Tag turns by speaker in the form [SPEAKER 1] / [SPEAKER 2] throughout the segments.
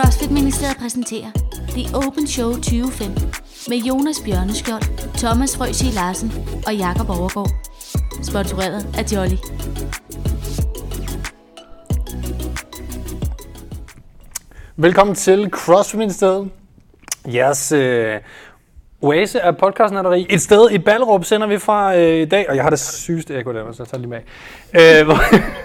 [SPEAKER 1] CrossFit Ministeriet præsenterer The Open Show 2015 med Jonas Bjørneskjold, Thomas Frøsig Larsen og Jakob Overgaard. Sponsoreret af Jolly.
[SPEAKER 2] Velkommen til CrossFit Ministeriet. Jeres øh, oase af podcastnatteri. Et sted i Ballerup sender vi fra øh, i dag, og jeg har det sygeste ekko der, så jeg tager lige med af. Øh,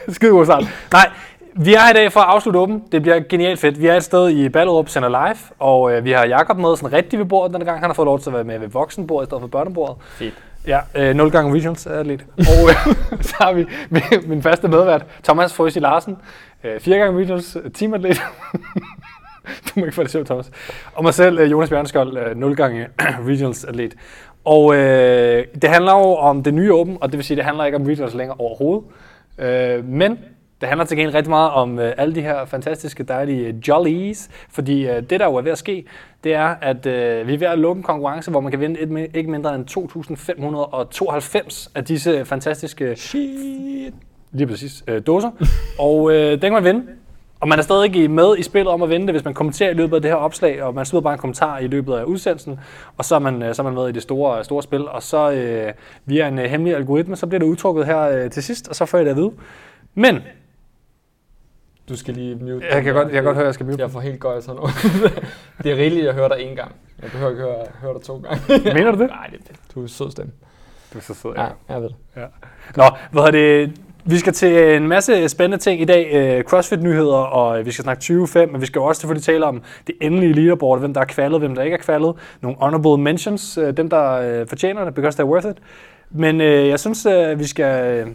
[SPEAKER 2] Skide god start. Nej, vi er her i dag for at afslutte åben. Det bliver genialt fedt. Vi er et sted i Ballerup, sender live, og øh, vi har Jakob med sådan rigtig ved bordet denne gang. Han har fået lov til at være med ved voksenbordet i stedet for børnebordet.
[SPEAKER 3] Fedt.
[SPEAKER 2] Ja, øh, 0 gange regions atlet. Og øh, så har vi min- min faste medvært, Thomas Frøsi Larsen. Øh, 4 gange regions teamatlet. du må ikke få det sjovt, Thomas. Og mig selv, øh, Jonas Bjørnskjold, øh, 0 gange regionals atlet. Og øh, det handler jo om det nye åben, og det vil sige, det handler ikke om regionals længere overhovedet. Øh, men det handler til gengæld rigtig meget om øh, alle de her fantastiske, dejlige jollies, fordi øh, det, der jo er ved at ske, det er, at øh, vi er ved at lukke en konkurrence, hvor man kan vinde et, ikke mindre end 2.592 af disse fantastiske
[SPEAKER 3] Shit.
[SPEAKER 2] lige præcis, øh, dåser. og øh, den kan man vinde. Og man er stadig ikke med i spillet om at vinde det, hvis man kommenterer i løbet af det her opslag, og man smider bare en kommentar i løbet af udsendelsen, og så er man, øh, så er man med i det store, store spil. Og så øh, via en øh, hemmelig algoritme, så bliver det udtrukket her øh, til sidst, og så får jeg det at vide. Men,
[SPEAKER 3] Du skal lige mute.
[SPEAKER 2] jeg kan godt, jeg kan godt høre, at jeg skal mute.
[SPEAKER 3] Jeg får helt godt sådan noget. det er rigeligt, at høre dig en gang. Jeg behøver ikke høre, høre dig to gange.
[SPEAKER 2] Mener du det?
[SPEAKER 3] Nej, det er. Du er sød stemme.
[SPEAKER 2] Du er så sød,
[SPEAKER 3] Ja, jeg ved det.
[SPEAKER 2] Nå, hvad hedder det? Vi skal til en masse spændende ting i dag. Øh, CrossFit-nyheder, og øh, vi skal snakke 2025, men vi skal også selvfølgelig tale om det endelige leaderboard, hvem der er kvalet, hvem der ikke er kvalet. Nogle honorable mentions, øh, dem der fortjener det, because they're worth it. Men øh, jeg synes, øh, vi skal...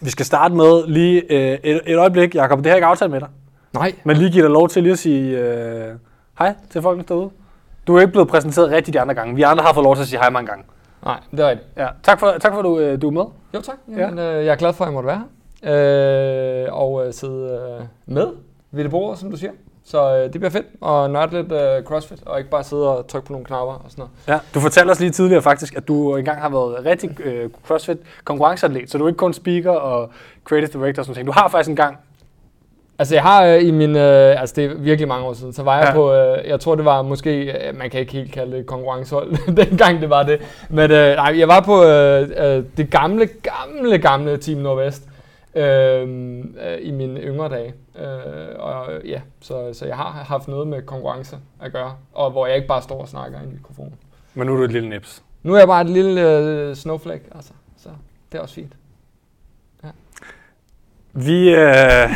[SPEAKER 2] Vi skal starte med lige øh, et, et øjeblik. Jakob, det har jeg ikke aftalt med dig.
[SPEAKER 3] Nej.
[SPEAKER 2] Men lige give dig lov til lige at sige øh, hej til folk derude. Du er ikke blevet præsenteret rigtig de andre gange. Vi andre har fået lov til at sige hej mange gange.
[SPEAKER 3] Nej, det er rigtigt.
[SPEAKER 2] Ja. Tak for, tak for at du, øh, du er med.
[SPEAKER 3] Jo tak. Jamen, ja. øh, jeg er glad for, at jeg måtte være her. Øh, og øh, sidde øh, med ved det bord, som du siger. Så øh, det bliver fedt at nørde lidt øh, CrossFit, og ikke bare sidde og trykke på nogle knapper og sådan noget.
[SPEAKER 2] Ja, du fortalte os lige tidligere faktisk, at du engang har været rigtig øh, CrossFit konkurrenceatlet, så du er ikke kun speaker og creative director og sådan noget. Du har faktisk engang,
[SPEAKER 3] Altså jeg har øh, i min, øh, altså det er virkelig mange år siden, så var jeg
[SPEAKER 2] Ja.
[SPEAKER 3] på, øh, jeg tror det var måske, øh, man kan ikke helt kalde det et konkurrencehold, dengang det var det. Men øh, nej, jeg var på øh, øh, det gamle, gamle, gamle Team Nordvest øh, øh, i mine yngre dage. Øh, og øh, ja, så, så jeg har haft noget med konkurrence at gøre, og hvor jeg ikke bare står og snakker i en mikrofon.
[SPEAKER 2] men nu er du et lille nips.
[SPEAKER 3] Nu er jeg bare et lille øh, snowflake, altså, så det er også fint.
[SPEAKER 2] Vi, øh,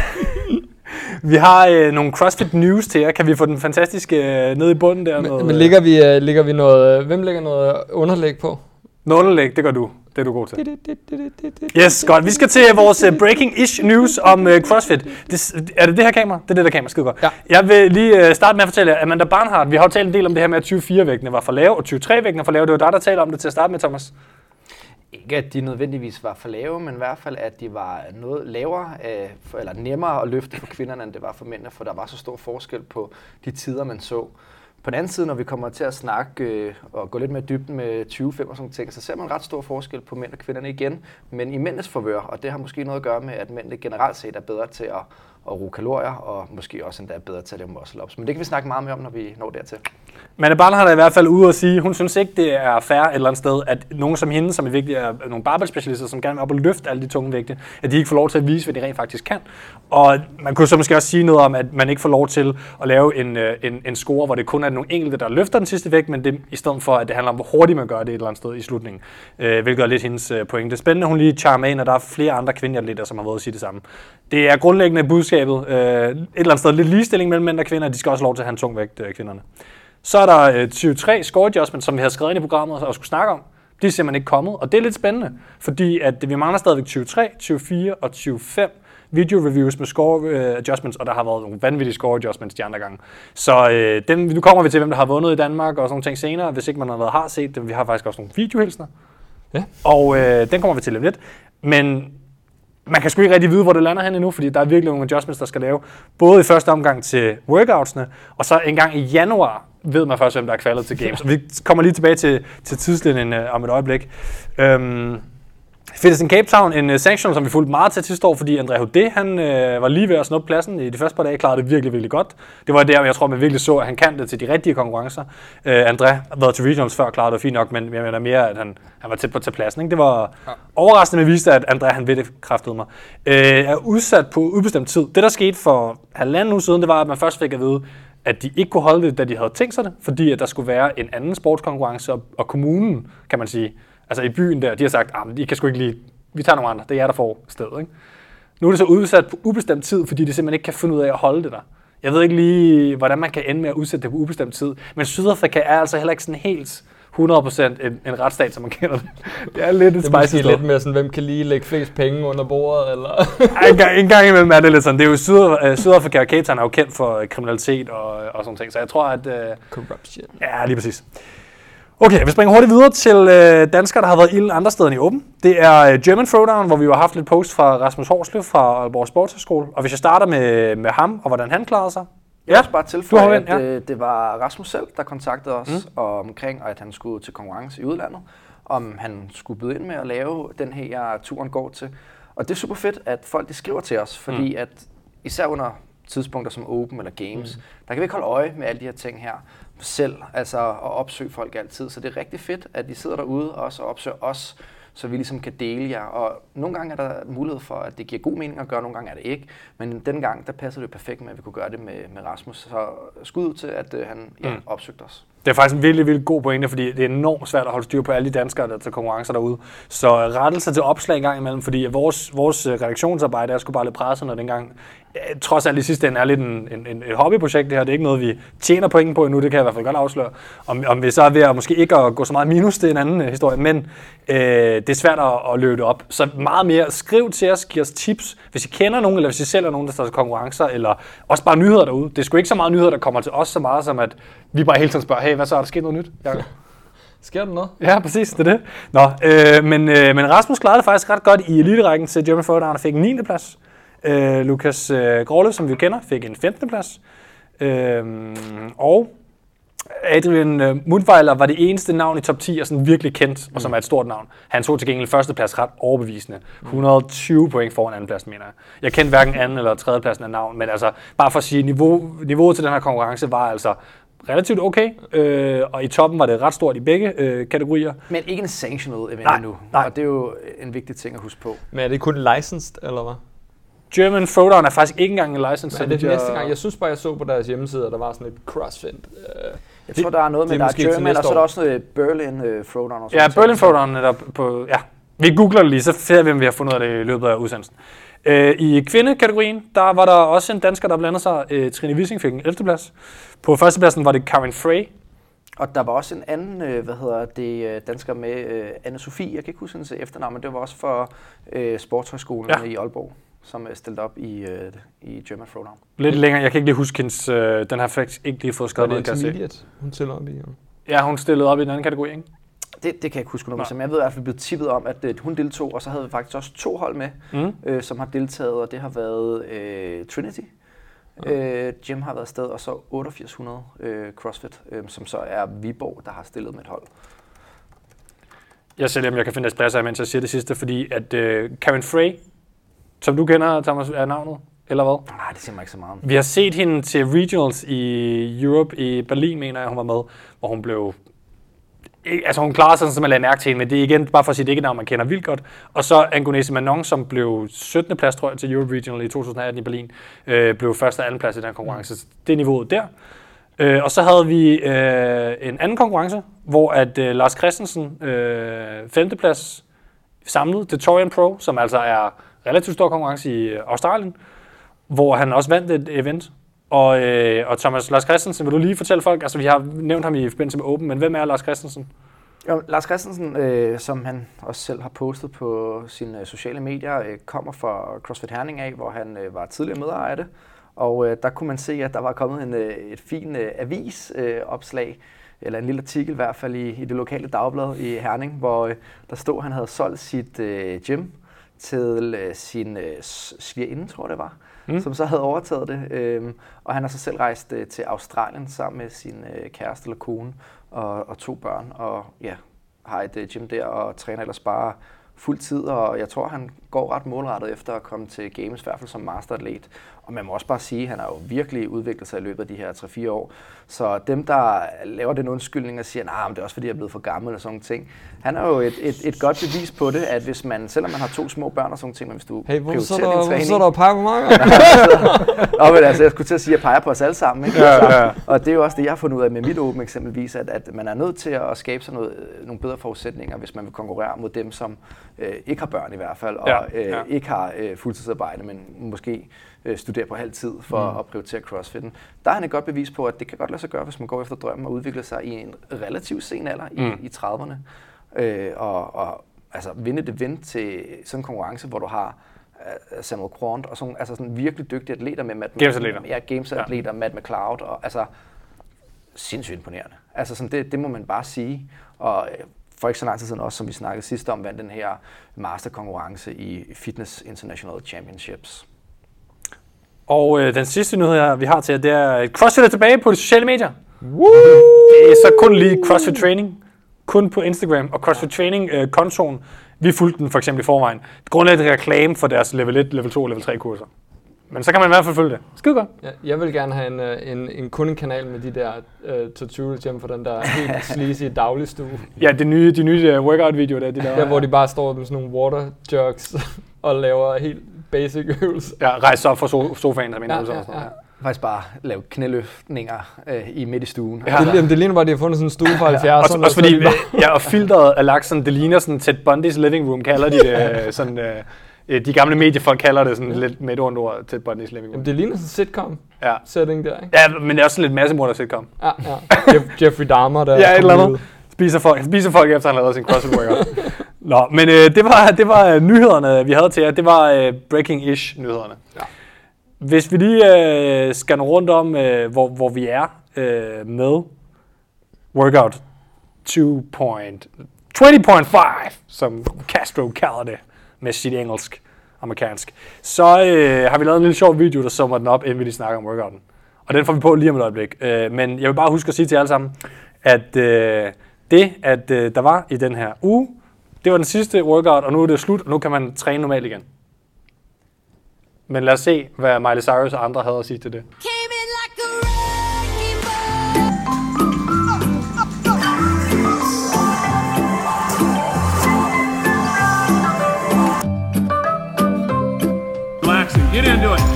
[SPEAKER 2] vi har øh, nogle CrossFit news til jer. Kan vi få den fantastiske øh, ned i bunden der?
[SPEAKER 3] Men,
[SPEAKER 2] med,
[SPEAKER 3] men ligger vi, øh, ligger vi noget, hvem lægger noget underlæg på?
[SPEAKER 2] Noget underlæg, det gør du. Det er du god til. Yes, godt. Vi skal til vores uh, breaking-ish news om uh, CrossFit. Det, er det det her kamera? Det er det der kamera, skide godt.
[SPEAKER 3] Ja.
[SPEAKER 2] Jeg vil lige uh, starte med at fortælle jer, Amanda Barnhardt, vi har jo talt en del om det her med, at 24-vægtene var for lave, og 23-vægtene var for lave. Det var dig, der talte om det til at starte med, Thomas.
[SPEAKER 4] Ikke at de nødvendigvis var for lave, men i hvert fald at de var noget lavere, øh, for- eller nemmere at løfte for kvinderne, end det var for mændene, for der var så stor forskel på de tider, man så. På den anden side, når vi kommer til at snakke øh, og gå lidt mere dybden med 25 og sådan ting, så ser man en ret stor forskel på mænd og kvinderne igen, men i mændenes forvør, og det har måske noget at gøre med, at mændene generelt set er bedre til at, at ruge kalorier, og måske også endda er bedre til at lave muscle-ups. Men det kan vi snakke meget mere om, når vi når dertil.
[SPEAKER 2] Manne Barn har da i hvert fald ude at sige, hun synes ikke, det er fair et eller andet sted, at nogen som hende, som er virkelig er nogle barbell-specialister, som gerne vil op og løfte alle de tunge vægte, at de ikke får lov til at vise, hvad de rent faktisk kan. Og man kunne så måske også sige noget om, at man ikke får lov til at lave en, øh, en, en score, hvor det kun er nogle enkelte, der løfter den sidste vægt, men det, i stedet for, at det handler om, hvor hurtigt man gør det et eller andet sted i slutningen. Øh, hvilket er lidt hendes øh, pointe. Det er spændende, hun lige charmer ind, og der er flere andre kvindeatleter, som har været at sige det samme. Det er grundlæggende budskabet. Øh, et eller andet sted lidt ligestilling mellem mænd og kvinder. De skal også have lov til at have en tung vægt, øh, kvinderne. Så er der øh, 23 score adjustment, som vi har skrevet ind i programmet og skulle snakke om. De er simpelthen ikke kommet, og det er lidt spændende, fordi at vi mangler stadigvæk 23, 24 og 25 video reviews med score øh, adjustments, og der har været nogle vanvittige score adjustments de andre gange. Så øh, dem, nu kommer vi til, hvem der har vundet i Danmark og sådan nogle ting senere, hvis ikke man allerede har set dem. Vi har faktisk også nogle videohilsner.
[SPEAKER 3] Ja.
[SPEAKER 2] Og øh, den kommer vi til lidt lidt. Men man kan sgu ikke rigtig vide, hvor det lander hen endnu, fordi der er virkelig nogle adjustments, der skal lave. Både i første omgang til workoutsene, og så en gang i januar ved man først, hvem der er kvalet til games. Vi kommer lige tilbage til, til tidslinjen øh, om et øjeblik. Øhm, In Cape Town, en uh, sanction, som vi fulgte meget til sidste år, fordi André Houdet, han uh, var lige ved at snuppe pladsen i de første par dage, klarede det virkelig, virkelig godt. Det var der, jeg tror, man virkelig så, at han kan det til de rigtige konkurrencer. Uh, André har været til regionals før, klarede det fint nok, men jeg mener mere, at han, han var tæt på at tage pladsen. Ikke? Det var ja. overraskende, men viste, at André han ved det kraftede mig. Uh, er udsat på ubestemt tid. Det, der skete for halvanden uge siden, det var, at man først fik at vide, at de ikke kunne holde det, da de havde tænkt sig det, fordi at der skulle være en anden sportskonkurrence, og, og kommunen, kan man sige, altså i byen der, de har sagt, at I kan sgu ikke lige, vi tager nogle andre, det er jer, der får stedet. Ikke? Nu er det så udsat på ubestemt tid, fordi de simpelthen ikke kan finde ud af at holde det der. Jeg ved ikke lige, hvordan man kan ende med at udsætte det på ubestemt tid, men Sydafrika er altså heller ikke sådan helt 100% en, en retsstat, som man kender det. Det er lidt et
[SPEAKER 3] Det er
[SPEAKER 2] spicy
[SPEAKER 3] måske
[SPEAKER 2] sted.
[SPEAKER 3] lidt mere sådan, hvem kan lige lægge flest penge under bordet, eller...
[SPEAKER 2] En, gang, en gang imellem er det lidt sådan. Det er jo Syd, øh, Sydafrika og Cape Town er jo kendt for kriminalitet og, og sådan ting, så jeg tror, at... Øh,
[SPEAKER 3] Corruption.
[SPEAKER 2] Ja, lige præcis. Okay, vi springer hurtigt videre til øh, danskere, der har været ilden andre steder end i Åben. Det er øh, German Throwdown, hvor vi jo har haft lidt post fra Rasmus Horslev fra Aalborg Sportshøjskole. Og hvis jeg starter med, med ham, og hvordan han klarede sig.
[SPEAKER 4] Jeg vil bare
[SPEAKER 2] du
[SPEAKER 4] tilføje,
[SPEAKER 2] har
[SPEAKER 4] at
[SPEAKER 2] en, ja.
[SPEAKER 4] øh, det var Rasmus selv, der kontaktede os mm. omkring, at han skulle til konkurrence i udlandet, om han skulle byde ind med at lave den her, turen går til. Og det er super fedt, at folk de skriver til os, fordi mm. at især under tidspunkter som Open eller Games, mm. der kan vi ikke holde øje med alle de her ting her selv, altså at opsøge folk altid. Så det er rigtig fedt, at de sidder derude også og opsøger os, så vi ligesom kan dele jer. Og nogle gange er der mulighed for, at det giver god mening at gøre, nogle gange er det ikke. Men den gang, der passer det perfekt med, at vi kunne gøre det med, med Rasmus. Så skud ud til, at øh, han ja,
[SPEAKER 2] Mm.
[SPEAKER 4] opsøgte os.
[SPEAKER 2] Det er faktisk en virkelig, virkelig god pointe, fordi det er enormt svært at holde styr på alle de danskere, der er til konkurrencer derude. Så rettelse til opslag en gang imellem, fordi vores, vores øh, redaktionsarbejde er sgu bare lidt presset, når dengang trods alt i sidste ende er lidt en, en, en, et hobbyprojekt det her. Det er ikke noget, vi tjener point på endnu, det kan jeg i hvert fald godt afsløre. Om, om vi så er ved at måske ikke at gå så meget minus, det er en anden øh, historie, men øh, det er svært at, at løbe det op. Så meget mere, skriv til os, giv os tips, hvis I kender nogen, eller hvis I selv er nogen, der står til konkurrencer, eller også bare nyheder derude. Det er sgu ikke så meget nyheder, der kommer til os så meget, som at vi bare hele tiden spørger, hey, hvad så, er der sket noget nyt? Jacob?
[SPEAKER 3] Sker der noget?
[SPEAKER 2] Ja, præcis, det er det. Nå, øh, men, øh, men Rasmus klarede det faktisk ret godt i eliterækken til German Throwdown og fik en 9. plads. Øh, Lukas øh, Gråle, som vi kender, fik en 15. plads. Øh, og Adrian øh, Mundweiler var det eneste navn i top 10, jeg sådan virkelig kendt, og som er et stort navn. Han tog til gengæld førsteplads ret overbevisende. 120 point foran andenplads, mener jeg. Jeg kendte hverken anden eller tredjepladsen af navn, men altså, bare for at sige, niveau, niveauet til den her konkurrence var altså relativt okay, øh, og i toppen var det ret stort i begge øh, kategorier.
[SPEAKER 4] Men ikke en sanctioned event
[SPEAKER 2] Nej,
[SPEAKER 4] endnu.
[SPEAKER 2] nej.
[SPEAKER 4] Og det er jo en vigtig ting at huske på.
[SPEAKER 3] Men er det kun licensed, eller hvad?
[SPEAKER 2] German Throwdown er faktisk ikke engang en license.
[SPEAKER 3] Så er det næste gang? Jeg synes bare, jeg så på deres hjemmeside, at der var sådan et crossfit. Øh,
[SPEAKER 4] Jeg tror, der er noget med,
[SPEAKER 3] er
[SPEAKER 4] der er German, og så er der også noget Berlin uh, Throwdown. Og sådan
[SPEAKER 2] Ja. Berlin Throwdown er der på... Ja, vi googler det lige, så ser vi, om vi har fundet ud af det i løbet af udsendelsen. Øh, I kvindekategorien, der var der også en dansker, der blandede sig. Øh, Trine Wissing fik en 11. plads. På førstepladsen var det Karin Frey.
[SPEAKER 4] Og der var også en anden, øh, hvad hedder det, øh, dansker med, øh, anne Sofie, jeg kan ikke huske hendes efternavn, men det var også for øh, Sportshøjskolen
[SPEAKER 2] Ja.
[SPEAKER 4] i Aalborg, som er stillet op i, øh, i German Throwdown.
[SPEAKER 2] Lidt længere, jeg kan ikke lige huske hendes... Øh, den har faktisk ikke lige fået skrevet
[SPEAKER 3] det
[SPEAKER 2] noget, kan jeg se.
[SPEAKER 3] hun tæller op i? Ja.
[SPEAKER 2] Ja, hun stillede op i den anden kategori, ikke?
[SPEAKER 4] Det, det kan jeg ikke huske noget, men jeg ved i hvert fald blevet tippet om, at øh, hun deltog, og så havde vi faktisk også to hold med,
[SPEAKER 2] Mm.
[SPEAKER 4] øh, som har deltaget, og det har været øh, Trinity. Øh, Jim har været afsted, og så 8800 øh, CrossFit, øh, som så er Viborg, der har stillet med et hold.
[SPEAKER 2] Jeg ser lige, om jeg kan finde espresso, mens jeg siger det sidste, fordi at øh, Karen Frey, som du kender, Thomas, er navnet, eller hvad?
[SPEAKER 4] Nej, det siger mig ikke så meget om.
[SPEAKER 2] Vi har set hende til regionals i Europe, i Berlin, mener jeg, hun var med, hvor hun blev... Altså hun klarer sig sådan, som man lader mærke til hende, men det er igen bare for at sige, det ikke navn, man kender vildt godt. Og så Angonese Manon, som blev 17. plads, tror jeg, til Europe Regional i 2018 i Berlin, øh, blev første og anden plads i den konkurrence. Så Det er niveauet der. Øh, og så havde vi øh, en anden konkurrence, hvor at øh, Lars Christensen, øh, femteplads samlet, The Torian Pro, som altså er relativt stor konkurrence i øh, Australien, hvor han også vandt et event. Og, øh, og Thomas Lars Christensen, vil du lige fortælle folk, altså vi har nævnt ham i forbindelse med Open, men hvem er Lars Christensen?
[SPEAKER 4] Jo, Lars Christensen, øh, som han også selv har postet på sine øh, sociale medier, øh, kommer fra CrossFit Herning af, hvor han øh, var tidligere medejer af det. Og øh, der kunne man se, at der var kommet en, øh, et fint øh, avisopslag, øh, opslag, eller en lille artikel i hvert fald i, i det lokale dagblad i Herning, hvor øh, der stod, at han havde solgt sit øh, gym til øh, sin øh, svigerinde, tror jeg det var,
[SPEAKER 2] Mm.
[SPEAKER 4] som så havde overtaget det. Øh, og han har så selv rejst øh, til Australien sammen med sin øh, kæreste eller kone og, og to børn, og ja, har et øh, gym der og træner ellers bare fuld tid, og jeg tror, han går ret målrettet efter at komme til games, i hvert fald som masteratlet. Og man må også bare sige, at han har jo virkelig udviklet sig i løbet af de her 3-4 år. Så dem, der laver den undskyldning og siger, at nah, det er også fordi, jeg er blevet for gammel og sådan ting. Han er jo et, et, et godt bevis på det, at hvis man, selvom man har to små børn og sådan ting, men hvis du
[SPEAKER 3] Hey, hvorfor så
[SPEAKER 4] prioriterer
[SPEAKER 3] der,
[SPEAKER 4] din træning...
[SPEAKER 3] så der og peger på mig?
[SPEAKER 4] Nå, men altså, jeg skulle til at sige, at jeg peger på os alle sammen. Ikke?
[SPEAKER 2] Ja,
[SPEAKER 4] Altså,
[SPEAKER 2] ja.
[SPEAKER 4] Og det er jo også det, jeg har fundet ud af med mit åben eksempelvis, at, at man er nødt til at skabe sig noget, øh, nogle bedre forudsætninger, hvis man vil konkurrere mod dem, som øh, ikke har børn i hvert fald, og
[SPEAKER 2] Ja,
[SPEAKER 4] øh,
[SPEAKER 2] ja.
[SPEAKER 4] ikke har øh, fuldtidsarbejde, men måske øh, studerer på halv tid for mm. at prioritere crossfitten. Der er han et godt bevis på, at det kan godt lade sig gøre, hvis man går efter drømmen og udvikler sig i en relativt sen alder i,
[SPEAKER 2] Mm.
[SPEAKER 4] i 30'erne. Øh, og, og altså, vinde det vind til sådan en konkurrence, hvor du har øh, Samuel Quant og sådan, altså sådan virkelig dygtige atleter med Matt
[SPEAKER 2] Gamesatleter.
[SPEAKER 4] Ja, gamesatleter, ja. Matt McLeod, og altså sindssygt imponerende. Altså sådan, det, det må man bare sige. Og øh, for ikke så lang tid siden også, som vi snakkede sidst om, vandt den her masterkonkurrence i Fitness International Championships.
[SPEAKER 2] Og øh, den sidste nyhed, vi har til jer, det er, at CrossFit er tilbage på de sociale medier. Det er så kun lige CrossFit Training, kun på Instagram, og CrossFit Training øh, kontoen, vi fulgte den for eksempel i forvejen. Grundlæggende reklame for deres level 1, level 2 og level 3 kurser. Men så kan man i hvert fald følge det. Skide godt.
[SPEAKER 3] Ja, jeg vil gerne have en, øh, en, en kun en kanal med de der uh, tutorials hjemme for den der helt sleazy dagligstue.
[SPEAKER 2] Ja, de nye, de nye uh, workout-videoer der, de der.
[SPEAKER 3] Der, hvor de bare står med sådan nogle water jugs og laver helt basic øvelser.
[SPEAKER 2] Ja, rejse op fra so- sofaen, som en
[SPEAKER 3] Ja,
[SPEAKER 2] ja, ja,
[SPEAKER 3] ja,
[SPEAKER 2] ja.
[SPEAKER 3] ja.
[SPEAKER 4] Faktisk bare lave knæløftninger øh, i midt i stuen.
[SPEAKER 2] Ja.
[SPEAKER 3] Det, jamen, det ligner bare, at de har fundet sådan en stue fra 70'erne.
[SPEAKER 2] Også,
[SPEAKER 3] og
[SPEAKER 2] også
[SPEAKER 3] så
[SPEAKER 2] fordi,
[SPEAKER 3] bare-
[SPEAKER 2] ja, og filteret er lagt sådan, det ligner sådan Ted Bundy's living room, kalder de det. øh, sådan, øh, øh, de gamle mediefolk kalder det sådan lidt med et ondt ord, Ted Bundy's living room.
[SPEAKER 3] Jamen, det ligner sådan en sitcom
[SPEAKER 2] Ja.
[SPEAKER 3] setting der, ikke?
[SPEAKER 2] ja, men det er også sådan lidt massemorder sitcom.
[SPEAKER 3] Ja, ja. Jeff, Jeffrey Dahmer, der
[SPEAKER 2] Ja, et eller andet.
[SPEAKER 3] ud.
[SPEAKER 2] Spiser folk, spiser folk efter, han har lavet sin CrossFit workout. Nå, men øh, det var, det var øh, nyhederne, vi havde til jer. Det var øh, breaking-ish nyhederne.
[SPEAKER 3] Ja.
[SPEAKER 2] Hvis vi lige øh, skal nå rundt om, øh, hvor, hvor vi er øh, med workout 2.20.5, som Castro kalder det med sit engelsk amerikansk, så øh, har vi lavet en lille sjov video, der summer den op, inden vi lige snakker om workouten. Og den får vi på lige om et øjeblik. Øh, men jeg vil bare huske at sige til jer alle sammen, at øh, det, at øh, der var i den her uge, det var den sidste workout, og nu er det slut, og nu kan man træne normalt igen. Men lad os se, hvad Miley Cyrus og andre havde at sige til det.
[SPEAKER 5] Get into it.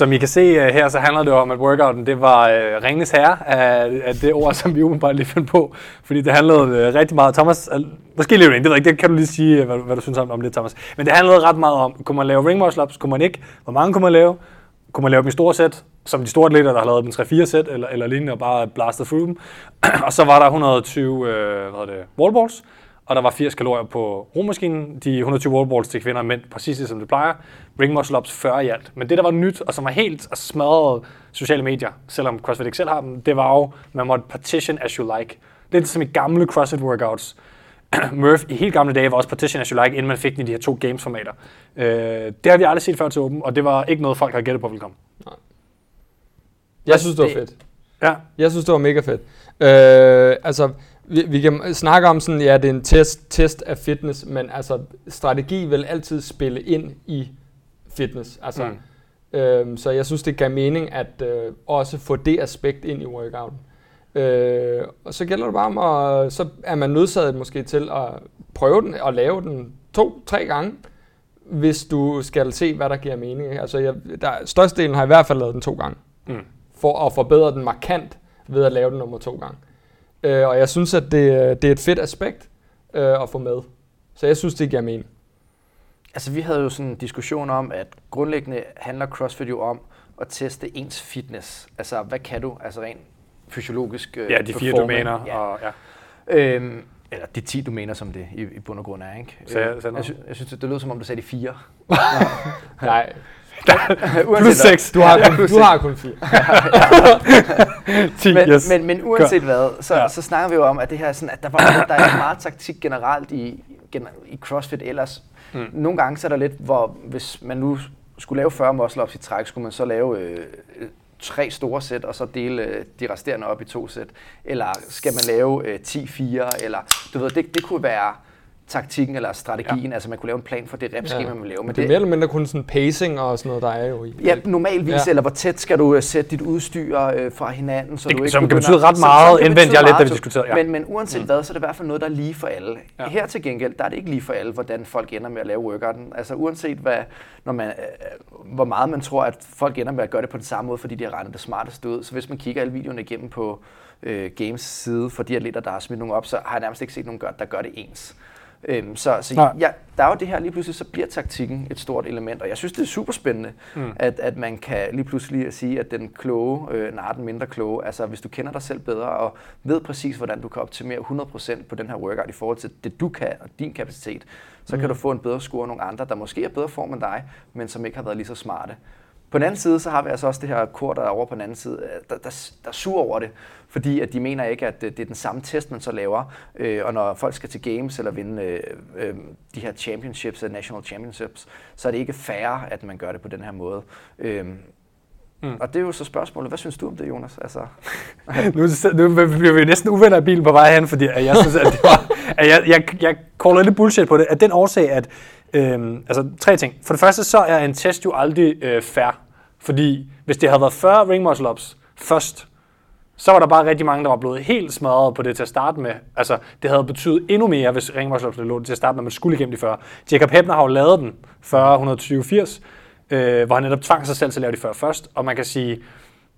[SPEAKER 2] Som I kan se uh, her, så handler det om, at workouten det var øh, uh, ringens herre af, af det ord, som vi umiddelbart lige fandt på. Fordi det handlede uh, rigtig meget Thomas, uh, måske lige det, ved jeg ikke, det kan du lige sige, uh, hvad, hvad du synes om, om det, Thomas. Men det handlede ret meget om, kunne man lave ring muscle ups, kunne man ikke, hvor mange kunne man lave, kunne man lave dem i store sæt, som de store atleter, der har lavet dem 3-4 sæt, eller, eller lignende, og bare blastet through dem. og så var der 120 uh, hvad hedder det, wallballs, og der var 80 kalorier på romaskinen. De 120 wallballs til kvinder og mænd, præcis ligesom det plejer. Ring muscle ups 40 i alt. Men det, der var nyt, og som var helt smadret sociale medier, selvom CrossFit ikke selv har dem, det var jo, man måtte partition as you like. Lidt som i gamle CrossFit workouts. Murph i helt gamle dage var også partition as you like, inden man fik den i de her to games-formater. Øh, det har vi aldrig set før til åben, og det var ikke noget, folk har gættet på ville komme.
[SPEAKER 3] Jeg synes, det var
[SPEAKER 4] Det-
[SPEAKER 3] fedt.
[SPEAKER 2] Ja,
[SPEAKER 3] Jeg synes, det var mega fedt. Øh, altså, vi, vi kan snakke om sådan, ja, det er en test, test af fitness, men altså, strategi vil altid spille ind i fitness. Altså, mm. øh, så jeg synes, det gav mening at øh, også få det aspekt ind i workouten. Øh, og så gælder det bare om, at, så er man nødsaget måske til at prøve den og lave den to-tre gange, hvis du skal se, hvad der giver mening. Altså, jeg, der, størstedelen har i hvert fald lavet den to gange
[SPEAKER 2] Mm.
[SPEAKER 3] for at forbedre den markant ved at lave den nummer to gange. Øh, og jeg synes, at det, det er et fedt aspekt øh, at få med. Så jeg synes, det giver mening.
[SPEAKER 4] Altså, vi havde jo sådan en diskussion om, at grundlæggende handler CrossFit jo om at teste ens fitness. Altså, hvad kan du? Altså rent fysiologisk øh,
[SPEAKER 2] ja de fire domæner.
[SPEAKER 4] Ja.
[SPEAKER 2] Og, ja.
[SPEAKER 4] Øhm, eller de 10 domæner, som det i, i bund og grund er, ikke?
[SPEAKER 2] Sagde-
[SPEAKER 4] Øh, jeg, sy- jeg synes, det, lød som om, du sagde de fire.
[SPEAKER 3] Nej,
[SPEAKER 2] Plus
[SPEAKER 4] hvad.
[SPEAKER 2] seks.
[SPEAKER 3] du har, kun, du har kun fire.
[SPEAKER 2] 10,
[SPEAKER 4] men,
[SPEAKER 2] yes.
[SPEAKER 4] men, men uanset hvad, så,
[SPEAKER 2] Ja.
[SPEAKER 4] så snakker vi jo om, at det her er sådan, at der, var, der er meget taktik generelt i, i CrossFit ellers. Mm. Nogle gange så er der lidt, hvor hvis man nu skulle lave 40 muscle-ups i træk, skulle man så lave øh, øh, tre store sæt, og så dele øh, de resterende op i to sæt. Eller skal man lave øh, 10-4, eller du ved, det, det kunne være taktikken eller strategien, ja. altså man kunne lave en plan for det repskema, ja. man vil lave.
[SPEAKER 3] Men det er mere eller mindre kun sådan pacing og sådan noget, der er jo i.
[SPEAKER 4] Ja, normalvis,
[SPEAKER 3] Ja.
[SPEAKER 4] eller hvor tæt skal du øh, sætte dit udstyr øh, fra hinanden, så
[SPEAKER 2] Det-
[SPEAKER 4] du ikke
[SPEAKER 2] som kan
[SPEAKER 4] begynder-
[SPEAKER 2] betyde ret meget,
[SPEAKER 4] som kan betyde
[SPEAKER 2] jeg lidt, da vi diskuterede, ja.
[SPEAKER 4] Men, men uanset mm. hvad, så er det i hvert fald noget, der er lige for alle.
[SPEAKER 2] Ja.
[SPEAKER 4] Her til gengæld, der er det ikke lige for alle, hvordan folk ender med at lave workouten. Altså uanset hvad, når man, øh, hvor meget man tror, at folk ender med at gøre det på den samme måde, fordi de har regnet det smarteste ud. Så hvis man kigger alle videoerne igennem på øh, Games side for de atleter, der har smidt nogle op, så har jeg nærmest ikke set nogen, gør, der gør det ens. Øhm, så så
[SPEAKER 2] Nej.
[SPEAKER 4] ja, der er jo det her, lige pludselig så bliver taktikken et stort element, og jeg synes, det er super spændende, mm. at, at man kan lige pludselig sige, at den kloge øh, nar den mindre kloge. Altså hvis du kender dig selv bedre og ved præcis, hvordan du kan optimere 100% på den her workout i forhold til det, du kan og din kapacitet, så mm. kan du få en bedre score end nogle andre, der måske er bedre form end dig, men som ikke har været lige så smarte. På den anden side, så har vi altså også det her kor, der er over på den anden side, øh, der, der, der er sur over det, fordi at de mener ikke, at det er den samme test, man så laver. Øh, og når folk skal til games eller vinde øh, øh, de her championships, national championships, så er det ikke fair, at man gør det på den her måde. Øh, mm. Og det er jo så spørgsmålet, hvad synes du om det, Jonas? Altså,
[SPEAKER 2] nu, nu bliver vi næsten uvenner i bilen på vej hen, fordi at jeg synes, at, det var, at jeg, jeg, jeg caller lidt bullshit på det. At den årsag, at øhm, altså tre ting. For det første, så er en test jo aldrig øh, fair. Fordi hvis det havde været 40 ring muscle ups først, så var der bare rigtig mange, der var blevet helt smadret på det til at starte med. Altså, det havde betydet endnu mere, hvis ring muscle ups lå til at starte med, man skulle igennem de 40. Jacob Hebner har jo lavet den 40, 120, 80, øh, hvor han netop tvang sig selv til at lave de 40 først. Og man kan sige,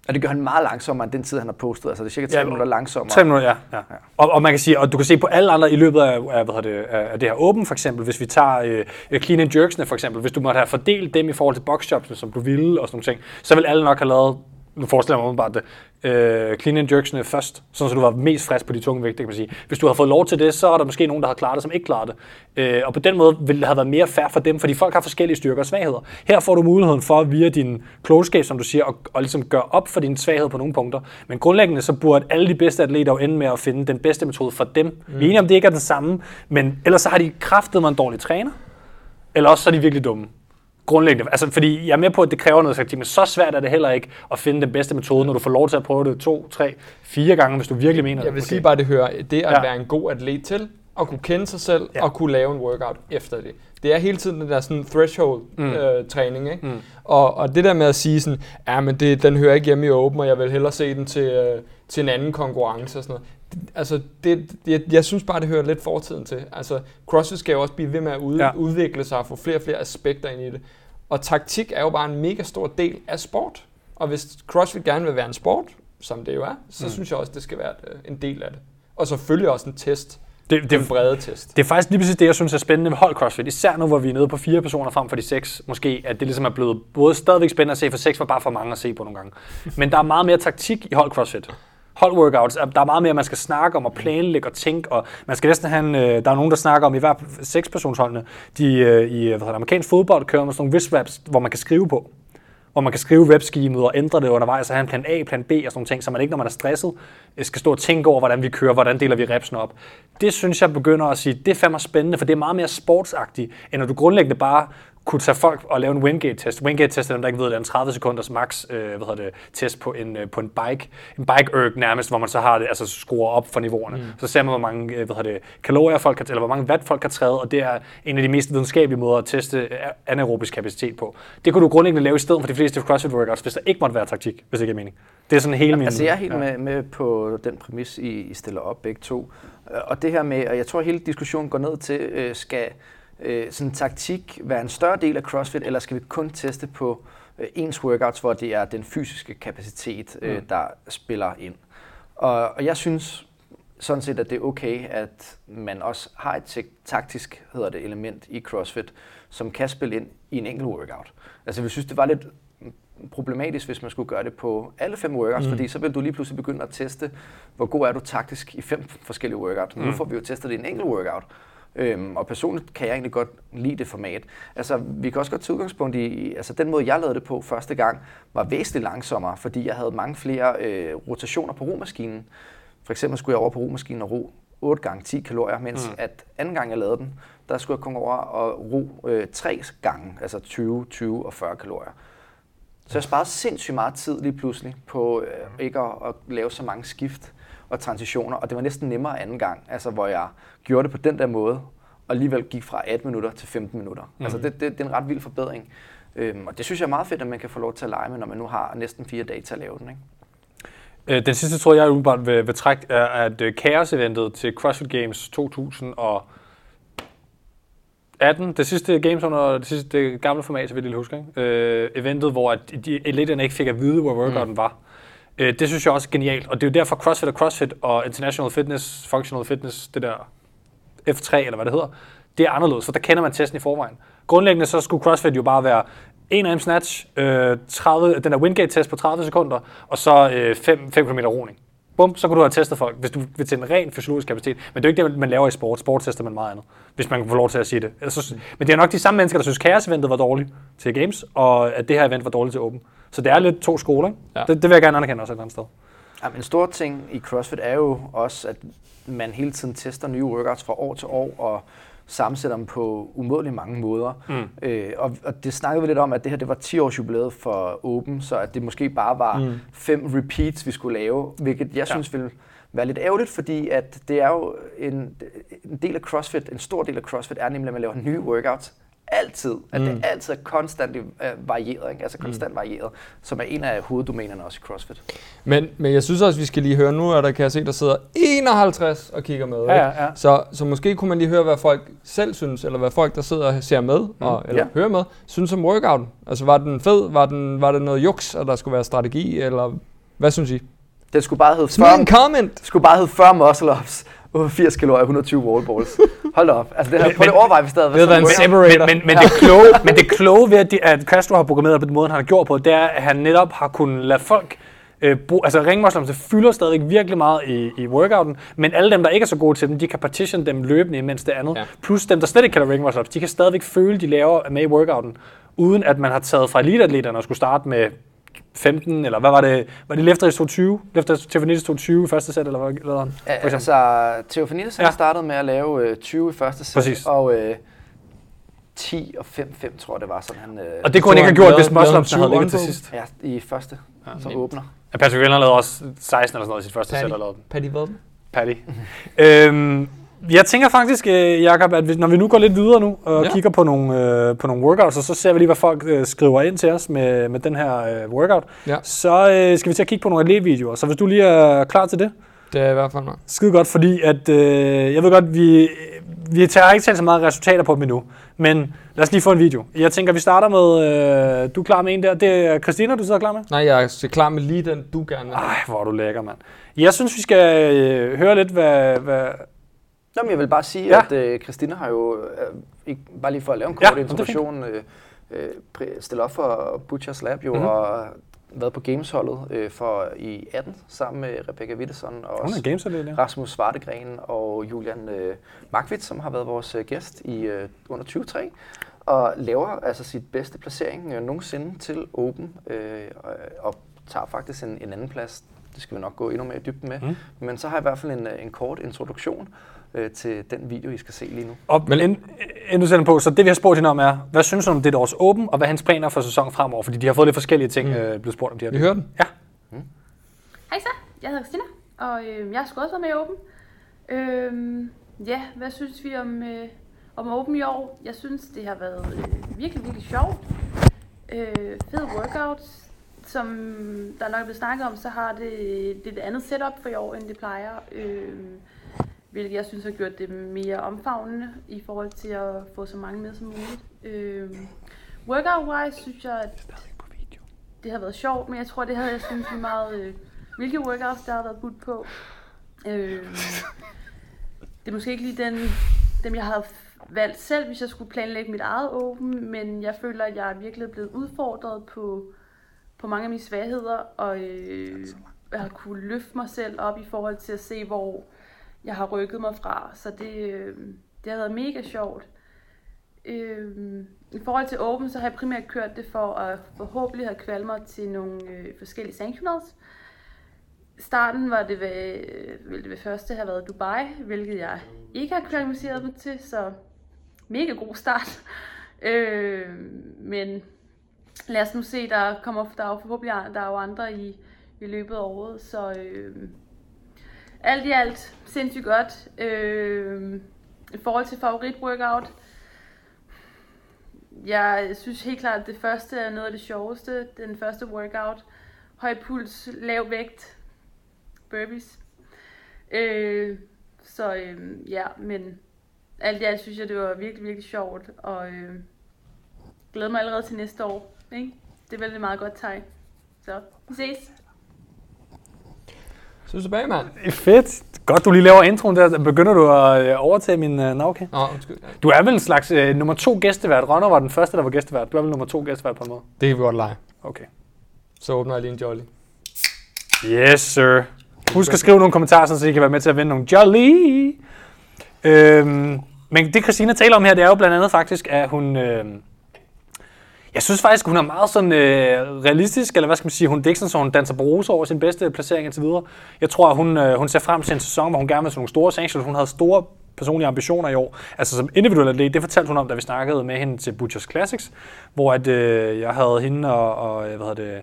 [SPEAKER 4] og det gør han meget langsommere end den tid, han har postet. Altså det er cirka 3
[SPEAKER 2] Ja,
[SPEAKER 4] ja, minutter langsommere.
[SPEAKER 2] 3 minutter, ja. ja. Og, og, man kan sige, og du kan se på alle andre i løbet af, af, hvad det, af det her åben, for eksempel, hvis vi tager øh, clean and jerksene, for eksempel, hvis du måtte have fordelt dem i forhold til boxjobsene, som du ville, og sådan nogle ting, så vil alle nok have lavet, nu forestiller jeg mig umiddelbart det, øh, clean and jerksene først, sådan så du var mest frisk på de tunge vægte, kan man sige. Hvis du havde fået lov til det, så er der måske nogen, der har klaret det, som ikke klaret det. Øh, og på den måde ville det have været mere fair for dem, fordi folk har forskellige styrker og svagheder. Her får du muligheden for via din klogskab, som du siger, at, at ligesom gøre op for din svaghed på nogle punkter. Men grundlæggende så burde alle de bedste atleter jo ende med at finde den bedste metode for dem. Mm. Vi er enige om, det ikke er den samme, men ellers så har de kraftet med en dårlig træner, eller også så er de virkelig dumme. Grundlæggende. Altså, fordi jeg er med på, at det kræver noget taktik, men så svært er det heller ikke at finde den bedste metode, når du får lov til at prøve det to, tre, fire gange, hvis du virkelig mener
[SPEAKER 3] Jeg vil
[SPEAKER 2] det.
[SPEAKER 3] sige bare, det hører det at
[SPEAKER 2] Ja.
[SPEAKER 3] være en god atlet til, at kunne kende sig selv,
[SPEAKER 2] Ja.
[SPEAKER 3] og kunne lave en workout efter det. Det er hele tiden den der sådan threshold-træning, mm. øh, træning, ikke? Mm. Og, og det der med at sige sådan, ja, men det, den hører ikke hjemme i Open, og jeg vil hellere se den til, øh, til en anden konkurrence og sådan noget. Altså, det, jeg, jeg synes bare, det hører lidt fortiden til. Altså, CrossFit skal jo også blive ved med at ud,
[SPEAKER 2] Ja.
[SPEAKER 3] udvikle sig og få flere og flere aspekter ind i det. Og taktik er jo bare en mega stor del af sport. Og hvis CrossFit gerne vil være en sport, som det jo er, så mm. synes jeg også, det skal være øh, en del af det. Og selvfølgelig også en test.
[SPEAKER 2] Det,
[SPEAKER 3] Det, en brede test.
[SPEAKER 2] det er faktisk lige præcis det, jeg synes er spændende ved hold CrossFit. Især nu, hvor vi er nede på fire personer frem for de seks, måske, at det ligesom er blevet både stadigvæk spændende at se, for seks var bare for mange at se på nogle gange. Men der er meget mere taktik i hold CrossFit holdworkouts, der er meget mere, man skal snakke om og planlægge og tænke, og man skal næsten have en, øh, der er nogen, der snakker om, i hver sekspersonsholdene, de øh, i hvad hedder det, amerikansk fodbold kører med sådan nogle wrist wraps, hvor man kan skrive på hvor man kan skrive webschemet og ændre det undervejs og have en plan A, plan B og sådan nogle ting, så man ikke, når man er stresset, øh, skal stå og tænke over, hvordan vi kører, hvordan deler vi repsene op. Det synes jeg begynder at sige, det er fandme spændende, for det er meget mere sportsagtigt, end når du grundlæggende bare kunne tage folk og lave en Wingate-test. Wingate-test er dem, der ikke ved, det er en 30 sekunders max øh, hvad hedder det, test på en, øh, på en bike. En bike erg nærmest, hvor man så har det, altså skruer op for niveauerne. Mm. Så ser man, hvor mange øh, hvad hedder det, kalorier folk kan, eller hvor mange watt folk kan træde, og det er en af de mest videnskabelige måder at teste øh, anaerobisk kapacitet på. Det kunne du grundlæggende lave i stedet for de fleste CrossFit workouts, hvis der ikke måtte være taktik, hvis det ikke er mening. Det er sådan hele min...
[SPEAKER 4] Altså jeg er helt ja. med, med på den præmis, I, I stiller op begge to. Øh, Og det her med, og jeg tror hele diskussionen går ned til, øh, skal øh, sådan taktik være en større del af CrossFit, eller skal vi kun teste på øh, ens workouts, hvor det er den fysiske kapacitet, øh,
[SPEAKER 2] Mm.
[SPEAKER 4] der spiller ind. Og, og jeg synes sådan set, at det er okay, at man også har et tak- taktisk hedder det, element i CrossFit, som kan spille ind i en enkelt workout. Altså jeg synes, det var lidt problematisk, hvis man skulle gøre det på alle fem workouts, mm. fordi så vil du lige pludselig begynde at teste, hvor god er du taktisk i fem forskellige workouts. Mm. Nu får vi jo testet det i en enkelt workout, Øhm, og personligt kan jeg egentlig godt lide det format. Altså, vi kan også godt tage udgangspunkt i, altså den måde, jeg lavede det på første gang, var væsentligt langsommere, fordi jeg havde mange flere øh, rotationer på romaskinen. For eksempel skulle jeg over på romaskinen og ro 8 gange 10 kalorier, mens mm. at anden gang jeg lavede den, der skulle jeg komme over og ro øh, 3 gange, altså 20, 20 og 40 kalorier. Så jeg sparede sindssygt meget tid lige pludselig på øh, ikke at, at lave så mange skift og transitioner, og det var næsten nemmere anden gang, altså hvor jeg gjorde det på den der måde, og alligevel gik fra 18 minutter til 15 minutter. Mm. Altså det, det, det er en ret vild forbedring. Øhm, og det synes jeg er meget fedt, at man kan få lov til at lege med, når man nu har næsten fire dage til at lave den. Ikke?
[SPEAKER 2] Øh, Den sidste tror jeg umiddelbart vil, vil trække, er at øh, Chaos-eventet til CrossFit Games 2018, det sidste Games under det sidste det gamle format, så vidt jeg lige husker, ikke? Øh, eventet, hvor at de eliterne ikke fik at vide, hvor workouten mm. var. Øh, det synes jeg også er genialt, og det er jo derfor CrossFit og CrossFit og International Fitness, Functional Fitness, det der F3 eller hvad det hedder, det er anderledes, for der kender man testen i forvejen. Grundlæggende så skulle CrossFit jo bare være en AM snatch, øh, 30, den der Wingate-test på 30 sekunder, og så 5 øh, km roning. Bum, så kunne du have testet folk, hvis du vil til en ren fysiologisk kapacitet. Men det er jo ikke det, man laver i sport. Sport tester man meget andet, hvis man kan få lov til at sige det. Ellers så, men det er nok de samme mennesker, der synes, Chaos-eventet var dårligt til Games, og at det her event var dårligt til Open. Så det er lidt to skoler, ikke?
[SPEAKER 3] Ja.
[SPEAKER 2] Ja. Det, det, vil jeg gerne anerkende også et eller andet sted.
[SPEAKER 4] Ja, men en stor ting i CrossFit er jo også, at man hele tiden tester nye workouts fra år til år, og sammensætter dem på umådeligt mange måder. Mm. Øh, og, og det snakkede vi lidt om, at det her det var 10 års jubilæet for Open, så at det måske bare var mm. fem repeats, vi skulle lave, hvilket jeg synes ville være lidt ærgerligt, fordi at det er jo en, en del af CrossFit, en stor del af CrossFit er nemlig, at man laver nye workouts altid, at mm. det altid er konstant øh, varieret, ikke? altså konstant mm. varieret, som er en af hoveddomænerne også i CrossFit.
[SPEAKER 3] Men, men jeg synes også, vi skal lige høre, nu er der, kan jeg se, der sidder 51 og kigger med.
[SPEAKER 2] Ja,
[SPEAKER 3] ikke?
[SPEAKER 2] ja, ja.
[SPEAKER 3] Så, så måske kunne man lige høre, hvad folk selv synes, eller hvad folk, der sidder og ser med, og, eller
[SPEAKER 4] Ja.
[SPEAKER 3] hører med, synes om workouten. Altså, var den fed? Var, den, var det noget juks, og der skulle være strategi, eller hvad synes I?
[SPEAKER 4] Den skulle bare hedde
[SPEAKER 3] Smid
[SPEAKER 4] 40,
[SPEAKER 3] en comment!
[SPEAKER 4] skulle bare hedde 40 muscle-ups, 80 kalorier, 120 wall balls. Hold da op. Altså det her, prøv at overveje, hvis det havde
[SPEAKER 3] Det været en separator.
[SPEAKER 2] Men, men, det kloge, men det kloge ved, at, de, at Castro har programmeret på den måde, han har gjort på, det er, at han netop har kunnet lade folk øh, bruge, altså ringmusklerne det fylder stadigvæk virkelig meget i, i workouten, men alle dem, der ikke er så gode til dem, de kan partition dem løbende imens det andet.
[SPEAKER 3] Ja.
[SPEAKER 2] Plus dem, der slet ikke kan ringmuscle de kan stadigvæk føle, de laver med i workouten, uden at man har taget fra eliteatleterne og skulle starte med 15, eller hvad var det? Var det Lefteris 220? Lefteris Teofanitis 220 i første sæt, eller hvad lavede han?
[SPEAKER 4] Ja,
[SPEAKER 2] For eksempel.
[SPEAKER 4] altså, Theophanides ja.
[SPEAKER 2] Ja.
[SPEAKER 4] startede med at lave øh, 20 i første sæt,
[SPEAKER 2] Præcis.
[SPEAKER 4] og øh, 10 og 5-5, tror jeg, det var sådan, han... Øh,
[SPEAKER 2] Og det kunne han ikke have gjort, hvis muscle havde ligget til sidst.
[SPEAKER 4] Ja, i første, ja, som åbner.
[SPEAKER 2] Ja, Patrick Vellner lavede også 16 eller sådan noget i sit første sæt. Eller
[SPEAKER 3] Patty Wilden.
[SPEAKER 2] Patty. øhm, jeg tænker faktisk, øh, Jacob, at når vi nu går lidt videre nu og Ja. kigger på nogle, øh, på nogle workouts, og så ser vi lige, hvad folk øh, skriver ind til os med, med den her øh, workout,
[SPEAKER 3] Ja.
[SPEAKER 2] så øh, skal vi til at kigge på nogle atletvideoer. Så hvis du lige er klar til det,
[SPEAKER 3] Det er i hvert fald mig.
[SPEAKER 2] skide godt, fordi at, øh, jeg ved godt, vi, vi tager ikke talt så meget resultater på dem endnu, men lad os lige få en video. Jeg tænker, vi starter med, øh, du er klar med en der, det er Christina, du sidder klar med?
[SPEAKER 3] Nej, jeg er klar med lige den, du gerne vil.
[SPEAKER 2] Ej, hvor er du lækker, mand. Jeg synes, vi skal øh, høre lidt, hvad, hvad,
[SPEAKER 4] Nå, men jeg vil bare sige,
[SPEAKER 2] Ja.
[SPEAKER 4] ja. at øh, Christina har jo, øh, ikke, bare lige for at lave en
[SPEAKER 2] Ja,
[SPEAKER 4] kort
[SPEAKER 2] er
[SPEAKER 4] introduktion, øh, øh, stillet op for Butchers Lab jo,
[SPEAKER 2] Mhm.
[SPEAKER 4] mm-hmm. og været på Gamesholdet øh, for i 18 sammen med Rebecca Wittesson og også
[SPEAKER 2] games ja.
[SPEAKER 4] Rasmus Svartegren og Julian øh, Markvit, som har været vores øh, gæst i øh, under 23 og laver altså sit bedste placering øh, nogensinde til Open øh, og, og tager faktisk en, en anden plads. Det skal vi nok gå endnu mere i dybden med.
[SPEAKER 2] Mm.
[SPEAKER 4] Mm. Men så har jeg i hvert fald en, øh, en kort introduktion øh, til den video, I skal se lige nu.
[SPEAKER 2] Og men inden, inden du sætter på, så det vi har spurgt hende om er, hvad synes du om det års åben, og hvad hans planer for sæsonen fremover? Fordi de har fået lidt forskellige ting, mm. øh, blevet spurgt om de her.
[SPEAKER 3] Vi hører den.
[SPEAKER 2] Ja.
[SPEAKER 6] Hej så, jeg hedder Christina, og øh, jeg har sgu også været med i Open. Øh, ja, hvad synes vi om, øh, om Open i år? Jeg synes, det har været øh, virkelig, virkelig sjovt. Øh, fed workouts. Som der nok er blevet snakket om, så har det, det et andet setup for i år, end det plejer. Øh, hvilket jeg synes har gjort det mere omfavnende i forhold til at få så mange med som muligt. Øh, Workout-wise synes jeg, at det har været sjovt, men jeg tror, det havde jeg synes vi meget... Øh, hvilke workouts, der har været budt på. Øh, det er måske ikke lige den, dem, jeg havde valgt selv, hvis jeg skulle planlægge mit eget åben, men jeg føler, at jeg er virkelig blevet udfordret på, på mange af mine svagheder, og øh, jeg har kunne løfte mig selv op i forhold til at se, hvor jeg har rykket mig fra. Så det, øh, det har været mega sjovt. Øhm, I forhold til Open, så har jeg primært kørt det for at forhåbentlig have kvalmet mig til nogle øh, forskellige sanctionals. Starten var det ved, øh, ville det ved første have været Dubai, hvilket jeg ikke har kvalificeret mig til, så mega god start. Øh, men lad os nu se, der kommer der er jo forhåbentlig der er jo andre i, i løbet af året, så øh, alt i alt sindssygt godt. Øh, I forhold til favorit workout, jeg synes helt klart, at det første er noget af det sjoveste. Den første workout. Høj puls, lav vægt, burpees. Øh, så øh, ja, men alt i alt synes jeg, det var virkelig, virkelig sjovt. Og øh, glæder mig allerede til næste år. Ikke? Det er vel et meget godt tegn. Så vi ses.
[SPEAKER 3] Så er du tilbage, mand.
[SPEAKER 2] Fedt. Godt, du lige laver introen der. Begynder du at øh, overtage min uh, navke?
[SPEAKER 3] Nå, undskyld.
[SPEAKER 2] Du er vel en slags uh, nummer to gæstevært. Ronner var den første, der var gæstevært. Du er vel nummer to gæstevært på en måde?
[SPEAKER 3] Det kan vi godt lege.
[SPEAKER 2] Okay.
[SPEAKER 3] Så åbner jeg lige en jolly.
[SPEAKER 2] Yes, sir. Husk at skrive nogle kommentarer, så I kan være med til at vinde nogle jolly. Øhm, men det, Christina taler om her, det er jo blandt andet faktisk, at hun... Øh, jeg synes faktisk, hun er meget sådan øh, realistisk, eller hvad skal man sige, hun sådan, så hun danser på over sin bedste placering indtil videre. Jeg tror, at hun, øh, hun ser frem til en sæson, hvor hun gerne vil have nogle store sanctions. Hun havde store personlige ambitioner i år. Altså som individuel atlet, det fortalte hun om, da vi snakkede med hende til Butchers Classics, hvor at, øh, jeg havde hende og, og øh, hvad hedder det,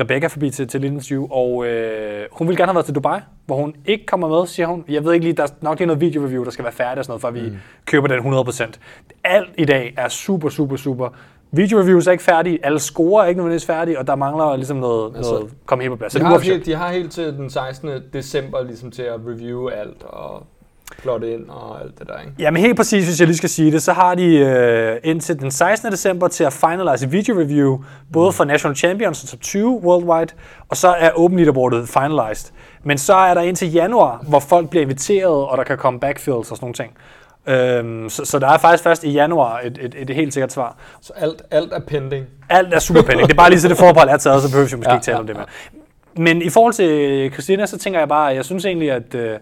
[SPEAKER 2] Rebecca forbi til, til interview, og øh, hun ville gerne have været til Dubai, hvor hun ikke kommer med, siger hun. Jeg ved ikke lige, der er nok lige noget video-review, der skal være færdigt og sådan noget, før vi mm. køber den 100%. Alt i dag er super, super, super. Video-reviews er ikke færdige, alle scorer er ikke nødvendigvis færdige, og der mangler ligesom noget,
[SPEAKER 3] Altså,
[SPEAKER 2] noget komme helt på plads. Så
[SPEAKER 3] De har, helt, de har helt til den 16. december ligesom til at review alt og plotte ind og alt det der, ikke?
[SPEAKER 2] Jamen helt præcis, hvis jeg lige skal sige det, så har de øh, indtil den 16. december til at finalize video review, både for National Champions og Top 20 worldwide, og så er Open Leaderboardet finalized. Men så er der indtil januar, hvor folk bliver inviteret, og der kan komme backfields og sådan nogle ting. Øhm, så, så der er faktisk først i januar et, et, et, helt sikkert svar.
[SPEAKER 3] Så alt, alt er pending.
[SPEAKER 2] Alt er super pending. Det er bare lige så det forbehold er taget, så behøver vi måske
[SPEAKER 3] Ja,
[SPEAKER 2] ikke tale
[SPEAKER 3] ja,
[SPEAKER 2] om det mere. Men i forhold til Christina, så tænker jeg bare, at jeg synes egentlig, at øh, jeg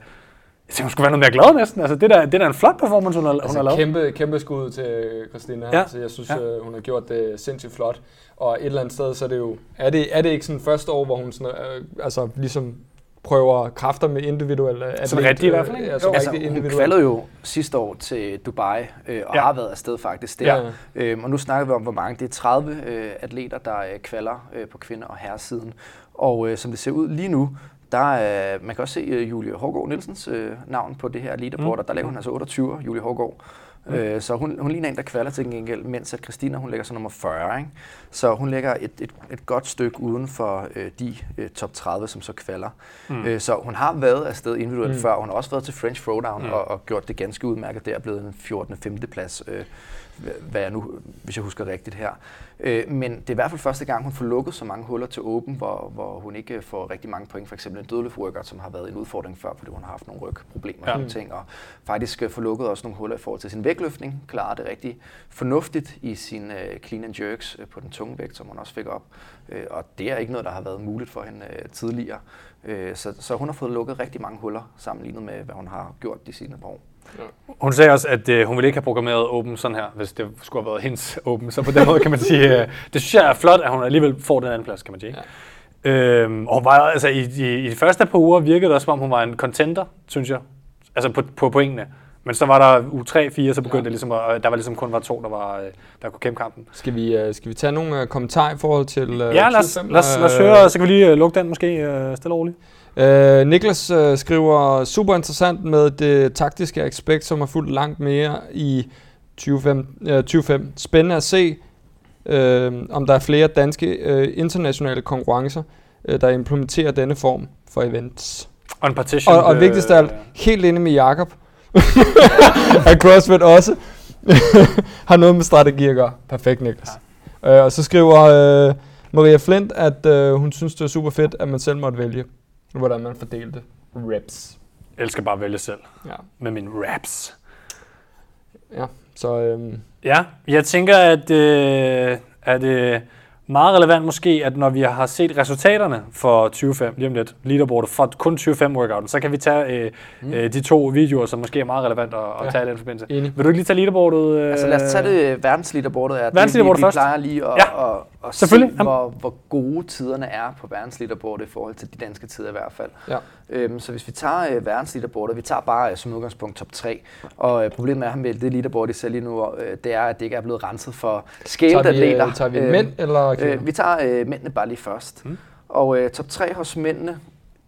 [SPEAKER 2] tænker, hun skulle være noget mere glad næsten. Altså, det, der, det der er en flot performance, hun har, hun har
[SPEAKER 3] Altså,
[SPEAKER 2] lavet.
[SPEAKER 3] kæmpe, kæmpe skud til Christina.
[SPEAKER 2] Ja.
[SPEAKER 3] Altså, jeg synes,
[SPEAKER 2] Ja.
[SPEAKER 3] ja. hun har gjort det sindssygt flot. Og et eller andet sted, så er det jo... Er det, er det ikke sådan første år, hvor hun sådan, øh, altså, ligesom prøver kræfter med individuelle atlet,
[SPEAKER 2] rigtig i hvert fald, ikke?
[SPEAKER 3] øh, Altså,
[SPEAKER 2] Jo.
[SPEAKER 4] Altså,
[SPEAKER 3] rigtig
[SPEAKER 4] hun kvalede jo sidste år til Dubai, øh, og
[SPEAKER 2] Ja.
[SPEAKER 4] har været afsted faktisk der.
[SPEAKER 3] Ja.
[SPEAKER 4] Øhm, og nu snakker vi om, hvor mange. Det er 30 øh, atleter, der øh, kvalder øh, på kvinder- og herresiden. Og øh, som det ser ud lige nu, der er, man kan også se øh, Julie Hårgaard Nielsens øh, navn på det her leaderboard, mm. og der ligger hun altså 28, Julie Hårgaard. Mm. Øh, så hun, hun ligner en, der kvalder til gengæld, mens at Christina hun ligger så nummer 40. Ikke? Så hun ligger et, et, et godt stykke uden for øh, de øh, top 30, som så kvalder. Mm. Øh, så hun har været afsted individuelt mm. før. Hun har også været til French Throwdown mm. og, og gjort det ganske udmærket der, blevet en 14. 5. plads, øh, hvad jeg nu, hvis jeg husker rigtigt her. Øh, men det er i hvert fald første gang, hun får lukket så mange huller til åben, hvor, hvor hun ikke får rigtig mange point. For eksempel en dødløft workout, som har været en udfordring før, fordi hun har haft nogle rygproblemer og
[SPEAKER 2] Ja.
[SPEAKER 4] sådan nogle ting. Og faktisk øh, får lukket også nogle huller i forhold til sin vægtløftning. Klarer det rigtig fornuftigt i sin øh, clean and jerks øh, på den tunge vægt, som hun også fik op. Øh, og det er ikke noget, der har været muligt for hende øh, tidligere. Øh, så, så hun har fået lukket rigtig mange huller sammenlignet med, hvad hun har gjort de senere par år.
[SPEAKER 2] Hun sagde også, at øh, hun ville ikke have programmeret Open sådan her, hvis det skulle have været hendes Open. Så på den måde kan man sige, øh, det synes jeg er flot, at hun alligevel får den anden plads, kan man sige. Ja. Øhm, og hun var, altså, i, i, i de første par uger virkede det også, som om hun var en contender, synes jeg. Altså på, på pointene. Men så var der u 3, 4, så begyndte ja. det ligesom, at, der var ligesom kun var to, der, var, øh, der kunne kæmpe kampen.
[SPEAKER 3] Skal vi, øh, skal vi tage nogle øh, kommentarer i forhold til
[SPEAKER 2] Ja, lad os,
[SPEAKER 3] 25?
[SPEAKER 2] lad, os, lad os høre, så kan vi lige lukke den måske stille og roligt.
[SPEAKER 3] Øh, Niklas øh, skriver, super interessant med det taktiske aspekt, som har fulgt langt mere i 25. Øh, 25. Spændende at se, øh, om der er flere danske øh, internationale konkurrencer, øh, der implementerer denne form for events.
[SPEAKER 2] Og en partition.
[SPEAKER 3] Og, og vigtigst af alt, helt inde med Jakob, at CrossFit også har noget med strategi at gøre. Perfekt, Niklas. Ja. Øh, og så skriver øh, Maria Flint, at øh, hun synes, det er super fedt, at man selv måtte vælge, hvordan man fordelte reps.
[SPEAKER 2] Jeg elsker bare at vælge selv
[SPEAKER 3] Ja,
[SPEAKER 2] med mine raps.
[SPEAKER 3] ja. så øh,
[SPEAKER 2] Ja, jeg tænker, at, øh, at øh, meget relevant måske, at når vi har set resultaterne for 25 lige om lidt, leaderboardet for kun 25 workouten, så kan vi tage øh, mm. øh, de to videoer, som måske er meget relevant at, at
[SPEAKER 3] Ja.
[SPEAKER 2] tage i den forbindelse.
[SPEAKER 3] Enig.
[SPEAKER 2] Vil du ikke lige tage leaderboardet? Øh,
[SPEAKER 4] Altså lad os tage det verdensleaderbordet. Er.
[SPEAKER 2] Verdensleaderbordet
[SPEAKER 4] vi, vi,
[SPEAKER 2] først.
[SPEAKER 4] Vi plejer lige at,
[SPEAKER 2] Ja.
[SPEAKER 4] at, se,
[SPEAKER 2] Selvfølgelig. Jamen.
[SPEAKER 4] hvor, hvor gode tiderne er på verdensleaderbordet i forhold til de danske tider i hvert fald.
[SPEAKER 3] Ja.
[SPEAKER 4] Øhm, så hvis vi tager øh, verdensleaderbordet, vi tager bare øh, som udgangspunkt top 3, og øh, problemet er med det leaderboard, de ser lige nu, øh, det er, at det ikke er blevet renset for
[SPEAKER 3] vi,
[SPEAKER 4] atleter.
[SPEAKER 3] øh, tager vi
[SPEAKER 4] Øhm,
[SPEAKER 3] mænd eller kvinder?
[SPEAKER 4] Øh, vi tager øh, mændene bare lige først. Mm. Og øh, top 3 hos mændene,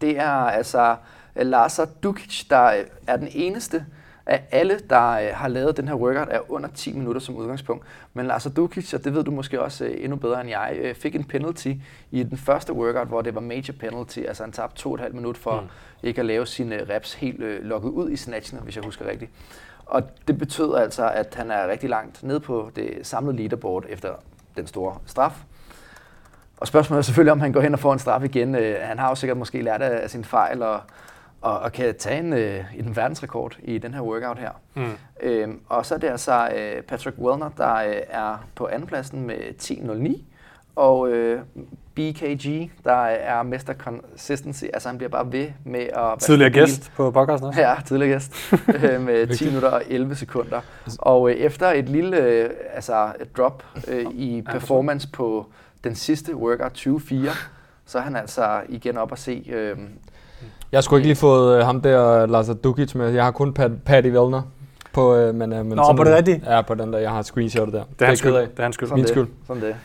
[SPEAKER 4] det er altså øh, Lazar Dukic, der øh, er den eneste af alle, der øh, har lavet den her workout, er under 10 minutter som udgangspunkt. Men Lazar Dukic, og det ved du måske også øh, endnu bedre end jeg, øh, fik en penalty i den første workout, hvor det var major penalty, altså han tabte 2,5 minut for mm. ikke at lave sine reps helt øh, lukket ud i snatchene, hvis jeg husker rigtigt. Og det betød altså, at han er rigtig langt ned på det samlede leaderboard efter den store straf. Og spørgsmålet er selvfølgelig, om han går hen og får en straf igen. Øh, han har jo sikkert måske lært af, af sin fejl og, og, og kan tage en, øh, en verdensrekord i den her workout her.
[SPEAKER 2] Mm.
[SPEAKER 4] Øhm, og så er det altså øh, Patrick Wellner, der øh, er på andenpladsen med 10.09. Og øh, BKG, der er Mester Consistency. Altså han bliver bare ved med at
[SPEAKER 2] Tidligere gæst på podcasten også.
[SPEAKER 4] Ja, tidligere gæst. øh, med 10 minutter og 11 sekunder. Og øh, efter et lille øh, altså et drop øh, i performance på den sidste workout 24, så er han altså igen op at se. Øh,
[SPEAKER 3] Jeg har sgu ikke lige fået øh, ham der, Lazar Dukic, med. Jeg har kun Pat, Patty Vellner. På, øh, men, øh, men
[SPEAKER 2] Nå,
[SPEAKER 3] sådan
[SPEAKER 2] på det
[SPEAKER 3] er
[SPEAKER 2] rigtige?
[SPEAKER 3] Ja, på den der, jeg har screenshotet der.
[SPEAKER 2] Det er hans
[SPEAKER 3] jeg ked
[SPEAKER 2] skyld.
[SPEAKER 3] af.
[SPEAKER 2] Det er hans skyld.
[SPEAKER 4] sådan
[SPEAKER 3] Min
[SPEAKER 4] det.
[SPEAKER 3] skyld.
[SPEAKER 4] Sådan det.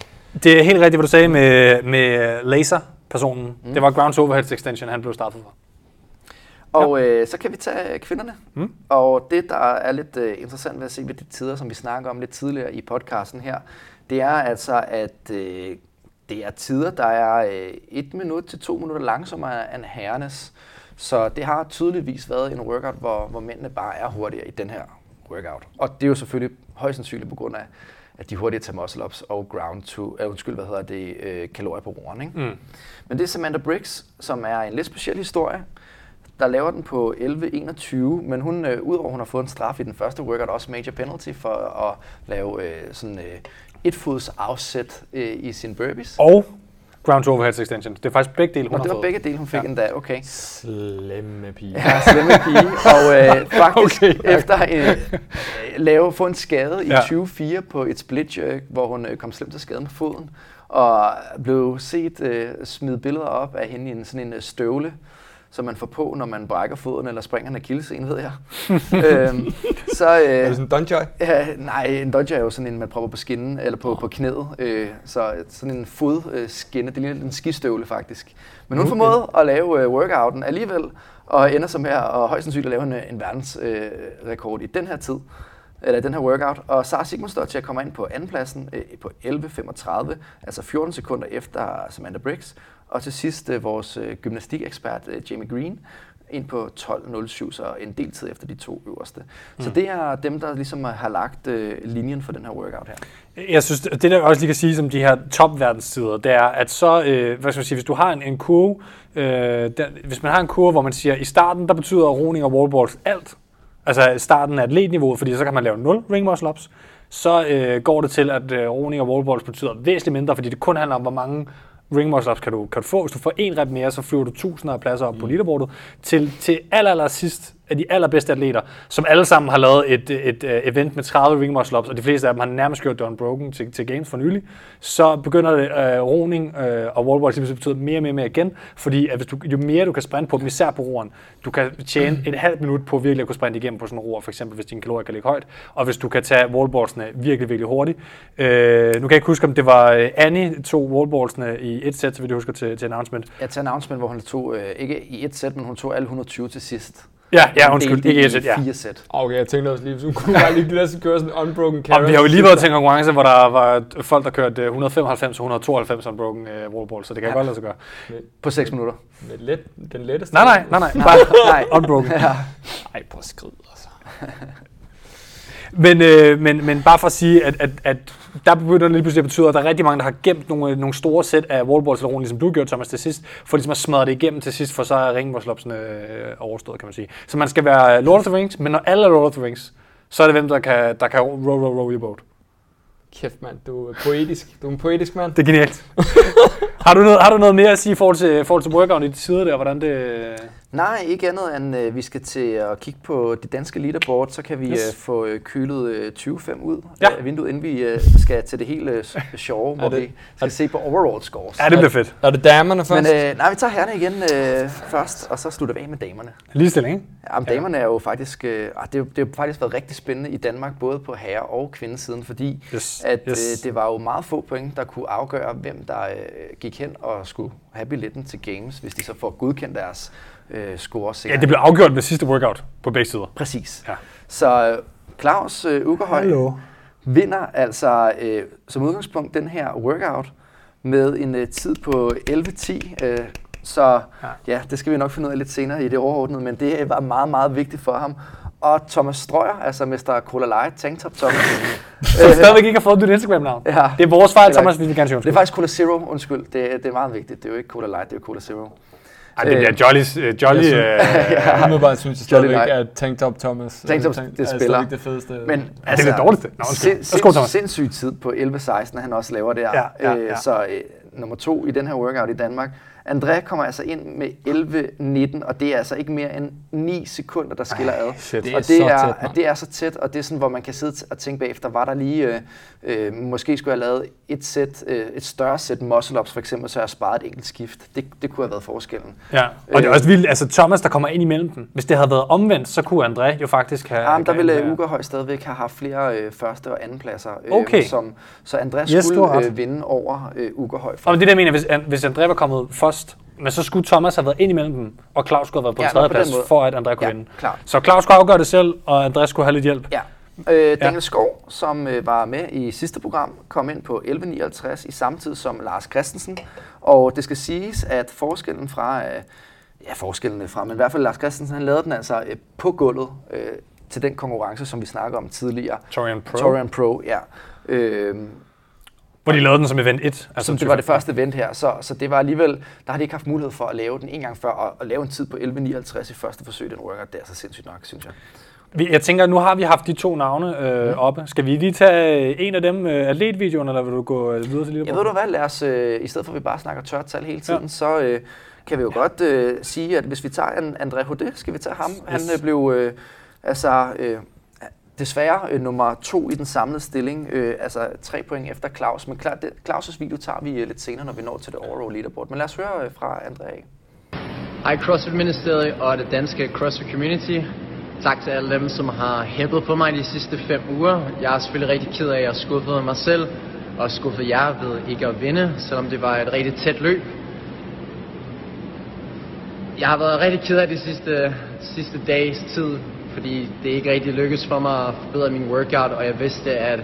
[SPEAKER 2] Det er helt rigtigt, hvad du sagde med, med laser-personen. Mm. Det var ground to overhead extension, han blev startet for.
[SPEAKER 4] Og øh, så kan vi tage kvinderne.
[SPEAKER 2] Mm.
[SPEAKER 4] Og det, der er lidt øh, interessant ved at se ved de tider, som vi snakker om lidt tidligere i podcasten her, det er altså, at øh, det er tider, der er øh, et minut til to minutter langsommere end herrenes. Så det har tydeligvis været en workout, hvor, hvor mændene bare er hurtigere i den her workout. Og det er jo selvfølgelig højst sandsynligt på grund af, at de er hurtigere til muscle ups og ground to, uh, undskyld, hvad hedder det, øh, kalorier på roeren. Ikke?
[SPEAKER 2] Mm.
[SPEAKER 4] Men det er Samantha Briggs, som er en lidt speciel historie. Der laver den på 11.21, men hun, øh, udover hun har fået en straf i den første workout, også major penalty for at lave øh, sådan øh, et fods afsæt øh, i sin burpees.
[SPEAKER 2] Og ground to overhead extension. Det er faktisk begge dele, hun har
[SPEAKER 4] det var
[SPEAKER 2] fået.
[SPEAKER 4] begge dele, hun fik
[SPEAKER 2] Ja.
[SPEAKER 4] endda. Okay.
[SPEAKER 3] Slemme pige.
[SPEAKER 4] Ja, slemme pige. Og øh, faktisk
[SPEAKER 3] Okay,
[SPEAKER 4] okay, efter at øh, lave, få en skade i
[SPEAKER 2] Ja.
[SPEAKER 4] ja. 24 på et split jerk, hvor hun øh, kom slemt til skade med foden, og blev set øh, smide billeder op af hende i en, sådan en øh, støvle, som man får på, når man brækker foden eller springer en akillesen, ved jeg. øhm, så, øh,
[SPEAKER 3] Er det sådan en Donjoy?
[SPEAKER 4] Ja, nej, en dodge er jo sådan en, man propper på skinnen, eller på, på knæet. Øh, så sådan en fodskinne, det ligner lidt en skistøvle faktisk. Men hun formåede at lave øh, workouten alligevel, og ender som her, og højst sandsynligt at lave en, øh, en verdensrekord øh, rekord i den her tid, eller den her workout. Og Sara Sigmundsdottir kommer ind på andenpladsen øh, på 11.35, altså 14 sekunder efter Samantha Briggs. Og til sidst øh, vores øh, gymnastikekspert øh, Jamie Green ind på 12.07, så en del tid efter de to øverste. Mm. Så det er dem, der ligesom har lagt øh, linjen for den her workout her.
[SPEAKER 2] Jeg synes, det der også lige kan sige som de her topverdenstider, det er, at så, øh, hvad skal man sige, hvis du har en, en kurve, øh, der, hvis man har en kurve, hvor man siger, i starten, der betyder roning og wallballs alt, altså starten af atletniveauet, fordi så kan man lave 0 ring muscle ups, så øh, går det til, at øh, roning og wallballs betyder væsentligt mindre, fordi det kun handler om, hvor mange ring muscle kan du, kan du få. Hvis du får en rep mere, så flyver du tusinder af pladser op mm. på leaderboardet. Til, til aller, aller sidst af de allerbedste atleter, som alle sammen har lavet et, et, et event med 30 ring muscle ups, og de fleste af dem har nærmest gjort Don Broken til, til games for nylig, så begynder det, øh, roning øh, og wallballs lige pludselig betyder mere og mere, mere igen, fordi at hvis du, jo mere du kan sprinte på dem, især på roeren, du kan tjene et halvt minut på virkelig at kunne sprinte igennem på sådan en roer, for eksempel hvis din kalorier kan ligge højt, og hvis du kan tage wallballsene virkelig, virkelig hurtigt. Øh, nu kan jeg ikke huske, om det var øh, Annie tog wallballsene i et sæt, så vidt jeg husker til, til announcement.
[SPEAKER 4] Ja, til announcement, hvor hun tog, øh, ikke i et sæt, men hun tog alle 120 til sidst.
[SPEAKER 2] Ja, ja, undskyld,
[SPEAKER 4] delte
[SPEAKER 2] ikke
[SPEAKER 4] det
[SPEAKER 2] et sæt, ja.
[SPEAKER 4] Fire sæt.
[SPEAKER 3] Okay, jeg tænkte også lige, så kunne bare lige næsten køre sådan en unbroken carry.
[SPEAKER 2] Og vi har jo lige været til en konkurrence, hvor der var folk, der kørte øh, 195 og 192 unbroken øh, wallball, så det kan ja. godt lade sig gøre.
[SPEAKER 4] På 6 minutter.
[SPEAKER 3] Med let, den letteste.
[SPEAKER 2] Nej, nej, nej, nej, bare
[SPEAKER 4] Nej.
[SPEAKER 2] unbroken.
[SPEAKER 4] Ja.
[SPEAKER 3] Ej, på skrid, altså.
[SPEAKER 2] Men, øh, men, men bare for at sige, at, at, at der begynder det lige pludselig at betyde, at der er rigtig mange, der har gemt nogle, øh, nogle store sæt af wallballs eller ligesom du gjorde, Thomas, til sidst, for ligesom at smadre det igennem til sidst, for så er ringmålslopsene øh, overstået, kan man sige. Så man skal være Lord of the Rings, men når alle er Lord of the Rings, så er det hvem, der kan, der kan row, row, row your boat.
[SPEAKER 3] Kæft mand, du er poetisk. Du er en poetisk mand.
[SPEAKER 2] Det er genialt. har, du noget, har du noget mere at sige i forhold til, forhold til workout i de sider der? Hvordan det...
[SPEAKER 4] Nej, ikke andet end øh, vi skal til at kigge på det danske leaderboard, så kan vi
[SPEAKER 2] Yes.
[SPEAKER 4] øh, få øh, kølet øh, 25 ud
[SPEAKER 2] Ja.
[SPEAKER 4] af vinduet, inden vi øh, skal til det helt øh, sjove, hvor
[SPEAKER 3] det-
[SPEAKER 4] vi skal se på overall scores.
[SPEAKER 2] Ja, det bliver fedt.
[SPEAKER 3] Er det damerne først?
[SPEAKER 4] Men øh, nej, vi tager herrerne igen øh, først, og så slutter vi af med damerne.
[SPEAKER 2] Ligestilling, ikke?
[SPEAKER 4] Jamen, damerne er jo faktisk, øh, ah, det, er jo- det har faktisk været rigtig spændende i Danmark, både på herre- og kvindesiden, fordi
[SPEAKER 2] Yes,
[SPEAKER 4] at
[SPEAKER 2] yes.
[SPEAKER 4] øh, det var jo meget få point, der kunne afgøre, hvem der øh, gik hen og skulle have billetten til games, hvis de så får godkendt deres øh, score
[SPEAKER 2] Ja, det blev afgjort med sidste workout på begge sider.
[SPEAKER 4] Præcis.
[SPEAKER 2] Ja.
[SPEAKER 4] Så øh, Claus øh, Ugerhøj vinder altså øh, som udgangspunkt den her workout med en øh, tid på 11.10. Øh, så
[SPEAKER 2] Ja.
[SPEAKER 4] ja. det skal vi nok finde ud af lidt senere i det overordnede, men det øh, var meget, meget vigtigt for ham. Og Thomas Strøger, altså Mr. Cola Light, Tanktop Thomas.
[SPEAKER 2] Som stadigvæk ikke har fået et nyt Instagram-navn.
[SPEAKER 4] Ja.
[SPEAKER 2] Det er vores fejl, Thomas, vi vil gerne sige
[SPEAKER 4] Det er
[SPEAKER 2] undskyld.
[SPEAKER 4] faktisk Cola Zero, undskyld. Det, det er meget vigtigt. Det er jo ikke Cola Light, det er jo Cola Zero.
[SPEAKER 2] Ej, det bliver Jolly's, uh, Jolly...
[SPEAKER 3] Jeg
[SPEAKER 2] Uh,
[SPEAKER 3] umiddelbart synes jeg stadigvæk, at Tanktop Thomas
[SPEAKER 4] Tanktop,
[SPEAKER 3] er,
[SPEAKER 4] det
[SPEAKER 3] er
[SPEAKER 4] spiller.
[SPEAKER 3] stadigvæk det fedeste.
[SPEAKER 4] Men
[SPEAKER 2] det lidt dårligt, det. Nå, undskyld.
[SPEAKER 4] sind,
[SPEAKER 2] Thomas.
[SPEAKER 4] sindssyg tid på 11.16, han også laver der.
[SPEAKER 2] Ja, ja,
[SPEAKER 4] Øh,
[SPEAKER 2] ja.
[SPEAKER 4] Så øh, nummer to i den her workout i Danmark. André kommer altså ind med 11.19, og det er altså ikke mere end 9 sekunder, der skiller ad.
[SPEAKER 2] shit.
[SPEAKER 3] Det er
[SPEAKER 4] og det
[SPEAKER 3] så
[SPEAKER 4] er,
[SPEAKER 3] tæt,
[SPEAKER 4] at
[SPEAKER 3] mand.
[SPEAKER 4] det er så tæt, og det er sådan, hvor man kan sidde og tænke bagefter, var der lige, øh, øh, måske skulle jeg have lavet et, sæt, øh, et større sæt muscle-ups for eksempel, så jeg sparet et enkelt skift. Det, det kunne have været forskellen.
[SPEAKER 2] ja, og det er også vildt, altså Thomas, der kommer ind imellem dem. Hvis det havde været omvendt, så kunne André jo faktisk have...
[SPEAKER 4] Ja, men der ville Ugerhøj stadigvæk have haft flere øh, første- og andenpladser. Øh,
[SPEAKER 2] Okay.
[SPEAKER 4] Som, så André
[SPEAKER 2] Yes,
[SPEAKER 4] skulle øh, vinde over øh, Ugerhøj.
[SPEAKER 2] Og men det der mener, hvis, An- hvis André var kommet først, men så skulle Thomas have været ind imellem dem, og Claus skulle have været på
[SPEAKER 4] Ja,
[SPEAKER 2] en
[SPEAKER 4] nå, på
[SPEAKER 2] tredje
[SPEAKER 4] den
[SPEAKER 2] plads,
[SPEAKER 4] måde.
[SPEAKER 2] for at André kunne
[SPEAKER 4] Ja,
[SPEAKER 2] vinde.
[SPEAKER 4] klart.
[SPEAKER 2] Så Claus skulle afgøre det selv, og André skulle have lidt hjælp.
[SPEAKER 4] Ja. Øh, Daniel Skov, som øh, var med i sidste program, kom ind på 11.59 i samme tid som Lars Christensen. Og det skal siges, at forskellen fra, øh, ja forskellen fra, men i hvert fald Lars Christensen, han lavede den altså øh, på gulvet øh, til den konkurrence, som vi snakkede om tidligere.
[SPEAKER 2] Torian Pro.
[SPEAKER 4] Torian Pro, ja. Øh,
[SPEAKER 2] Hvor de lavede den som event 1. Altså
[SPEAKER 4] som det var det første event her, så, så det var alligevel, der har de ikke haft mulighed for at lave den en gang før, og, og lave en tid på 11.59 i første forsøg, den workout, det er så sindssygt nok, synes jeg.
[SPEAKER 2] Jeg tænker, nu har vi haft de to navne øh, oppe. Skal vi lige tage en af dem, øh, atletvideoen, eller vil du gå øh, videre til lille
[SPEAKER 4] Jeg ved du hvad, lad os, øh, i stedet for at vi bare snakker tørt tal hele tiden,
[SPEAKER 2] Ja.
[SPEAKER 4] ja. så øh, kan vi jo godt øh, sige, at hvis vi tager en André Hode, skal vi tage ham. Yes. Han øh, blev øh, altså øh, desværre øh, nummer to i den samlede stilling, øh, altså tre point efter Claus. Men klart, det, Claus' video tager vi øh, lidt senere, når vi når til det overall leaderboard. Men lad os høre øh, fra André.
[SPEAKER 7] Hej CrossFit Ministeriet og det danske CrossFit Community. Tak til alle dem, som har hæppet på mig de sidste fem uger. Jeg er selvfølgelig rigtig ked af, at jeg skuffede mig selv og skuffede jer ved ikke at vinde, selvom det var et rigtig tæt løb. Jeg har været rigtig ked af de sidste, sidste dages tid, fordi det ikke rigtig lykkedes for mig at forbedre min workout, og jeg vidste, at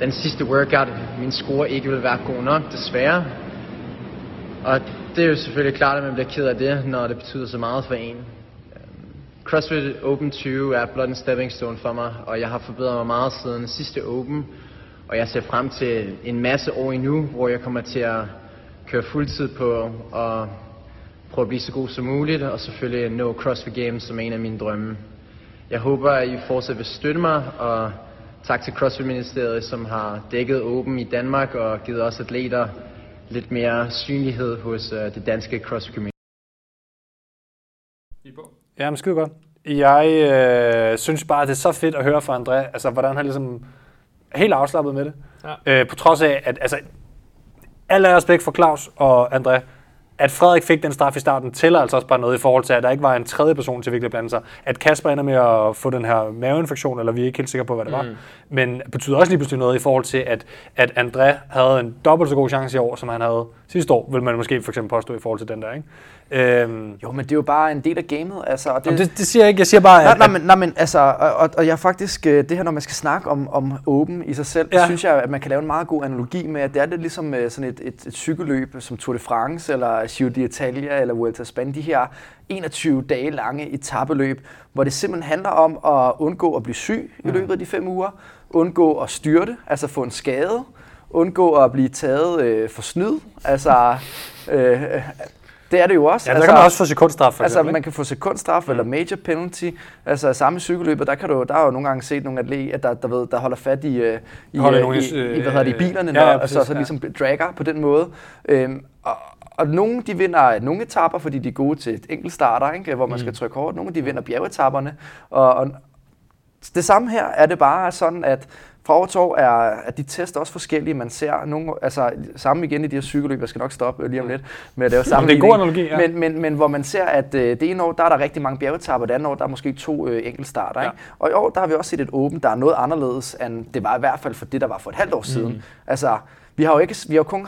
[SPEAKER 7] den sidste workout, min score ikke ville være god nok, desværre. Og det er jo selvfølgelig klart, at man bliver ked af det, når det betyder så meget for en. CrossFit Open 20 er blot en stepping stone for mig, og jeg har forbedret mig meget siden sidste Open. Og jeg ser frem til en masse år endnu, hvor jeg kommer til at køre fuldtid på og prøve at blive så god som muligt, og selvfølgelig nå CrossFit Games som en af mine drømme. Jeg håber, at I fortsat vil støtte mig, og tak til CrossFit Ministeriet, som har dækket Open i Danmark og givet os atleter lidt mere synlighed hos uh, det danske CrossFit Community.
[SPEAKER 2] Ja, men skide godt. Jeg øh, synes bare, at det er så fedt at høre fra André, altså hvordan han ligesom er helt afslappet med det. Ja. Øh, på trods af, at altså, al respekt for Claus og André, at Frederik fik den straf i starten, tæller altså også bare noget i forhold til, at der ikke var en tredje person til virkelig at blande sig. At Kasper ender med at få den her maveinfektion, eller vi er ikke helt sikre på, hvad det var. Mm. Men betyder også lige pludselig noget i forhold til, at, at André havde en dobbelt så god chance i år, som han havde sidste år, vil man måske for eksempel påstå i forhold til den der. Ikke? Øhm,
[SPEAKER 4] Jo, men det er jo bare en del af gamet. Altså, og
[SPEAKER 2] det, det, det siger jeg ikke. Jeg siger bare,
[SPEAKER 4] Nej,
[SPEAKER 2] at,
[SPEAKER 4] nej, men, nej, men altså, og, og, og jeg faktisk, øh, det her, når man skal snakke om, om Open i sig selv,
[SPEAKER 2] Ja.
[SPEAKER 4] synes jeg, at man kan lave en meget god analogi med, at det er lidt ligesom øh, sådan et, et, et cykelløb, som Tour de France, eller Giro d'Italia, eller Vuelta a Spanien, de her 21 dage lange etabeløb, hvor det simpelthen handler om at undgå at blive syg i løbet af de fem uger, undgå at styrte, altså få en skade, undgå at blive taget øh, for snyd, altså... Øh, Det er det jo også.
[SPEAKER 2] Ja, der kan man også få sekundstraf, for
[SPEAKER 4] Altså,
[SPEAKER 2] eksempel,
[SPEAKER 4] man kan få sekundstraf mm. eller major penalty. Altså, samme cykelløbet, der kan du, der har jo nogle gange set nogle atleter, der, der, ved, der holder fat i, øh, i,
[SPEAKER 2] Holder
[SPEAKER 4] øh,
[SPEAKER 2] nogle
[SPEAKER 4] i,
[SPEAKER 2] i-
[SPEAKER 4] i, hvad hedder det, i
[SPEAKER 2] øh,
[SPEAKER 4] bilerne,
[SPEAKER 2] ja,
[SPEAKER 4] når,
[SPEAKER 2] ja, præcis,
[SPEAKER 4] altså, så
[SPEAKER 2] ja.
[SPEAKER 4] ligesom dragger på den måde. Øhm, og, og nogle de vinder nogle etapper, fordi de er gode til et enkelt starter, ikke? hvor man skal trykke hårdt. Nogle de vinder bjergetapperne. Og, og det samme her er det bare sådan, at fra år til år er, at de test også forskellige. Man ser nogle, altså samme igen i de her cykelløb, jeg skal nok stoppe lige om lidt med at lave
[SPEAKER 2] det er god analogi, ja.
[SPEAKER 4] men, men, men hvor man ser, at øh, det ene år, der er der rigtig mange bjergetapper, det andet år, der er måske to øh, enkeltstarter.
[SPEAKER 2] Ja.
[SPEAKER 4] Ikke? Og i år, der har vi også set et åbent, der er noget anderledes, end det var i hvert fald for det, der var for et halvt år siden.
[SPEAKER 2] Mm.
[SPEAKER 4] Altså, vi har jo ikke, vi har jo kun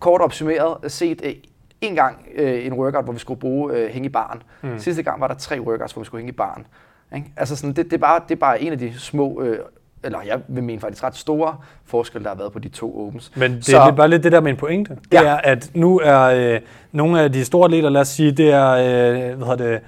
[SPEAKER 4] kort opsummeret set øh, en gang øh, en workout, hvor vi skulle bruge øh, hænge i baren. Mm. Sidste gang var der tre workouts, hvor vi skulle hænge i baren. Ikke? Altså sådan, det, det, er bare, det er bare en af de små, øh, eller jeg vil mene faktisk ret store forskelle, der har været på de to opens.
[SPEAKER 2] Men det
[SPEAKER 4] Så-
[SPEAKER 2] er bare lidt det der med en pointe. Det
[SPEAKER 4] Ja.
[SPEAKER 2] er, at nu er øh, nogle af de store atleter, lad os sige, det er, øh, hvad hedder det,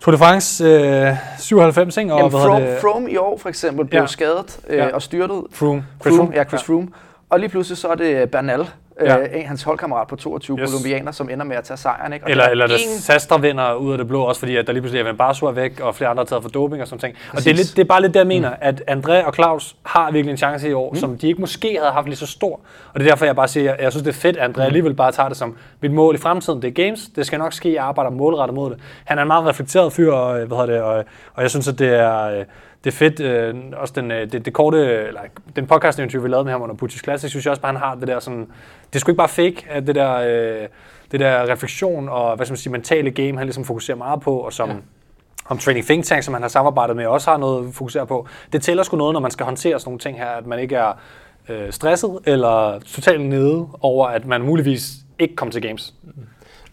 [SPEAKER 2] Tour de France øh, 97, ikke? Og
[SPEAKER 4] Jamen,
[SPEAKER 2] hvad hedder
[SPEAKER 4] Froome,
[SPEAKER 2] det?
[SPEAKER 4] Froome i år for eksempel blev
[SPEAKER 2] Ja.
[SPEAKER 4] skadet øh,
[SPEAKER 2] Ja.
[SPEAKER 4] og styrtet.
[SPEAKER 2] Froome.
[SPEAKER 4] Froome, ja, Chris ja. Froome. Og lige pludselig så er det Bernal,
[SPEAKER 2] Ja.
[SPEAKER 4] øh, hans holdkammerat på 22
[SPEAKER 2] Yes.
[SPEAKER 4] kolumbianer, som ender med at tage sejren. Ikke? Og
[SPEAKER 2] Eller,
[SPEAKER 4] er
[SPEAKER 2] eller
[SPEAKER 4] ingen-
[SPEAKER 2] Sastre vinder ud af det blå, også fordi at der lige pludselig er Van Barso er væk, og flere andre er taget for doping og sådan ting. Og det er, lidt, det er bare lidt det, jeg mener, mm. at André og Claus har virkelig en chance i år, mm. som de ikke måske havde haft lige så stor. Og det er derfor, jeg bare siger, at jeg synes, det er fedt, at André mm. alligevel bare tager det som mit mål i fremtiden. Det er games, det skal nok ske, jeg arbejder målrettet mod det. Han er en meget reflekteret fyr, og, øh, hvad hedder det, og, og jeg synes, at det er, øh, det er fedt. Øh, også den, øh, det, det korte, eller den podcast interview vi lavede med ham under Putis Classic, synes jeg også bare, han har det der sådan, det er sgu ikke bare fake, at det der, øh, det der refleksion og, hvad skal man sige, mentale game, han ligesom fokuserer meget på, og som, ja om Training Think Tank, som han har samarbejdet med, også har noget at fokusere på. Det tæller sgu noget, når man skal håndtere sådan nogle ting her, at man ikke er øh, stresset eller totalt nede over, at man muligvis ikke kommer til games.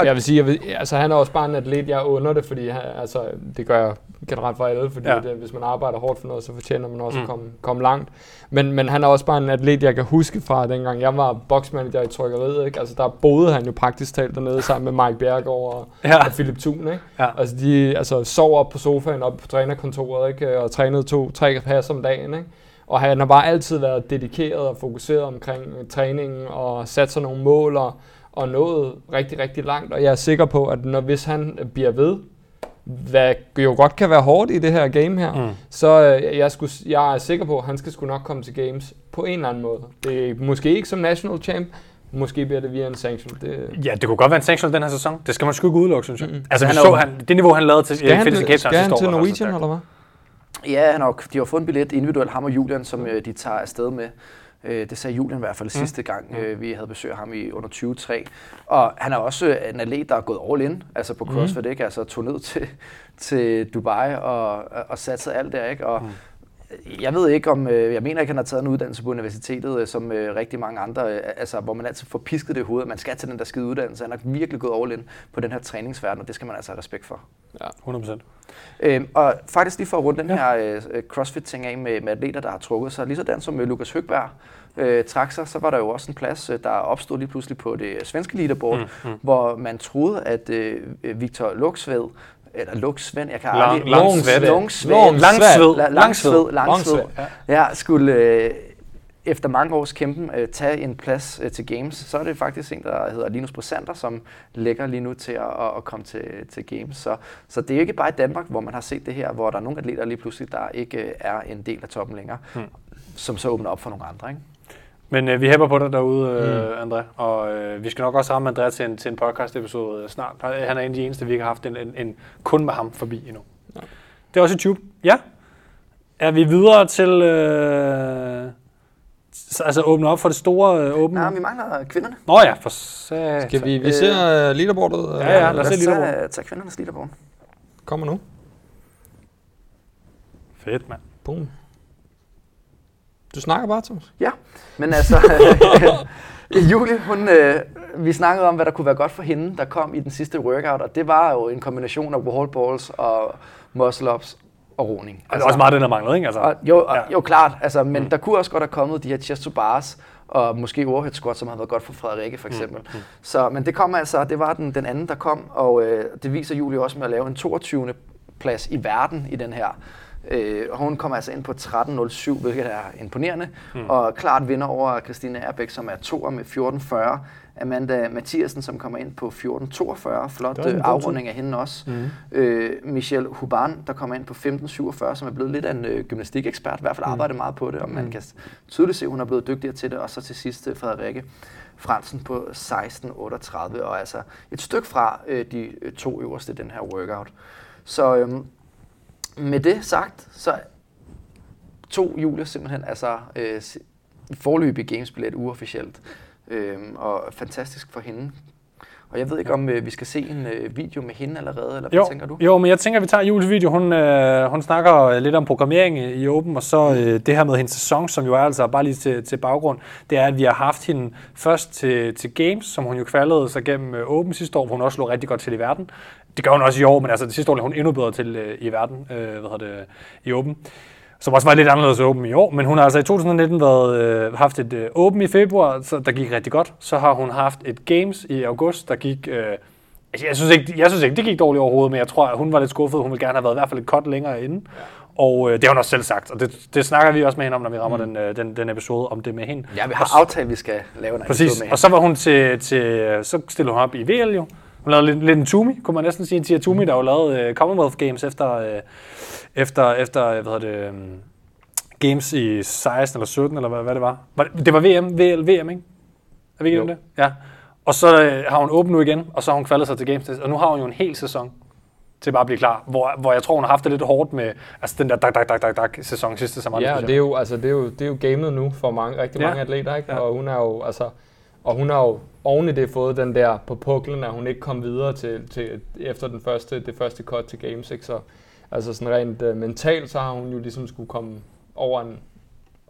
[SPEAKER 3] Jeg vil sige, jeg vil, altså han er også bare en atlet, jeg under det, fordi han, altså, det gør jeg generelt for alle, fordi
[SPEAKER 2] Ja.
[SPEAKER 3] det, hvis man arbejder hårdt for noget, så fortjener man også mm. at komme, komme langt. Men, men han er også bare en atlet, jeg kan huske fra dengang jeg var boxmanager i trykkeriet. Ikke? Altså, der boede han jo praktisk talt dernede sammen med Mike Bjergård og,
[SPEAKER 2] Ja.
[SPEAKER 3] og Philip Thun. Ikke?
[SPEAKER 2] Ja.
[SPEAKER 3] Altså, de altså, sov op på sofaen op på trænerkontoret ikke? og trænede to-tre pas om dagen. Ikke? Og han har bare altid været dedikeret og fokuseret omkring træningen og sat sig nogle mål og, og nået rigtig, rigtig langt. Og jeg er sikker på, at når, hvis han bliver ved, hvad jo godt kan være hårdt i det her game her, mm. så øh, jeg, skulle, jeg er sikker på, at han skal sgu nok komme til games på en eller anden måde. Det er måske ikke som national champ, måske bliver det via en sanction. Det,
[SPEAKER 2] Ja, det kunne godt være en sanction den her sæson. Det skal man sgu ikke udelukke, synes jeg. Mm. Altså,
[SPEAKER 4] Han er
[SPEAKER 2] så han, det niveau, han lavede til
[SPEAKER 3] skal han,
[SPEAKER 2] Infinity Cape
[SPEAKER 3] skal
[SPEAKER 2] Town
[SPEAKER 3] han
[SPEAKER 2] sidste
[SPEAKER 3] til
[SPEAKER 2] altså
[SPEAKER 3] Norwegian, eller hvad?
[SPEAKER 4] Ja, han har, de har fået en billet individuelt, ham og Julian, som øh, de tager afsted med. Øh, det sagde Julian i hvert fald mm. sidste gang, øh, vi havde besøg af ham i under 23. Og han er også øh, en atlet, der er gået all in, altså på CrossFit, mm. ikke? Altså tog ned til, til Dubai og, og satte alt der, ikke? Og mm. Jeg ved ikke om, øh, jeg mener ikke, han har taget en uddannelse på universitetet, øh, som øh, rigtig mange andre, øh, altså hvor man altid får pisket det i hovedet, man skal tage den der skide uddannelse. Han har virkelig gået all in på den her træningsverden, og det skal man altså have respekt for.
[SPEAKER 2] 100%.
[SPEAKER 4] Øhm, og faktisk lige for at runde den her øh, CrossFit-ting af med, med atleter, der har trukket sig, lige sådan som øh, Lukas Høgberg øh, trak sig, så var der jo også en plads, der opstod lige pludselig på det svenske leaderboard, mm, mm. hvor man troede, at øh, Victor Luxved, eller Luxvend, jeg kan
[SPEAKER 2] Lang-
[SPEAKER 4] aldrig...
[SPEAKER 2] Langsved.
[SPEAKER 4] Langsved.
[SPEAKER 2] Langsved.
[SPEAKER 4] La- Langsved. Langsved. Ja, skulle øh, efter mange års kæmpen øh, tage en plads øh, til Games, så er det faktisk en, der hedder Linus Brisander, som lægger lige nu til at, at, at komme til, til Games. Så, så det er jo ikke bare i Danmark, hvor man har set det her, hvor der er nogle atleter lige pludselig, der ikke øh, er en del af toppen længere, hmm. som så åbner op for nogle andre. Ikke?
[SPEAKER 2] Men øh, vi hæpper på dig derude, øh, André, og øh, vi skal nok også ramme André til en, til en podcast-episode øh, snart. Han er en af de eneste, vi ikke har haft en, en, en kun med ham forbi endnu. Ja. Det er også YouTube. Ja. Er vi videre til... Øh, altså åbne op for det store øh, åbne?
[SPEAKER 4] Ja, vi mangler kvinderne.
[SPEAKER 2] Nå ja, for satan.
[SPEAKER 3] Skal vi, vi ser uh, leaderboardet?
[SPEAKER 2] Ja, ja, lad
[SPEAKER 4] Lad
[SPEAKER 2] os
[SPEAKER 4] os
[SPEAKER 2] se lige
[SPEAKER 4] tage, tage kvindernes leaderboard.
[SPEAKER 3] Kommer nu.
[SPEAKER 2] Fedt, mand.
[SPEAKER 3] Boom. Du snakker bare, Thomas.
[SPEAKER 4] Ja, men altså, Julie, hun, øh, vi snakkede om, hvad der kunne være godt for hende, der kom i den sidste workout, og det var jo en kombination af wall balls og muscle-ups og roning.
[SPEAKER 2] Altså, det er også meget det, der manglede, ikke? Altså,
[SPEAKER 4] Og, jo, og,
[SPEAKER 2] Ja.
[SPEAKER 4] jo, klart, altså, men mm. der kunne også godt have kommet de her chest to bars, og måske overhead squat, som har været godt for Frederikke for eksempel. Mm. Så, men det kom altså, det var den, den anden, der kom, og øh, det viser Julie også med at lave en 22. plads i verden i den her. Øh, og hun kommer altså ind på 13.07, hvilket er imponerende, mm. og klart vinder over Christine Erbæk, som er toer med 14.40. Amanda Mathiasen, som kommer ind på 14.42. Flot øh, afrunding af hende også. Mm. Øh, Michelle Huban, der kommer ind på 15.47, som er blevet lidt af en øh, gymnastikekspert, i hvert fald arbejdet meget på det, og man kan tydeligt se, at hun er blevet dygtigere til det. Og så til sidst øh, Frederikke Fransen på 16.38, og altså et stykke fra øh, de øh, to øverste den her workout. Så øhm, med det sagt, så to Julia simpelthen altså øh, forløbig gamesbillet uofficielt. Øhm, og fantastisk for hende. Og jeg ved ikke, om øh, vi skal se en øh, video med hende allerede, eller hvad
[SPEAKER 2] Jo,
[SPEAKER 4] tænker du?
[SPEAKER 2] jo, men jeg tænker, at vi tager Jules video. Hun, øh, hun snakker øh, lidt om programmering i i Open, og så øh, det her med hendes sæson, som jo er altså bare lige til, til baggrund, det er, at vi har haft hende først til, til Games, som hun jo kvalede sig gennem øh, Open sidste år, hvor hun også lå rigtig godt til i verden. Det gør hun også i år, men altså det sidste år lå hun endnu bedre til øh, i verden, øh, hvad hedder det, i Open. Som også var lidt anderledes åben i år, men hun har altså i 2019 været, øh, haft et øh, åben i februar, så der gik rigtig godt. Så har hun haft et Games i august, der gik... Øh, altså, jeg, synes ikke, jeg synes ikke, det gik dårligt overhovedet, men jeg tror, at hun var lidt skuffet. Hun ville gerne have været i hvert fald et cut længere inde. Ja. Og øh, det har hun også selv sagt, og det, det snakker vi også med hende om, når vi rammer mm. den, øh, den, den episode om det med hende.
[SPEAKER 4] Ja, vi har aftalt, at vi skal lave en
[SPEAKER 2] Præcis,
[SPEAKER 4] episode med
[SPEAKER 2] og så var hun til, til så stillede hun op i VL jo. Hun lavede lidt, lidt en Tumi, kunne man næsten sige. Tia Tumi, der jo lavede uh, Commonwealth Games efter, uh, efter, efter hvad hedder det, um, Games i 16 eller 17, eller hvad, hvad det var. var det, det var VM, VL, VM, ikke? Er vi ikke det? Ja. Og så øh, har hun åbent nu igen, og så har hun kvalet sig til Games, og nu har hun jo en hel sæson til bare at blive klar, hvor, hvor jeg tror, hun har haft det lidt hårdt med altså den der dak, dak, dak, dak, dak sæson sidste sommer.
[SPEAKER 3] Ja, det er jo, altså, det er jo, det er jo gamet nu for mange, rigtig
[SPEAKER 2] Ja.
[SPEAKER 3] mange atleter, ikke?
[SPEAKER 2] Ja.
[SPEAKER 3] Og hun er jo, altså, og hun har jo oven i det fået den der på puklen, at hun ikke kom videre til, til efter den første, det første cut til Games, ikke? Så altså sådan rent uh, mentalt, så har hun jo ligesom skulle komme over en,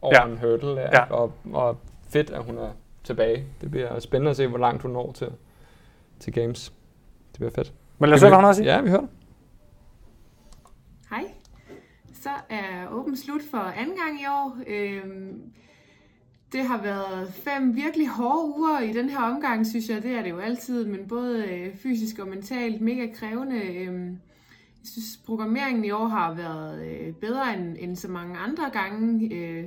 [SPEAKER 3] over
[SPEAKER 2] Ja.
[SPEAKER 3] en hurdle, ja.
[SPEAKER 2] Ja.
[SPEAKER 3] Og, og fedt, at hun er tilbage. Det bliver spændende at se, hvor langt hun når til, til Games. Det bliver fedt.
[SPEAKER 2] Men lad os høre, hvad hun har at sige.
[SPEAKER 3] Ja, vi hører det.
[SPEAKER 8] Hej. Så er Åben slut for anden gang i år. Øhm, det har været fem virkelig hårde uger i den her omgang, synes jeg. Det er det jo altid, men både øh, fysisk og mentalt mega krævende. Øhm, jeg synes, programmeringen i år har været øh, bedre end, end så mange andre gange. Øh,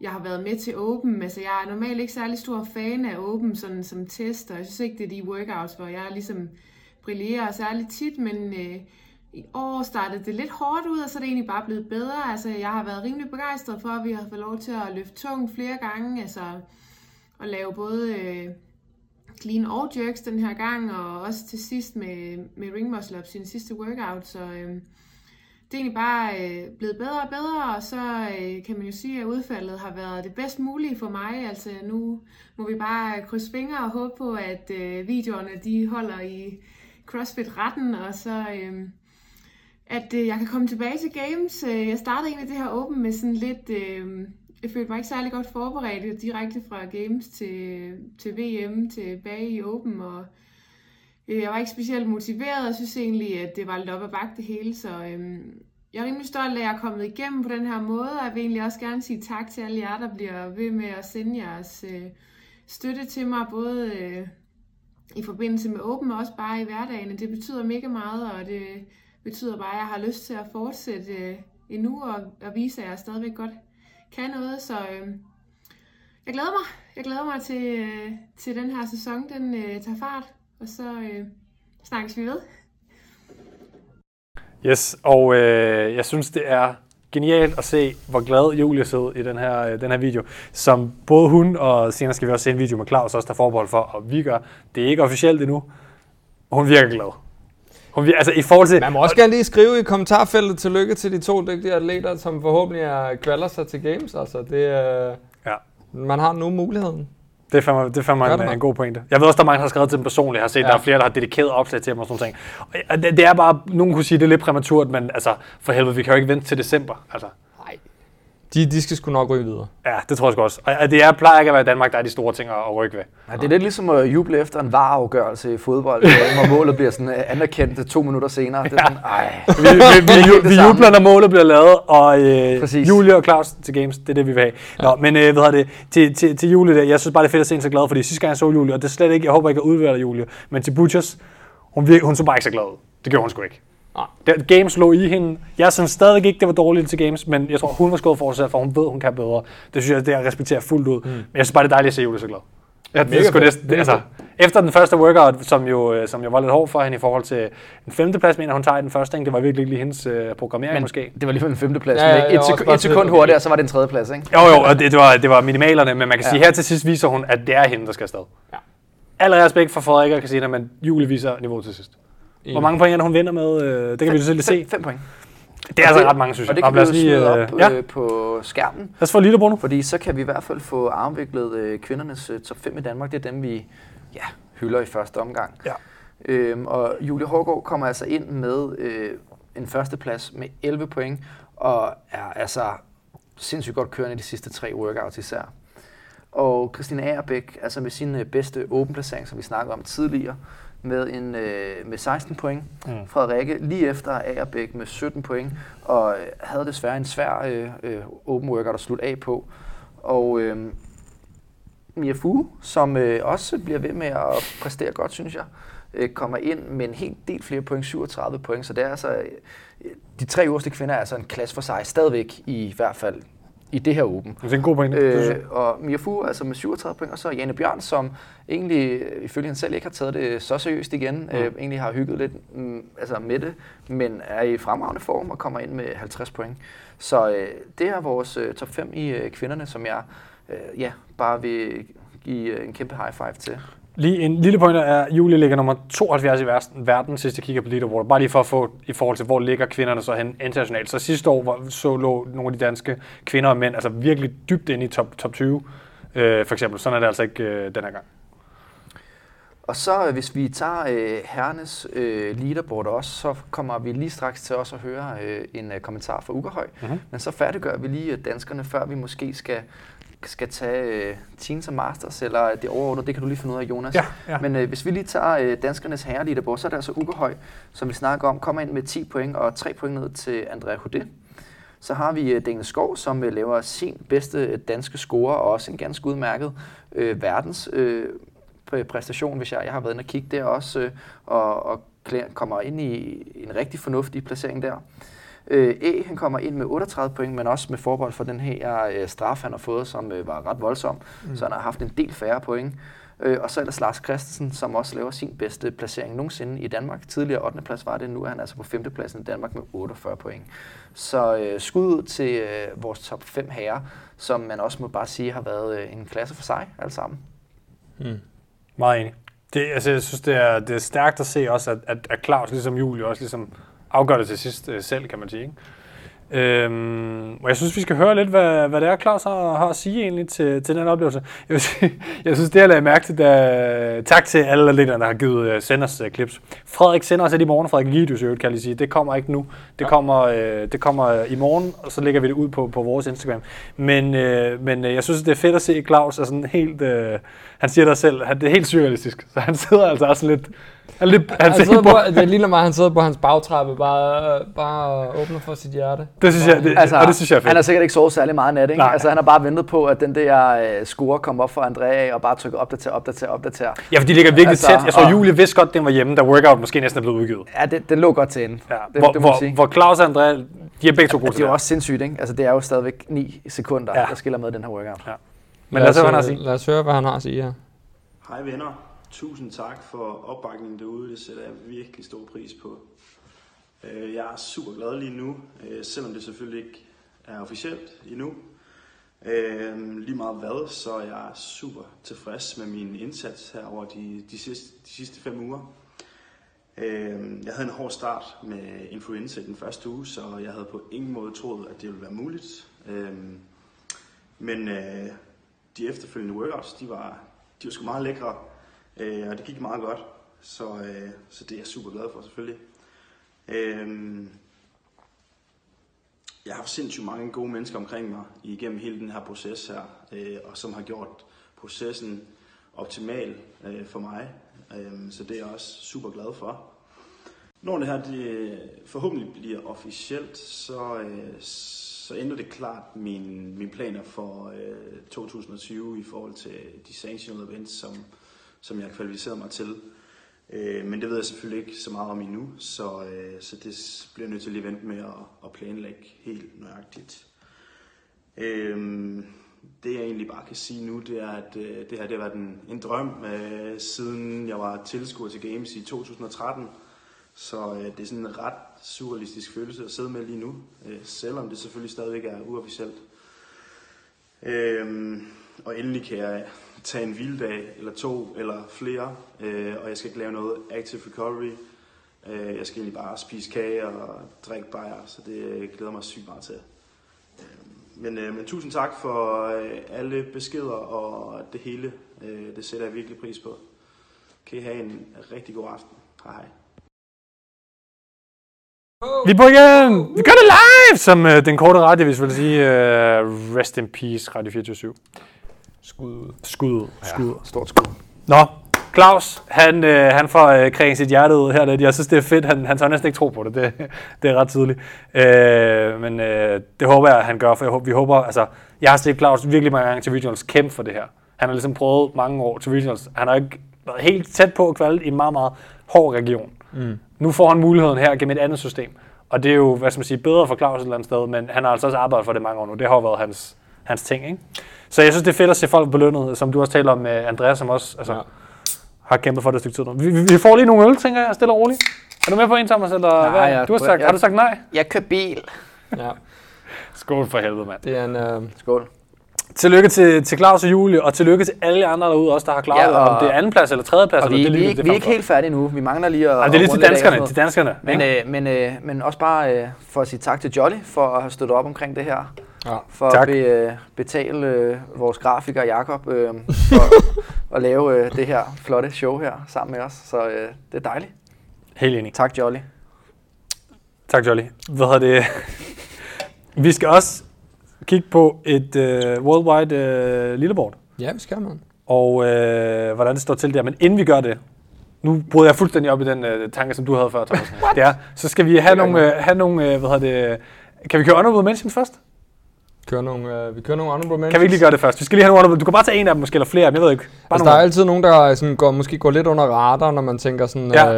[SPEAKER 8] jeg har været med til Open. Altså, jeg er normalt ikke særlig stor fan af Open sådan som tester. jeg synes ikke, det er de workouts, hvor jeg ligesom brillerer særlig tit, men øh, i år startede det lidt hårdt ud, og så er det egentlig bare blevet bedre. Altså, jeg har været rimelig begejstret for, at vi har fået lov til at løfte tung flere gange, altså at lave både øh, clean og jerks den her gang, og også til sidst med, med ring muscle ups i den sidste workout, så øh, det er egentlig bare øh, blevet bedre og bedre, og så øh, kan man jo sige, at udfaldet har været det bedst mulige for mig. Altså nu må vi bare krydse fingre og håbe på, at øh, videoerne de holder i CrossFit-retten, og så øh, at øh, jeg kan komme tilbage til Games. Øh, jeg startede egentlig det her åben med sådan lidt... Øh, jeg følte mig ikke særlig godt forberedt direkte fra Games til, til VM tilbage i Open, og øh, jeg var ikke specielt motiveret, og synes egentlig, at det var lidt op ad bakke det hele, så øh, jeg er rimelig stolt af, at jeg er kommet igennem på den her måde, og jeg vil egentlig også gerne sige tak til alle jer, der bliver ved med at sende jeres øh, støtte til mig, både øh, i forbindelse med Open, og også bare i hverdagen. Det betyder mega meget, og det betyder bare, at jeg har lyst til at fortsætte øh, endnu, og, og vise, at jeg stadigvæk godt kan noget, så øh, jeg glæder mig. Jeg glæder mig til, øh, til den her sæson, den øh, tager fart, og så øh, snakkes vi ved.
[SPEAKER 2] Yes, og øh, jeg synes, det er genialt at se, hvor glad Julie sidder i den her, øh, den her video, som både hun og senere skal vi også se en video med Claus også, der forbehold for, og vi gør. Det er ikke officielt endnu. Hun virker glad. Hun altså i forhold til...
[SPEAKER 3] Man må også gerne lige skrive i kommentarfeltet tillykke til de to dygtige atleter, som forhåbentlig er kvalder sig til Games. Altså, det, øh,
[SPEAKER 2] Ja.
[SPEAKER 3] man har nu muligheden.
[SPEAKER 2] Det fandme, det fandme
[SPEAKER 3] Gør
[SPEAKER 2] en, en god pointe. Jeg ved også, der er mange, der har skrevet til dem personligt. Jeg har set, ja. Der er flere, der har dedikeret opslag til dem og sådan noget. Og det, det er bare, nogen kunne sige, det er lidt præmaturt, men altså, for helvede, vi kan jo ikke vente til december. Altså.
[SPEAKER 3] De, de skal sgu nok ryge videre.
[SPEAKER 2] ja, det tror jeg sgu også. Og det er, plejer ikke at være i Danmark, der er de store ting at, at rykke ved.
[SPEAKER 4] Ja, det er lidt ligesom at juble efter en vareafgørelse i fodbold, øh, hvor målet bliver sådan øh, anerkendt to minutter senere. Det er sådan, ej.
[SPEAKER 2] Vi, vi, vi,
[SPEAKER 4] ikke
[SPEAKER 2] vi, jubler, når målet bliver lavet, og øh,
[SPEAKER 4] Præcis.
[SPEAKER 2] Julie og Claus til Games, det er det, vi vil have. Nå, men øh, hvad hedder det, til, til, til Julie, der, jeg synes bare, det er fedt at se hende så glad, fordi sidste gang jeg så Julie, og det er slet ikke, jeg håber ikke, jeg udvælger Julie, men til Butchers, hun, virke, hun så bare ikke så glad ud. Det gjorde hun sgu ikke.
[SPEAKER 3] Nej.
[SPEAKER 2] Der, games lå i hende. Jeg synes stadig ikke, det var dårligt til Games, men jeg tror, hun var skuffet for sig, for hun ved, hun kan bedre. Det synes jeg, det jeg respekterer fuldt ud. Mm. Men jeg synes bare, det er dejligt at se Julie så glad. Ja, det er det,
[SPEAKER 3] Mega
[SPEAKER 2] altså, efter den første workout, som jo, øh, som jo var lidt hård for hende i forhold til en femteplads, mener hun tager i den første, ikke? det var virkelig ikke lige hendes øh, programmering
[SPEAKER 4] Men
[SPEAKER 2] måske.
[SPEAKER 4] det var lige en femteplads.
[SPEAKER 3] Ja,
[SPEAKER 4] Ja,
[SPEAKER 3] jeg
[SPEAKER 4] et, sek- et sekund hurtigere, så var det en tredjeplads, ikke?
[SPEAKER 2] Jo, jo, og det, det, var, det var minimalerne, men man kan
[SPEAKER 4] Ja.
[SPEAKER 2] sige, her til sidst viser hun, at det er hende, der skal afsted.
[SPEAKER 3] Ja.
[SPEAKER 2] Al respekt for Frederik og Christina, men Julie viser niveau til sidst. Hvor mange point er det, hun vinder med? Øh, Det kan vi jo selv se.
[SPEAKER 4] Fem, fem point.
[SPEAKER 2] Det er altså ret mange, synes
[SPEAKER 4] Og
[SPEAKER 2] jeg.
[SPEAKER 4] det kan vi
[SPEAKER 2] lad
[SPEAKER 4] jo
[SPEAKER 2] lige,
[SPEAKER 4] smide
[SPEAKER 2] øh,
[SPEAKER 4] op
[SPEAKER 2] ja,
[SPEAKER 4] øh, på skærmen.
[SPEAKER 2] lad os få lige Bruno.
[SPEAKER 4] Fordi så kan vi i hvert fald få afviklet øh, kvindernes øh, top 5 i Danmark. Det er dem, vi ja, hylder i første omgang.
[SPEAKER 2] Ja.
[SPEAKER 4] Øhm, og Julie Hårgaard kommer altså ind med øh, en førsteplads med 11 point, og er altså sindssygt godt kørende i de sidste tre workouts især. Og Christine Agerbæk, altså med sin øh, bedste åben placering, som vi snakkede om tidligere, med, en, øh, med 16 point.
[SPEAKER 2] Mm.
[SPEAKER 4] Frederikke lige efter Agerbæk med 17 point, og øh, havde desværre en svær øh, øh, open workout at slutte af på. Og øh, Mia Fu, som øh, også bliver ved med at præstere godt, synes jeg, øh, kommer ind med en helt del flere point, 37 point. Så det er altså, øh, de tre øverste kvinder er altså en klasse for sig, stadigvæk i hvert fald i det her åben.
[SPEAKER 2] Det er en god point. synes jeg.
[SPEAKER 4] Øh, og Mia Fu altså med 37 point, og så Jane Bjørn, som egentlig, øh, ifølge hende selv, ikke har taget det så seriøst igen. Mm. Øh, egentlig har hygget lidt mm, altså med det, men er i fremragende form og kommer ind med 50 point. Så øh, det er vores øh, top 5 i øh, kvinderne, som jeg øh, ja, bare vil give øh, en kæmpe high five til.
[SPEAKER 2] Lige en lille pointer er, at Julie ligger nummer 72 i verden, verden sidst jeg kigger på leaderboard. Bare lige for at få i forhold til, hvor ligger kvinderne så hen internationalt. Så sidste år var, så lå nogle af de danske kvinder og mænd altså virkelig dybt inde i top, top 20. Øh, for eksempel. Sådan er det altså ikke øh, den her gang.
[SPEAKER 4] Og så øh, hvis vi tager øh, herrenes øh, leaderboard også, så kommer vi lige straks til også at høre øh, en øh, kommentar fra Ugerhøj.
[SPEAKER 2] Mhm.
[SPEAKER 4] Mm-hmm. Men så færdiggør vi lige øh, danskerne, før vi måske skal, skal tage øh, teens og masters, eller det overordnede, det kan du lige finde ud af, Jonas.
[SPEAKER 2] Ja, ja.
[SPEAKER 4] Men øh, hvis vi lige tager øh, danskernes herre leaderboard, så er det altså Ugerhøj, som vi snakker om, kommer ind med 10 point og 3 point ned til Andrea Houdet. Så har vi øh, Daniel Skov, som øh, laver sin bedste øh, danske score, og også en ganske udmærket øh, verdens øh, præ- præstation, hvis jeg, jeg har været inde og kigge der også, øh, og, og kommer ind i en rigtig fornuftig placering der. Øh, E, han kommer ind med 38 point, men også med forbehold for den her øh, straf, han har fået, som øh, var ret voldsom, mm. så han har haft en del færre point. Øh, og så ellers Lars Christensen, som også laver sin bedste placering nogensinde i Danmark. Tidligere 8. plads var det, nu er han altså på 5. pladsen i Danmark med 48 point. Så øh, skud ud til øh, vores top 5 herrer, som man også må bare sige har været øh, en klasse for sig alle sammen.
[SPEAKER 2] Meget enig. Det, altså, jeg synes, det er, det er stærkt at se også, at, at, at Claus, ligesom Julie, også ligesom afgør det til sidst øh, selv, kan man sige. Ikke? Øhm, og jeg synes, vi skal høre lidt, hvad, hvad det er, Claus har, har at sige egentlig til, til den oplevelse. Jeg, vil sige, jeg synes, det jeg lagde mærke til, da, tak til alle atleterne, der har givet uh, sende os uh, clips. Frederik sender os i morgen, Frederik Gidius i øvrigt, kan jeg lige sige. Det kommer ikke nu. Det kommer, øh, det kommer øh, i morgen, og så lægger vi det ud på, på vores Instagram. Men, øh, men øh, jeg synes, det er fedt at se Claus er sådan helt... Øh, han siger det selv, han, det er helt surrealistisk. Så han sidder altså også lidt... Han, lidt, han,
[SPEAKER 3] Han
[SPEAKER 2] sidder på,
[SPEAKER 3] på, det ligner mig, han sidder på hans bagtrappe, bare, bare åbner for sit hjerte.
[SPEAKER 2] det synes jeg, det, altså, og det synes jeg er fedt.
[SPEAKER 4] han har sikkert ikke sovet særlig meget nat, ikke?
[SPEAKER 2] Nej.
[SPEAKER 4] Altså, han har bare ventet på, at den der øh, score kom op for Andrea, og bare trykke opdater, opdater, opdater.
[SPEAKER 2] Ja, for de ligger virkelig
[SPEAKER 4] Altså,
[SPEAKER 2] tæt. Jeg tror,
[SPEAKER 4] og-
[SPEAKER 2] Julie vidste godt, den var hjemme, da workout måske næsten er blevet udgivet.
[SPEAKER 4] Ja, det, den lå godt til ende.
[SPEAKER 2] Ja.
[SPEAKER 4] Det,
[SPEAKER 2] hvor,
[SPEAKER 4] det
[SPEAKER 2] hvor,
[SPEAKER 4] sige.
[SPEAKER 2] hvor Claus og Andrea, de er begge to gode
[SPEAKER 4] det
[SPEAKER 2] til
[SPEAKER 4] er jo
[SPEAKER 2] det.
[SPEAKER 4] også sindssygt, ikke? Altså, det er jo stadigvæk 9 sekunder,
[SPEAKER 2] Ja.
[SPEAKER 4] ja. der skiller med den her workout.
[SPEAKER 2] Ja. Men lad os høre, hvad han har at sige.
[SPEAKER 3] Lad os høre, hvad han har at sige her.
[SPEAKER 5] Hej venner. Tusind tak for opbakningen derude. Det sætter jeg virkelig stor pris på. Øh, jeg er super glad lige nu, øh, selvom det selvfølgelig ikke er officielt endnu. Øh, lige meget hvad, så jeg er super tilfreds med min indsats her over de, de, sidste, de sidste fem uger. Jeg havde en hård start med influenza i den første uge, så jeg havde på ingen måde troet, at det ville være muligt. Men de efterfølgende workouts, de var, de var sgu meget lækre, øh, og det gik meget godt. Så, øh, så det er jeg super glad for selvfølgelig. Øh, jeg har haft sindssygt mange gode mennesker omkring mig igennem hele den her proces her, øh, og som har gjort processen optimal øh, for mig. Øh, så det er jeg også super glad for. Når det her det øh, forhåbentlig bliver officielt, så, øh, så ændrer det klart mine, mine planer for øh, 2020 i forhold til de sanctional events, som, som jeg har kvalificeret mig til. Øh, men det ved jeg selvfølgelig ikke så meget om endnu, så, øh, så det bliver jeg nødt til lige at vente med at, at planlægge helt nøjagtigt. Øh, det jeg egentlig bare kan sige nu, det er, at øh, det her det har været en, en drøm, øh, siden jeg var tilskuer til Games i 2013. Så øh, det er sådan en ret surrealistisk følelse at sidde med lige nu, øh, selvom det selvfølgelig stadigvæk er uofficielt. Øh, og endelig kan jeg tage en hviledag eller to, eller flere, øh, og jeg skal ikke lave noget active recovery. Øh, jeg skal egentlig bare spise kage og drikke bajer, så det øh, glæder mig sygt meget til. Øh, men, øh, men tusind tak for øh, alle beskeder og det hele. Øh, det sætter jeg virkelig pris på. Kan I have en rigtig god aften. Hej hej.
[SPEAKER 2] Vi er på igen! Vi gør det live! Som øh, den korte radiovis vil sige, øh, rest in peace, Radio 24 /7.
[SPEAKER 3] Skud ud.
[SPEAKER 2] Skud ud. Skud ud.
[SPEAKER 4] Stort skud.
[SPEAKER 2] Nå, Claus, han, øh, han får øh, kring sit hjerte ud her lidt. Jeg synes, det er fedt. Han, han tør næsten ikke tro på det. Det, det er ret tydeligt. Øh, men øh, det håber jeg, han gør, for jeg, håber- vi håber... Altså, jeg har set Claus virkelig mange gange til Regionals kæmpe for det her. Han har ligesom prøvet mange år til Regionals. Han har ikke været helt tæt på at kvalde i en meget, meget hård region.
[SPEAKER 3] Mm.
[SPEAKER 2] Nu får han muligheden her gennem et andet system. Og det er jo, hvad skal man sige, bedre for Claus et eller andet sted, men han har altså også arbejdet for det mange år nu. Det har været hans, hans ting, ikke? Så jeg synes, det er fedt at se folk belønnet, som du også taler om med Andreas, som også altså,
[SPEAKER 3] Ja.
[SPEAKER 2] har kæmpet for det et stykke tid nu. Vi, vi, får lige nogle øl, tænker jeg, stille og roligt. Er du med på en, Thomas? Eller
[SPEAKER 4] Nej,
[SPEAKER 2] hvad?
[SPEAKER 4] jeg-
[SPEAKER 2] du har, sagt,
[SPEAKER 4] jeg-
[SPEAKER 2] har du sagt nej?
[SPEAKER 4] Jeg kører bil.
[SPEAKER 3] Ja,
[SPEAKER 2] Skål for helvede, mand.
[SPEAKER 3] det er en... Øh,
[SPEAKER 4] Skål.
[SPEAKER 2] Tillykke til, til Claus og Julie, og tillykke til alle andre derude også, der har klaret
[SPEAKER 4] Ja, og-
[SPEAKER 2] om det er anden plads eller tredje plads.
[SPEAKER 4] Og vi,
[SPEAKER 2] eller det
[SPEAKER 4] vi,
[SPEAKER 2] lige,
[SPEAKER 4] er ikke,
[SPEAKER 2] det
[SPEAKER 4] vi er ikke helt færdige nu. Vi mangler lige at...
[SPEAKER 2] Jamen, det er lige til danskerne, til danskerne.
[SPEAKER 4] Men, øh, men, øh, men også bare øh, for at sige tak til Jolly for at have støttet op omkring det her.
[SPEAKER 3] Ja.
[SPEAKER 4] For
[SPEAKER 2] Tak.
[SPEAKER 4] at be, øh, betale øh, vores grafiker Jakob øh, for at lave øh, det her flotte show her sammen med os. Så øh, det er dejligt.
[SPEAKER 2] Helt enig.
[SPEAKER 4] Tak Jolly.
[SPEAKER 2] Tak, Jolly. Hvad hedder det? Vi skal også kigge på et uh, worldwide uh, leaderboard,
[SPEAKER 3] ja, vi skal, man.
[SPEAKER 2] og uh, hvordan det står til der. Men inden vi gør det, nu bryder jeg fuldstændig op i den uh, tanke, som du havde før, Thomas. det er, så skal vi have nogle, uh, have nogle uh, hvad hedder det, kan vi køre honorable mentions først?
[SPEAKER 3] Kører nogle, øh, vi kører nogle honorable mentions.
[SPEAKER 2] Kan vi ikke lige gøre det først? Vi skal lige have nogle honorable, du kan bare tage en af dem, måske, eller flere af dem, jeg ved ikke. Bare
[SPEAKER 3] Altså, der er
[SPEAKER 2] nogle.
[SPEAKER 3] altid nogen, der sådan går, måske går lidt under radar, når man tænker sådan,
[SPEAKER 2] Ja.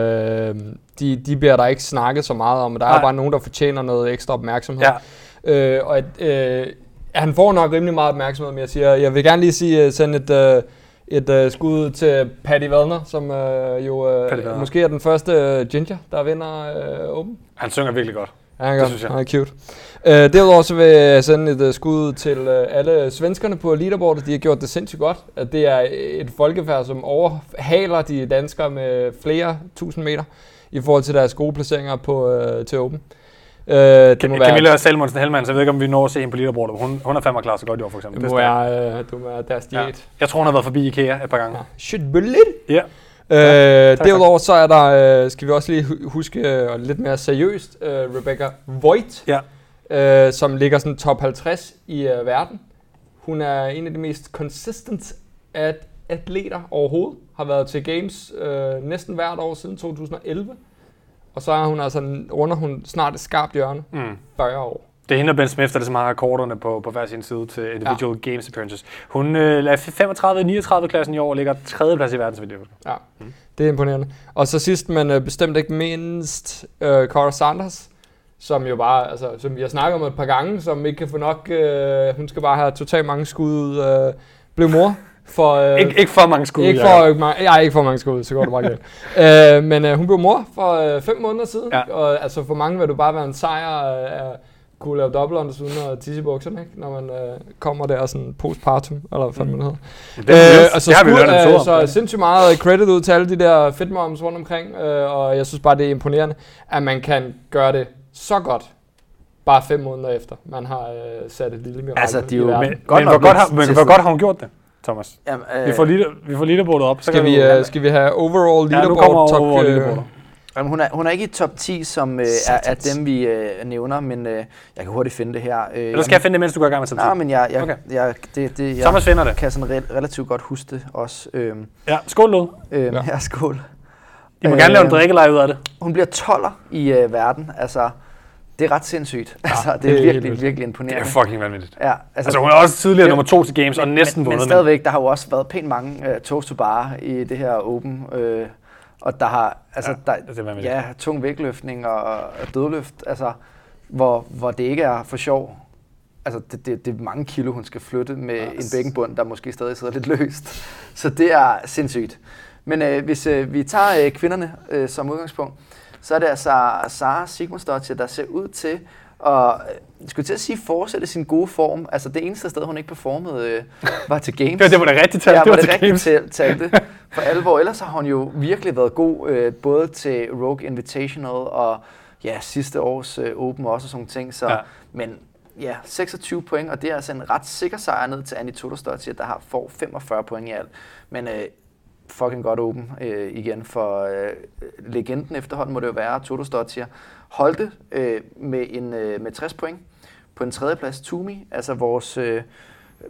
[SPEAKER 3] øh, de, de bliver der ikke snakket så meget om, og der er
[SPEAKER 2] Nej.
[SPEAKER 3] bare nogen, der fortjener noget ekstra opmærksomhed.
[SPEAKER 2] Ja.
[SPEAKER 3] Øh, og at, øh, han får nok rimelig meget opmærksomhed, men jeg siger, jeg vil gerne lige sige, uh, sende et, øh, et øh, skud til Paddy Wellner, som øh, jo øh, måske er den første øh, ginger, der vinder øh, Open.
[SPEAKER 2] Han synger virkelig godt.
[SPEAKER 3] Ja, han
[SPEAKER 2] Det
[SPEAKER 3] gør.
[SPEAKER 2] synes jeg.
[SPEAKER 3] Han er cute. Øh, derudover så vil jeg sende et uh, skud til uh, alle svenskerne på leaderboardet. De har gjort det sindssygt godt. At det er et folkefærd, som overhaler de danskere med flere tusind meter i forhold til deres gode placeringer på, uh, til Open. Uh, det må være,
[SPEAKER 2] Camilla Salmonsen Helman, så jeg ved ikke, om vi når at se hende på leaderboardet. Hun, hun er fandme klar så godt i år, for eksempel.
[SPEAKER 3] det må være, uh, det må være deres diæt.
[SPEAKER 2] Ja. Jeg tror, hun har været forbi IKEA et par gange.
[SPEAKER 3] Ja. Shit, bullet.
[SPEAKER 2] Ja.
[SPEAKER 3] Øh,
[SPEAKER 2] tak.
[SPEAKER 3] derudover så er der, øh, skal vi også lige hu- huske øh, lidt mere seriøst, øh, Rebecca Voigt,
[SPEAKER 2] Ja.
[SPEAKER 3] Øh, som ligger sådan top 50 i øh, verden. Hun er en af de mest consistent at atleter overhovedet. Har været til Games øh, næsten hvert år siden 2011. Og så er hun altså, runder hun snart et skarpt hjørne.
[SPEAKER 2] Mm.
[SPEAKER 3] 40 år.
[SPEAKER 2] Det er hende og Ben Smith, der ligesom har rekorderne på, på hver sin side til individual ja. games appearances. Hun øh, er 35-39 klassen i år og ligger tredje plads i verden, jeg husker.
[SPEAKER 3] Ja, det er imponerende. Og så sidst, men øh, bestemt ikke mindst, øh, Cora Sanders, som jo bare, altså, som vi har snakket om et par gange, som ikke kan få nok, øh, hun skal bare have totalt mange skud ud, øh, blev mor for... Øh,
[SPEAKER 2] Ikke, ikke for mange skud.
[SPEAKER 3] ikke for, ikke, mange, ja, ikke for mange skud, så går det bare galt. øh, men øh, hun blev mor for øh, fem måneder siden,
[SPEAKER 2] Ja.
[SPEAKER 3] og altså for mange vil du bare være en sejr øh, at kunne lave dobbelt uden at tisse i bukserne, ikke? når man øh, kommer der sådan postpartum, eller hvad fanden man hedder.
[SPEAKER 2] Det, øh,
[SPEAKER 3] Øh, og så
[SPEAKER 2] det har vi episode
[SPEAKER 3] øh, så sindssygt meget credit ud til alle de der fedtmoms rundt omkring, øh, og jeg synes bare, det er imponerende, at man kan gøre det så godt, bare fem måneder efter, man har øh, sat et lille mirakel
[SPEAKER 4] Altså, de er
[SPEAKER 3] i
[SPEAKER 4] jo-
[SPEAKER 3] verden.
[SPEAKER 2] Men,
[SPEAKER 4] Godt
[SPEAKER 2] men, hvor, godt har, men hvor godt har hun gjort det, Thomas?
[SPEAKER 4] Jamen,
[SPEAKER 2] Vi får, leader, vi får leaderboardet op. Så
[SPEAKER 3] Skal
[SPEAKER 2] kan
[SPEAKER 3] vi, øh, skal vi have overall
[SPEAKER 2] ja, nu
[SPEAKER 3] leaderboard?
[SPEAKER 2] kommer
[SPEAKER 3] top,
[SPEAKER 2] over
[SPEAKER 3] øh,
[SPEAKER 2] leaderboardet.
[SPEAKER 4] Jamen, hun, er, hun er ikke i top 10, som øh, er, er dem, vi øh, nævner, men øh, jeg kan hurtigt finde det her. Øh,
[SPEAKER 2] Eller skal jeg finde det, mens du går i gang med
[SPEAKER 4] Nej,
[SPEAKER 2] samtidig?
[SPEAKER 4] men jeg, jeg,
[SPEAKER 2] Okay.
[SPEAKER 4] jeg, det, det, jeg
[SPEAKER 2] Thomas finder det.
[SPEAKER 4] kan sådan re- relativt godt huske det også. Øhm,
[SPEAKER 2] Ja, skål Lod.
[SPEAKER 4] øhm,
[SPEAKER 3] Ja.
[SPEAKER 4] ja. Her, skål.
[SPEAKER 2] I må gerne lave en
[SPEAKER 4] Øhm,
[SPEAKER 2] drikkeleje ud af det.
[SPEAKER 4] Hun bliver 12'er i øh, verden. Altså, det er ret sindssygt. Ja, altså, det,
[SPEAKER 3] det er
[SPEAKER 4] virkelig, virkelig
[SPEAKER 2] Det
[SPEAKER 4] imponerende.
[SPEAKER 2] er fucking vanvittigt.
[SPEAKER 4] Ja,
[SPEAKER 2] Altså, hun er også tidligere
[SPEAKER 4] Ja.
[SPEAKER 2] nummer to til Games, og næsten
[SPEAKER 4] men,
[SPEAKER 2] vundet.
[SPEAKER 4] men stadigvæk, der har jo også været pænt mange uh, toast to bar i det her Open. Øh, og der har, altså,
[SPEAKER 2] Ja, det er
[SPEAKER 4] der,
[SPEAKER 2] vanvittigt.
[SPEAKER 4] ja, tung vægtløftning og, og dødløft, altså, hvor, hvor det ikke er for sjov. altså det, det, det er mange kilo, hun skal flytte med ja. en bækkenbund, der måske stadig sidder lidt løst. Så det er sindssygt. Men øh, hvis øh, vi tager øh, kvinderne øh, som udgangspunkt, så er det altså Sara Sigmundsdottir, der ser ud til at, øh, jeg skulle til at sige, fortsætte sin gode form. Altså det eneste sted, hun ikke performede, øh, var til Games.
[SPEAKER 2] Det var- det rigtige tal.
[SPEAKER 4] Ja,
[SPEAKER 2] Det
[SPEAKER 4] var det rigtige tal- talte. For alvor. Ellers har hun jo virkelig været god, øh, både til Rogue Invitational og ja, sidste års øh, Open også og sådan ting. Så,
[SPEAKER 2] Ja.
[SPEAKER 4] Men ja, 26 point, og det er altså en ret sikker sejr ned til Annie Todosdottir, der har får 45 point i alt. Men øh, fucking godt åben øh, igen for øh, legenden efterhånden må det jo være, Todosdottir. Holdte øh, med, en, øh, med 60 point. På en tredjeplads Tumi, altså vores øh,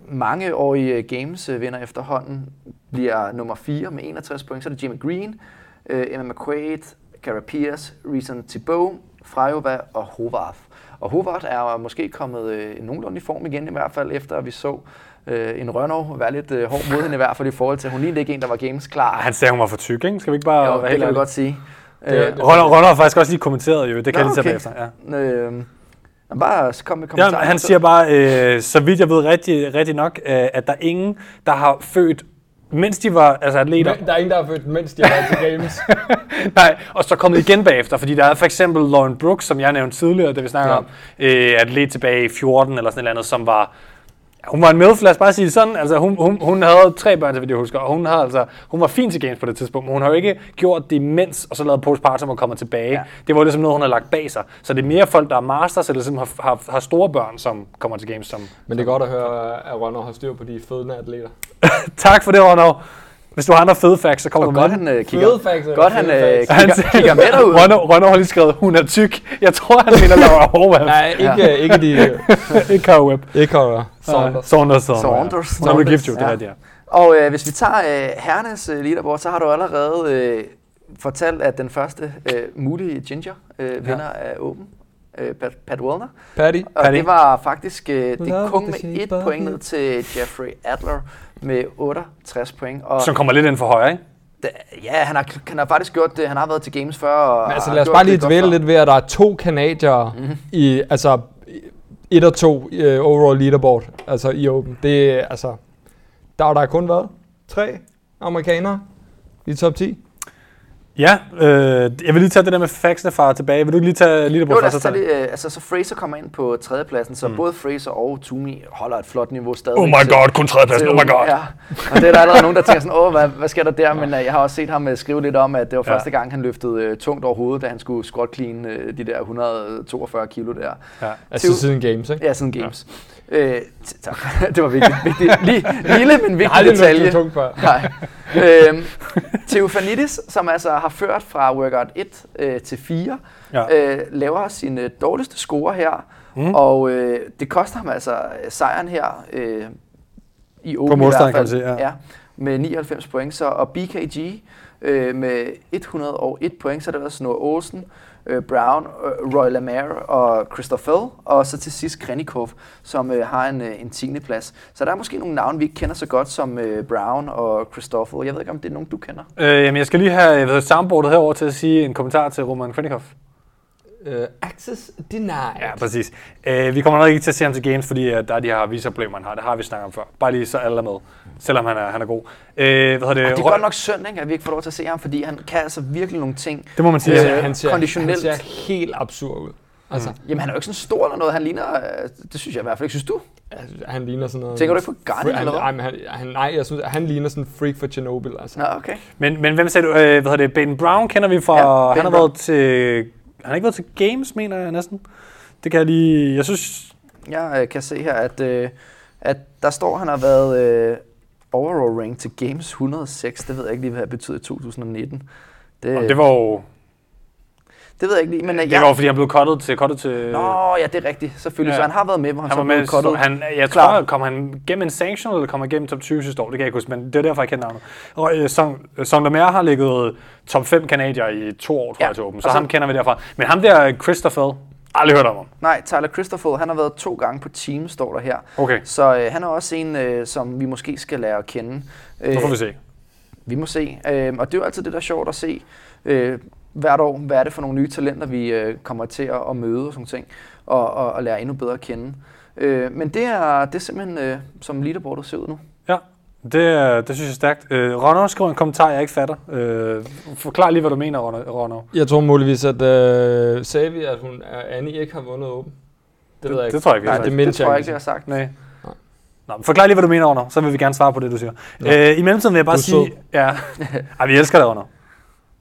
[SPEAKER 4] mangeårige Games-vinder øh, efterhånden, bliver nummer 4 med 61 point. Så er det Jimmy Green, øh, Emma McQuaid, Cara Pierce, Reason Thibault, Frejova og Hovarth. Og Hovarth er måske kommet øh, nogenlunde i form igen, i hvert fald efter at vi så øh, en Rønnow være lidt øh, hård mod hende, i hvert fald i forhold til, at hun lignede ikke en, der var games klar.
[SPEAKER 2] Han sagde, hun var for tyk, ikke? Skal vi ikke bare
[SPEAKER 4] Jo, det
[SPEAKER 2] helt
[SPEAKER 4] kan vi
[SPEAKER 2] ærlige?
[SPEAKER 4] godt sige.
[SPEAKER 2] Det,
[SPEAKER 4] Øh,
[SPEAKER 2] det, Ronald har faktisk også lige kommenteret, jo. Det kan
[SPEAKER 4] Nå,
[SPEAKER 2] jeg lige tage
[SPEAKER 4] okay.
[SPEAKER 2] bagefter. Ja.
[SPEAKER 4] Øh, bare så kom med
[SPEAKER 2] Ja,
[SPEAKER 4] kommentarer.
[SPEAKER 2] han siger bare, øh, så vidt jeg ved rigtig, rigtig nok, øh, at der er ingen, der har født, mens de var altså atleter.
[SPEAKER 3] Men Der er ingen, der har født, mens de været til games.
[SPEAKER 2] Nej, og så kommet igen bagefter, fordi der er for eksempel Lauren Brooks, som jeg nævnte tidligere, da vi snakkede
[SPEAKER 3] Ja.
[SPEAKER 2] om, øh, atlet tilbage i 14 eller sådan et eller andet, som var hun var en MILF, lad os bare sige sådan. Altså, hun, hun, hun havde tre børn, så vidt jeg husker, og hun, havde, altså, hun var fin til games på det tidspunkt, men hun har jo ikke gjort det imens, og så lavet postpartum og kommet tilbage. Ja. Det var ligesom noget, hun har lagt bag sig. Så det er mere folk, der er masters, eller som har, har, har store børn, som kommer til games. Som,
[SPEAKER 3] Men det er godt at høre, at Ronald har styr på de fødende atleter.
[SPEAKER 2] tak for det, Ronald. Hvis du har andre fede facts, så kommer du
[SPEAKER 4] godt,
[SPEAKER 2] med.
[SPEAKER 4] han øh, kigger,
[SPEAKER 3] Fede facts,
[SPEAKER 4] godt, han øh,
[SPEAKER 3] facts?
[SPEAKER 4] kigger, kigger med derude.
[SPEAKER 2] Ronald, Ronald har lige skrevet, hun er tyk. Jeg tror, han mener Laura Horvath.
[SPEAKER 3] Nej, ikke,
[SPEAKER 4] Ja.
[SPEAKER 3] ikke de...
[SPEAKER 2] ikke Kyle Webb.
[SPEAKER 3] Ikke Saunders.
[SPEAKER 2] Saunders. Saunders.
[SPEAKER 4] Saunders.
[SPEAKER 2] Vil gift jo, det
[SPEAKER 4] Ja.
[SPEAKER 2] er det, ja.
[SPEAKER 4] Og øh, hvis vi tager øh, herrenes øh, leaderboard, så har du allerede øh, fortalt, at den første øh, mulige ginger øh, vinder af Open, øh, Pat, Pat Wellner.
[SPEAKER 3] Patty.
[SPEAKER 4] Og
[SPEAKER 2] Patty.
[SPEAKER 4] det var faktisk øh, det kun med et point ned til Jeffrey Adler med 68 point. Og
[SPEAKER 2] Som kommer lidt ind for højre, ikke?
[SPEAKER 4] da, ja, han har, han har faktisk gjort det. Han har været til Games før. Og
[SPEAKER 3] Men altså lad os bare lige dvæle lidt ved, at der er to kanadiere
[SPEAKER 4] Mhm.
[SPEAKER 3] i, altså, et og to uh, overall leaderboard, altså i Open. Det er, altså, der har der kun været tre amerikanere i top 10.
[SPEAKER 2] Ja, øh, jeg vil lige tage det der med faxene fra tilbage. Vil du lige tage
[SPEAKER 4] Jo,
[SPEAKER 2] leaderboard
[SPEAKER 4] lad
[SPEAKER 2] først?
[SPEAKER 4] os tage det, øh, altså, så Fraser kommer ind på tredjepladsen, så mm. både Fraser og Toomey holder et flot niveau stadig.
[SPEAKER 2] Oh my god, kun tredjepladsen, oh my god.
[SPEAKER 4] Ja, og det er der allerede nogen, der tænker sådan, åh, hvad, hvad sker der der? Men uh, jeg har også set ham uh, skrive lidt om, at det var
[SPEAKER 2] Ja.
[SPEAKER 4] første gang, han løftede uh, tungt over hovedet, da han skulle squat clean uh, de der 142 kilo der.
[SPEAKER 2] Ja.
[SPEAKER 3] Altså
[SPEAKER 4] Til-
[SPEAKER 3] siden games, ikke?
[SPEAKER 4] Ja, sådan games. Ja. Øh, tak. det var vigtigt. vigtigt. Lige, lille, men
[SPEAKER 3] Jeg
[SPEAKER 4] vigtig
[SPEAKER 3] har aldrig
[SPEAKER 4] detalje.
[SPEAKER 3] løftet tungt før.
[SPEAKER 4] Nej. øhm, Theofanidis, som altså har ført fra workout 1 øh, til 4,
[SPEAKER 2] Ja.
[SPEAKER 4] øh, laver sin øh, dårligste score her. Mm. Og øh, det koster ham altså øh, sejren her øh, i Open i
[SPEAKER 2] modstand, kan man sige, ja.
[SPEAKER 4] ja. Med 99 point. Så, og BKG øh, med 101 point, så er der også Noah Olsen, øh, Brown, øh, Roy Lamaire og Christopher, og så til sidst Krenikov, som øh, har en, øh, en 10. plads. Så der er måske nogle navne, vi ikke kender så godt som øh, Brown og Christopher. Jeg ved ikke, om det er nogen, du kender.
[SPEAKER 2] Øh, jamen, jeg skal lige have jeg ved, soundboardet herover til at sige en kommentar til Roman Krennikov.
[SPEAKER 3] Uh, access denied.
[SPEAKER 2] Ja, præcis. Øh, vi kommer nok ikke til at se ham til games, fordi uh, der er de her visaproblemer, han har. Det har vi snakket om før. Bare lige så alle er med, selvom han er, han er god. Øh, hvad hedder det?
[SPEAKER 4] Det er
[SPEAKER 2] Rø-
[SPEAKER 4] godt nok synd, ikke, at vi ikke får lov til at se ham, fordi han kan altså virkelig nogle ting.
[SPEAKER 2] Det må man sige.
[SPEAKER 3] Han
[SPEAKER 2] Øh,
[SPEAKER 3] ser, han, ser, han
[SPEAKER 4] konditionelt.
[SPEAKER 3] ser helt absurd ud. Altså,
[SPEAKER 4] Jamen, han er jo ikke sådan stor eller noget. Han ligner, øh, det synes jeg i hvert fald ikke. Synes du?
[SPEAKER 3] altså, han ligner sådan noget...
[SPEAKER 4] Tænker du ikke på Garnet,
[SPEAKER 3] han,
[SPEAKER 4] eller hvad?
[SPEAKER 3] nej, men han, han, nej, jeg synes, han ligner sådan en freak for Chernobyl, altså.
[SPEAKER 4] Nå, okay.
[SPEAKER 2] Men, men hvem sagde du? Øh, hvad hedder det? Ben Brown kender vi fra...
[SPEAKER 4] Ja,
[SPEAKER 2] Ja,
[SPEAKER 4] Ben
[SPEAKER 2] han har
[SPEAKER 4] Brown.
[SPEAKER 2] været til... Han har ikke været til games, mener jeg næsten. Det kan jeg lige... Jeg synes...
[SPEAKER 4] Jeg øh, kan se her, at, øh, at der står, at han har været øh, overall rank til Games 106. Det ved jeg ikke lige, hvad det betyder i 2019. Det,
[SPEAKER 2] det var jo...
[SPEAKER 4] det ved jeg ikke lige, men øh,
[SPEAKER 2] Det var jo, fordi han blev cuttet til... Cuttet til
[SPEAKER 4] Nå, ja, det er rigtigt. Selvfølgelig.
[SPEAKER 2] Ja.
[SPEAKER 4] Så han har været med, hvor han,
[SPEAKER 2] han
[SPEAKER 4] så blev cuttet.
[SPEAKER 2] han, jeg
[SPEAKER 4] Klart.
[SPEAKER 2] tror, kom han gennem en sanction, eller kom han gennem top 20 sidste år? Det kan jeg ikke huske, men det er derfor, jeg kender navnet. Og øh, Song, øh, Song Lemaire har ligget top 5 kanadier i to år, tror
[SPEAKER 4] Ja.
[SPEAKER 2] jeg, til Open. Så
[SPEAKER 4] Og så-
[SPEAKER 2] ham kender vi derfra. Men ham der, Christopher, aldrig hørt om ham.
[SPEAKER 4] Nej, Tyler Christopher, han har været to gange på team, står der her.
[SPEAKER 2] Okay,
[SPEAKER 4] Så øh, han er også en, øh, som vi måske skal lære at kende. Øh,
[SPEAKER 2] så får vi se.
[SPEAKER 4] Vi må se. Øh, og det er jo altid det, der er sjovt at se øh, hvert år, hvad er det for nogle nye talenter, vi øh, kommer til at, at møde og sådan ting, og, og, og lære endnu bedre at kende. Øh, men det er, det er simpelthen, øh, som leaderboardet ser ud nu.
[SPEAKER 2] Ja, det, er- det synes jeg er stærkt. Øh, Ronner skriver en kommentar, jeg ikke fatter. Øh, forklar lige, hvad du mener, Ronner. Ronner.
[SPEAKER 3] Jeg tror muligvis, at øh, sagde vi, at hun, at Annie ikke har vundet åben. Det,
[SPEAKER 2] Det-
[SPEAKER 3] ved jeg ikke.
[SPEAKER 2] det tror jeg ikke,
[SPEAKER 3] Nej, det, mindst
[SPEAKER 4] det tror jeg ikke, det har sagt.
[SPEAKER 2] Nej. Nå, men forklar lige, hvad du mener, Ronner. Så vil vi gerne svare på det, du siger. Øh, I mellemtiden vil jeg bare
[SPEAKER 3] Du
[SPEAKER 2] sige... Ja. Ej, vi elsker dig, Ronner.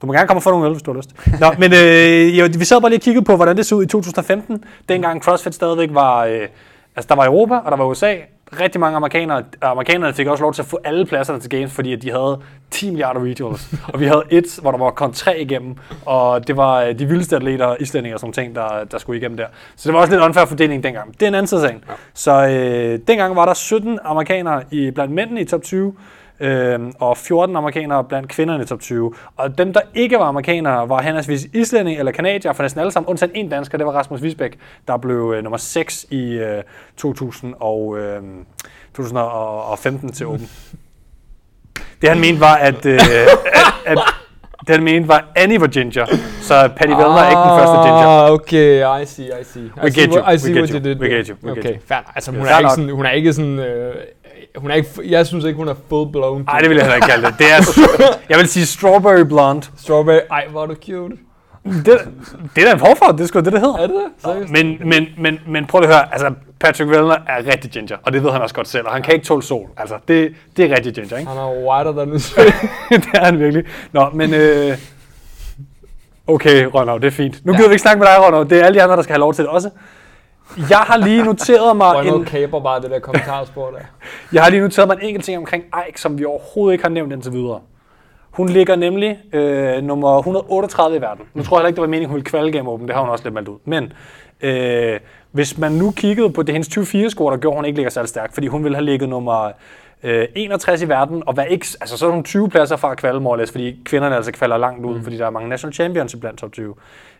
[SPEAKER 2] Du må gerne komme og få nogle øl, hvis du har lyst. Nå, men øh, jo, vi sad bare lige og kiggede på, hvordan det så ud i 2015, dengang CrossFit stadigvæk var... Øh, altså, der var Europa, og der var USA. Rigtig mange amerikanere. Amerikanerne fik også lov til at få alle pladserne til Games, fordi at de havde 10 milliarder regionals. og vi havde et, hvor der var kun tre igennem, og det var øh, de vildeste atleter, islændinge og sådan ting, der, der skulle igennem der. Så det var også lidt unfair fordeling dengang. Det er en anden side af sagen. Ja. Så øh, dengang var der 17 amerikanere i, blandt mændene i top 20, øh, og 14 amerikanere blandt kvinderne i top 20. Og dem, der ikke var amerikanere, var henholdsvis islænding eller kanadier, for næsten alle sammen, undtagen en dansker, det var Rasmus Wisbæk, der blev øh, nummer 6 i øh, 2000 og, øh, 2015 til Open. Det han mente var, at, øh, at, at det han mente var, Annie var ginger, så Patty Vellner er ikke den første ginger.
[SPEAKER 3] Ah, okay, I see, I see. I
[SPEAKER 2] We
[SPEAKER 3] see,
[SPEAKER 2] get you,
[SPEAKER 3] what- I see
[SPEAKER 2] we get
[SPEAKER 3] you
[SPEAKER 2] you,
[SPEAKER 3] did
[SPEAKER 2] we get you, we get
[SPEAKER 3] Okay,
[SPEAKER 2] you.
[SPEAKER 3] fair. Altså, hun
[SPEAKER 2] Fair
[SPEAKER 3] er, ikke sådan, hun er ikke sådan... Øh, hun er ikke, jeg synes ikke, hun er full blown.
[SPEAKER 2] Nej, det vil jeg heller ikke kalde det. det er, jeg vil sige strawberry blonde.
[SPEAKER 3] Strawberry, ej, hvor er du cute.
[SPEAKER 2] Det, det er da en forfarve, det er sgu det, det hedder.
[SPEAKER 3] Er det det?
[SPEAKER 2] Men, men, men, men prøv lige at høre, altså Patrick Vellner er rigtig ginger, og det ved han også godt selv, og han kan ikke tåle sol. Altså, det, det er rigtig ginger, ikke?
[SPEAKER 3] Han er whiter than his
[SPEAKER 2] det er han virkelig. Nå, men øh, okay, Ronald, det er fint. Nu gider vi ikke snakke med dig, Ronald. Det er alle de andre, der skal have lov til det også. Jeg har lige noteret mig
[SPEAKER 3] Ronald
[SPEAKER 2] en,
[SPEAKER 3] kaber bare det der kommentarspor der.
[SPEAKER 2] jeg har lige noteret mig en enkelt ting omkring Ike, som vi overhovedet ikke har nævnt indtil videre. Hun ligger nemlig øh, nummer 138 i verden. Nu tror jeg heller ikke, det var meningen, hun ville kvalde gennem åben. Det har hun også lidt meldt ud. Men øh, hvis man nu kiggede på det hendes 24-score, der gjorde, hun ikke ligger særlig stærkt, fordi hun ville have ligget nummer øh, 61 i verden, og hvad ikke, altså så er hun 20 pladser fra at kvalde, fordi kvinderne altså kvalder langt ud, mm. fordi der er mange national champions blandt top 20.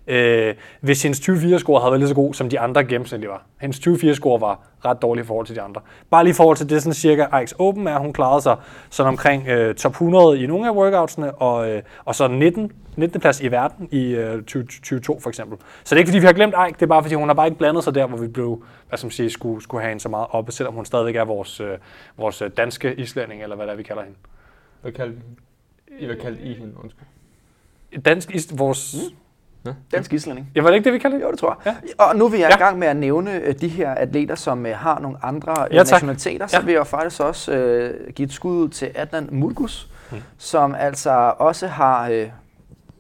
[SPEAKER 2] Øh, hvis hendes 24-score havde været lige så god, som de andre gennemsnitlige var. Hendes 24-score var ret dårlig i forhold til de andre. Bare lige i forhold til det, sådan cirka Ike's Open er, hun klarede sig sådan omkring øh, top 100 i nogle af workoutsene, og, øh, og så 19, 19. plads i verden i øh, 2022 for eksempel. Så det er ikke fordi, vi har glemt Ike, det er bare fordi, hun har bare ikke blandet sig der, hvor vi blev, hvad som siger, skulle, skulle have hende så meget oppe, selvom hun stadigvæk er vores, øh, vores øh, danske islænding, eller hvad det er, vi kalder hende.
[SPEAKER 3] Hvad kaldte I? I hvad kaldte I hende? Undskyld.
[SPEAKER 2] Dansk is, vores... Mm.
[SPEAKER 4] Dansk islænding.
[SPEAKER 2] Ja, var det ikke det, vi kaldte
[SPEAKER 4] Jo,
[SPEAKER 2] hende?
[SPEAKER 4] det tror jeg. Ja. Og nu vil jeg
[SPEAKER 2] Ja.
[SPEAKER 4] i gang med at nævne øh, de her atleter, som øh, har nogle andre øh,
[SPEAKER 2] Ja, tak.
[SPEAKER 4] nationaliteter. Så
[SPEAKER 2] Ja.
[SPEAKER 4] vil jeg faktisk også øh, give et skud ud til Adnan Murgus, mm. som altså også har, øh,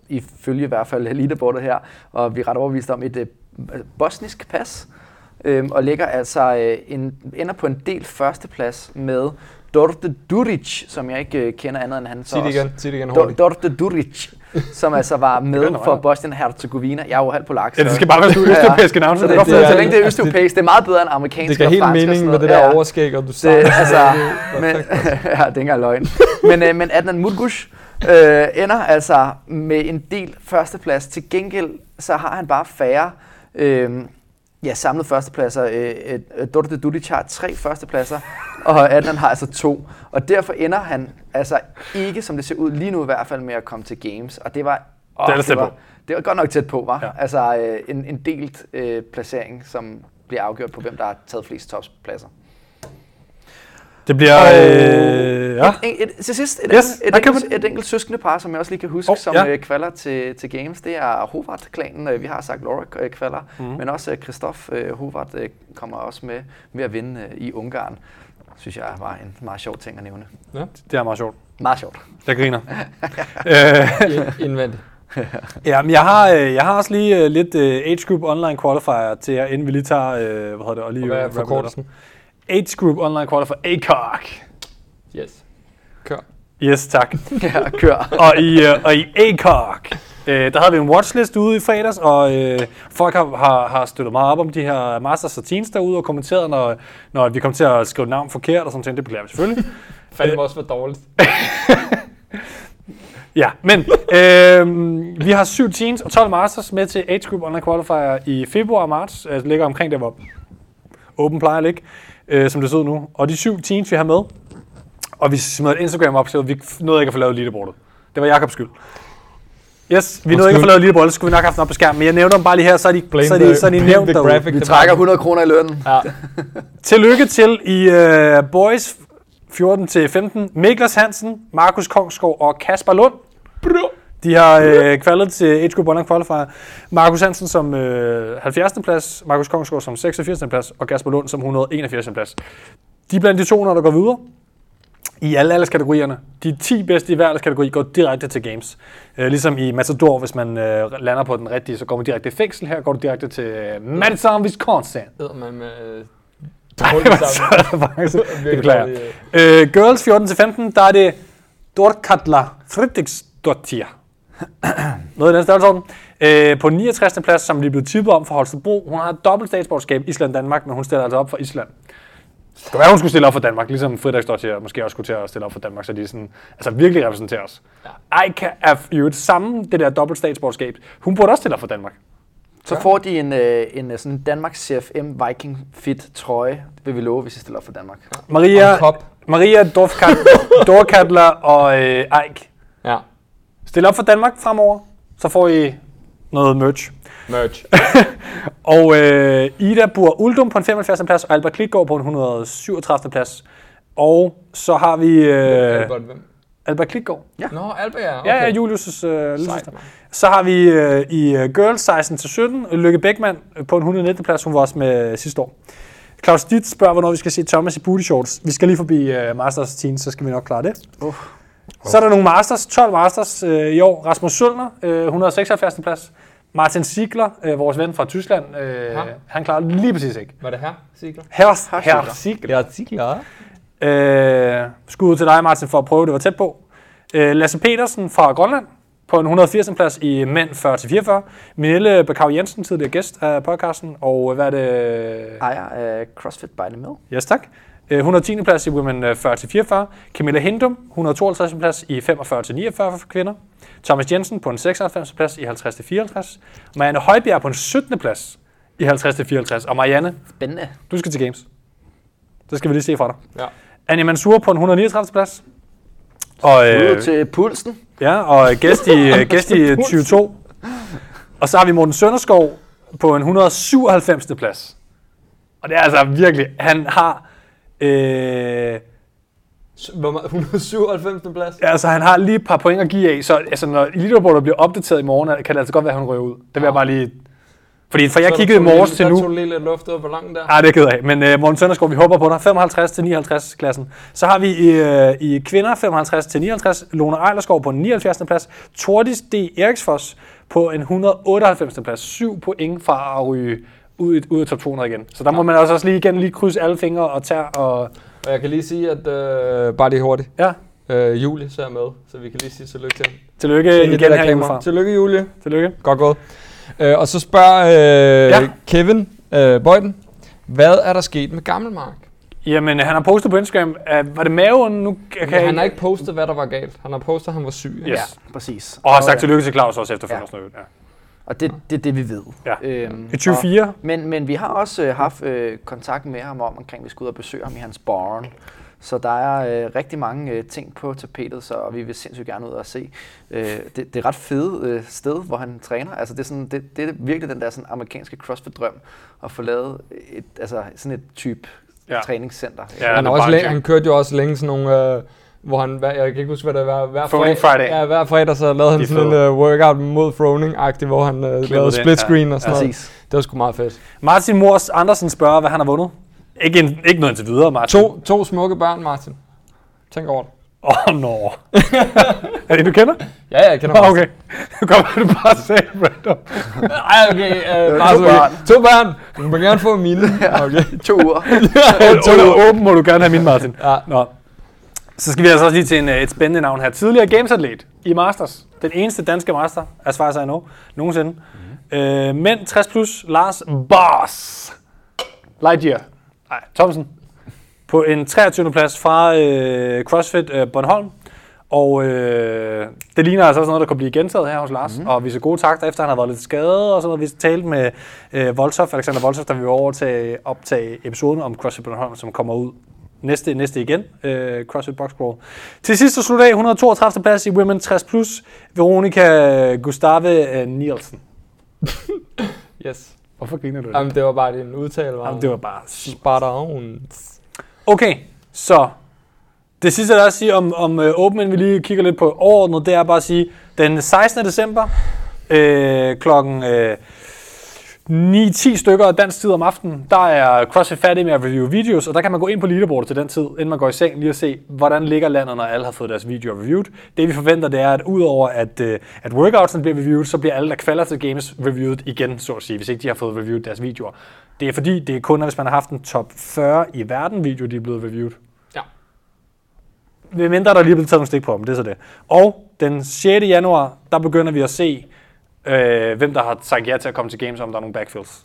[SPEAKER 4] ifølge i hvert fald leaderboardet her, og vi er ret overbevist om, et øh, bosnisk pas, øh, og ligger altså øh, en, ender på en del førsteplads med Dorte Duric, som jeg ikke øh, kender andet end han. så
[SPEAKER 3] Sig det igen, sig det igen hurtigt.
[SPEAKER 4] Dorte Duric, som altså var med for
[SPEAKER 2] meget.
[SPEAKER 4] Bosnien-Herzegovina. Jeg er jo halvt polak.
[SPEAKER 2] Ja, det skal bare være sådan østeuropæiske navne,
[SPEAKER 4] Så det,
[SPEAKER 2] det
[SPEAKER 4] det,
[SPEAKER 2] er
[SPEAKER 4] det, så længe det er østeuropæisk, det er meget bedre end amerikansk
[SPEAKER 3] Det
[SPEAKER 4] og
[SPEAKER 3] helt mening med det der overskæg, og du
[SPEAKER 4] Det,
[SPEAKER 3] sagde
[SPEAKER 4] altså, men, ja, det er ikke løgn. Men, øh, men Adnan Mudgush øh, ender altså med en del førsteplads. Til gengæld så har han bare færre øh, ja, samlet førstepladser. Øh, øh, Dorte Dudic har tre førstepladser, og Adnan har altså to. Og derfor ender han altså ikke, som det ser ud lige nu i hvert fald, med at komme til Games. Og det var... Åh,
[SPEAKER 2] Det er tæt
[SPEAKER 4] var,
[SPEAKER 2] på.
[SPEAKER 4] det var godt nok tæt på, var.
[SPEAKER 2] Ja.
[SPEAKER 4] Altså øh, en, en delt øh, placering, som bliver afgjort på, hvem der har taget flest toppladser.
[SPEAKER 2] Det bliver... Øh, ja.
[SPEAKER 4] Et, et, til sidst, et,
[SPEAKER 2] Yes,
[SPEAKER 4] yes, et, enkelt, et enkelt søskende par, som jeg også lige kan huske,
[SPEAKER 2] Oh,
[SPEAKER 4] som
[SPEAKER 2] ja.
[SPEAKER 4] ja. kvalder til, til Games, det er Hovart-klanen. Øh, Vi har sagt Laura øh, kvalder,
[SPEAKER 2] Mhm.
[SPEAKER 4] mm. men også øh, Christoph øh, Hovart øh, kommer også med ved at vinde øh, i Ungarn. Synes jeg var en meget sjov ting at nævne.
[SPEAKER 2] Det er meget sjovt.
[SPEAKER 4] Meget sjovt.
[SPEAKER 2] Jeg griner. øh,
[SPEAKER 3] In- Indvendigt.
[SPEAKER 2] ja, men jeg har, øh, jeg har også lige øh, lidt øh, Age Group Online Qualifier til jer, inden vi lige tager, øh, hvad hedder det, og lige
[SPEAKER 3] Og hvad er forkortelsen?
[SPEAKER 2] Age Group Online Qualifier, ACOG.
[SPEAKER 3] Yes. Kør.
[SPEAKER 2] Yes, tak.
[SPEAKER 4] Ja, kør.
[SPEAKER 2] og i, øh, og i ACOG, øh, der havde vi en watchlist ude i fredags, og øh, folk har, har, har støttet meget op om de her Masters og Teens derude, og kommenteret, når, når vi kom til at skrive navn forkert og sådan ting. Det beklager vi selvfølgelig.
[SPEAKER 3] Fandme også var dårligt.
[SPEAKER 2] Ja, men øh, vi har syv teens og 12 masters med til Age Group Online Qualifier i februar og marts. Altså ligger omkring der, hvor Open plejer at ligge, øh, som det ser ud nu. Og de syv teens, vi har med, og vi smed et Instagram op, så vi nåede ikke at få lavet leaderboardet. Det var Jakobs skyld. Yes, vi nåede ikke at få lavet lille bolle, så skulle vi nok have haft den op på skærmen. Men jeg nævner dem bare lige her, så er de,
[SPEAKER 3] Blame
[SPEAKER 2] så er de,
[SPEAKER 3] the-
[SPEAKER 2] så er de nævnt derude.
[SPEAKER 3] graphic
[SPEAKER 4] Vi trækker 100 kroner i lønnen.
[SPEAKER 3] Ja.
[SPEAKER 2] Tillykke til i uh, Boys 14-15. Miklas Hansen, Markus Kongsgaard og Kasper Lund. De har øh, kvalet til Group Online Qualifier. Markus Hansen som øh, 70. plads, Markus Kongsgaard som 86. plads og Kasper Lund som 181. plads. De er blandt de 200, der går videre i alle alderskategorierne. De 10 bedste i hver alderskategori går direkte til games. Øh, ligesom i Matador, hvis man øh, lander på den rigtige, så går man direkte i fængsel. Her går du direkte til øh, Madison, Wisconsin.
[SPEAKER 3] Hedder man med... øh,
[SPEAKER 2] Ej,
[SPEAKER 3] dårligt
[SPEAKER 2] hvor
[SPEAKER 3] sammen.
[SPEAKER 2] så- faktisk. Det beklager jeg. Øh, girls 14-15, der er det Dorkatla Fritiksdottir. Noget i den størrelsesorden. Øh, på 69. plads, som de er blevet tippet om for Holstebro. Hun har et dobbelt statsborgerskab, Island-Danmark, men hun stiller altså op for Island. Det kan være, hun skulle stille op for Danmark, ligesom Frederiksdottir måske også skulle til at stille op for Danmark, så de sådan, altså virkelig repræsenterer os. Ja. Ika er jo et samme, det der dobbelt statsborgerskab. Hun burde også stille op for Danmark.
[SPEAKER 4] Så får de en, øh, en øh, sådan Danmark CFM Viking Fit trøje. Det vil vi love, hvis I stiller op for Danmark.
[SPEAKER 2] Maria. Maria Dorfkat- Dorkatler og øh, Eik.
[SPEAKER 3] Ja.
[SPEAKER 2] Stil op for Danmark fremover, så får I noget merch.
[SPEAKER 3] Merch.
[SPEAKER 2] Og øh, Ida Bur Uldum på en 75. plads, og Albert Klitgaard på en 137. plads. Og så har vi øh,
[SPEAKER 3] Albert, hvem?
[SPEAKER 2] Albert Klitgaard.
[SPEAKER 4] Ja.
[SPEAKER 3] Nå, Albert, ja.
[SPEAKER 2] Okay. Ja, ja, Julius' øh, lillesøster. Så har vi øh, i øh, Girls 16-17, Lykke Bækman på en 119. plads, hun var også med sidste år. Claus Ditt spørger, hvornår vi skal se Thomas i booty shorts. Vi skal lige forbi øh, Masters 10, så skal vi nok klare det.
[SPEAKER 4] Uh.
[SPEAKER 2] Så er der nogle Masters, 12 Masters øh, i år. Rasmus Sølner, øh, 176. plads. Martin Ziegler, øh, vores ven fra Tyskland, øh,
[SPEAKER 3] Ja.
[SPEAKER 2] han klarer lige præcis ikke.
[SPEAKER 3] Var det her, Sigler?
[SPEAKER 2] Herr, Herr Ziegler.
[SPEAKER 3] Ja, Sigler.
[SPEAKER 2] Øh, skud ud til dig, Martin, for at prøve, det var tæt på. Øh, Lasse Petersen fra Grønland på en 180. plads i mænd 40-44. Minelle Bakav Jensen, tidligere gæst af podcasten. Og hvad er det?
[SPEAKER 4] Ejer af CrossFit by the Mill.
[SPEAKER 2] Yes, tak. Øh, 110. plads i Women øh, 40-44. Camilla Hindum, 152. plads i 45-49 for kvinder. Thomas Jensen på en 96. plads i 50-54. Marianne Højbjerg på en 17. plads i 50-54. Og Marianne,
[SPEAKER 4] Spændende.
[SPEAKER 2] du skal til Games. Det skal vi lige se fra dig.
[SPEAKER 3] Ja.
[SPEAKER 2] Anja Mansour på en 139. plads. Og,
[SPEAKER 4] Øh.
[SPEAKER 2] øh,
[SPEAKER 4] til pulsen.
[SPEAKER 2] ja, og gæst i, øh, gæst i 22. Og så har vi Morten Sønderskov på en 197. plads. Og det er altså virkelig, han har... Øh,
[SPEAKER 3] Hvor meget? 197. plads?
[SPEAKER 2] ja, altså, han har lige et par point at give af, så altså, når Elite bliver opdateret i morgen, kan det altså godt være, at han rører ud. Det vil jeg bare lige... Fordi for jeg kiggede i morges til
[SPEAKER 3] der
[SPEAKER 2] nu...
[SPEAKER 3] du lige lidt luft ud af ballonen der.
[SPEAKER 2] Nej, det er af. Men uh, Morten Sønderskov, vi håber på dig. 55 til 59 klassen. Så har vi i, uh, i kvinder 55 til 59. Lone Ejlerskov på en 79. plads. Tordis D. Eriksfors på en 198. plads. 7 point fra at ryge ud, ud af top 200 igen. Så der må man altså også lige igen lige krydse alle fingre og tage og...
[SPEAKER 3] Og jeg kan lige sige, at øh, bare lige hurtigt.
[SPEAKER 2] Ja,
[SPEAKER 3] Øh, Julie ser med, så vi kan lige sige tillykke til ham.
[SPEAKER 2] tillykke igen her hjemmefra.
[SPEAKER 3] Tillykke, Julie.
[SPEAKER 2] Tillykke.
[SPEAKER 3] Godt gået. Øh, og så spørger øh,
[SPEAKER 2] Ja.
[SPEAKER 3] Kevin øh, Bøjden, hvad er der sket med Gammelmark?
[SPEAKER 2] Jamen, han har postet på Instagram. Uh, var det maven? Nu kan
[SPEAKER 3] Okay,
[SPEAKER 2] jeg
[SPEAKER 3] han har ikke postet, hvad der var galt. Han har postet, at han var syg.
[SPEAKER 2] Yes.
[SPEAKER 4] Ja, præcis.
[SPEAKER 2] Og har sagt tillykke til Claus også efterfølgende.
[SPEAKER 4] Ja.
[SPEAKER 2] Ja.
[SPEAKER 4] Og det, det er det, vi ved.
[SPEAKER 2] Ja.
[SPEAKER 4] Øhm,
[SPEAKER 2] I 24.
[SPEAKER 4] Og, men, men vi har også øh, haft øh, kontakt med ham om, omkring vi skal ud og besøge ham i hans barn. Så der er øh, rigtig mange øh, ting på tapetet, så og vi vil sindssygt gerne ud og se. Øh, det, det er et ret fedt øh, sted, hvor han træner. Altså, det, er sådan, det, det er virkelig den der sådan, amerikanske CrossFit-drøm at få lavet et, altså, sådan et type
[SPEAKER 2] Ja.
[SPEAKER 4] træningscenter.
[SPEAKER 2] Ja,
[SPEAKER 3] han,
[SPEAKER 2] det
[SPEAKER 3] har
[SPEAKER 2] er
[SPEAKER 3] også
[SPEAKER 2] en
[SPEAKER 3] han kørte jo også længe sådan nogle, øh, hvor han, jeg kan ikke huske, hvad det var, hver fredag,
[SPEAKER 2] Friday.
[SPEAKER 3] Ja, hver fredag så lavede han sådan en
[SPEAKER 2] fede.
[SPEAKER 3] uh, workout mod throwing-agtig, hvor han uh, lavede split screen og sådan noget.
[SPEAKER 4] Præcis.
[SPEAKER 3] Det var sgu meget fedt.
[SPEAKER 2] Martin Mors Andersen spørger, hvad han har vundet. Ikke, en, ikke noget indtil videre, Martin.
[SPEAKER 3] To, to smukke børn, Martin. Tænk over det.
[SPEAKER 2] Åh, oh, nå. er det, du kender?
[SPEAKER 3] Ja, ja, jeg kender Martin.
[SPEAKER 2] okay. Du kommer du bare sagde random.
[SPEAKER 3] Ej, okay. Uh,
[SPEAKER 4] to børn.
[SPEAKER 3] To børn. Du må gerne få mine. Okay.
[SPEAKER 4] To uger.
[SPEAKER 2] Under åben må du gerne have min, Martin.
[SPEAKER 3] Ja.
[SPEAKER 2] Nå. Så skal vi altså også lige til en, øh, et spændende navn her. Tidligere gamesatlet i Masters. Den eneste danske master, as far as I know, nogensinde. Mm-hmm. Øh, mænd 60 plus, Lars Boss. Lightyear. Nej, Thomsen. På en 23. plads fra øh, CrossFit øh, Bornholm. Og øh, det ligner altså også noget, der kunne blive gentaget her hos Lars. Mm. Og vi så gode takter, efter han har været lidt skadet og sådan noget. Vi talte med øh, Volthoff, Alexander Volthoff, da vi var over til at optage episoden om CrossFit Bornholm, som kommer ud næste, næste igen, øh, CrossFit Box Crawl. Til sidst så slutter af 132. plads i Women 60+, plus, Veronica Gustave øh, Nielsen.
[SPEAKER 3] Yes.
[SPEAKER 2] Hvorfor griner du?
[SPEAKER 3] Jamen, det var bare din udtale. Var
[SPEAKER 2] Jamen, det var bare
[SPEAKER 3] spot on.
[SPEAKER 2] Okay, så det sidste, der er at sige om, om uh, Open, vi lige kigger lidt på overordnet, det er bare at sige, den 16. december øh, klokken øh, 9-10 stykker af dansk tid om aftenen, der er CrossFit færdig med at review videos, og der kan man gå ind på leaderboardet til den tid, inden man går i seng, lige at se, hvordan ligger landet, når alle har fået deres video reviewed. Det vi forventer, det er, at udover at, øh, at workoutsene bliver reviewed, så bliver alle, der kvalder til games, reviewed igen, så at sige, hvis ikke de har fået reviewed deres videoer. Det er fordi, det er kun, hvis man har haft en top 40 i verden video, de er blevet reviewed.
[SPEAKER 3] Ja.
[SPEAKER 2] Ved mindre der lige er blevet taget nogle stik på dem, det er så det. Og den 6. januar, der begynder vi at se, øh, hvem der har sagt ja til at komme til games, om der er nogle backfills.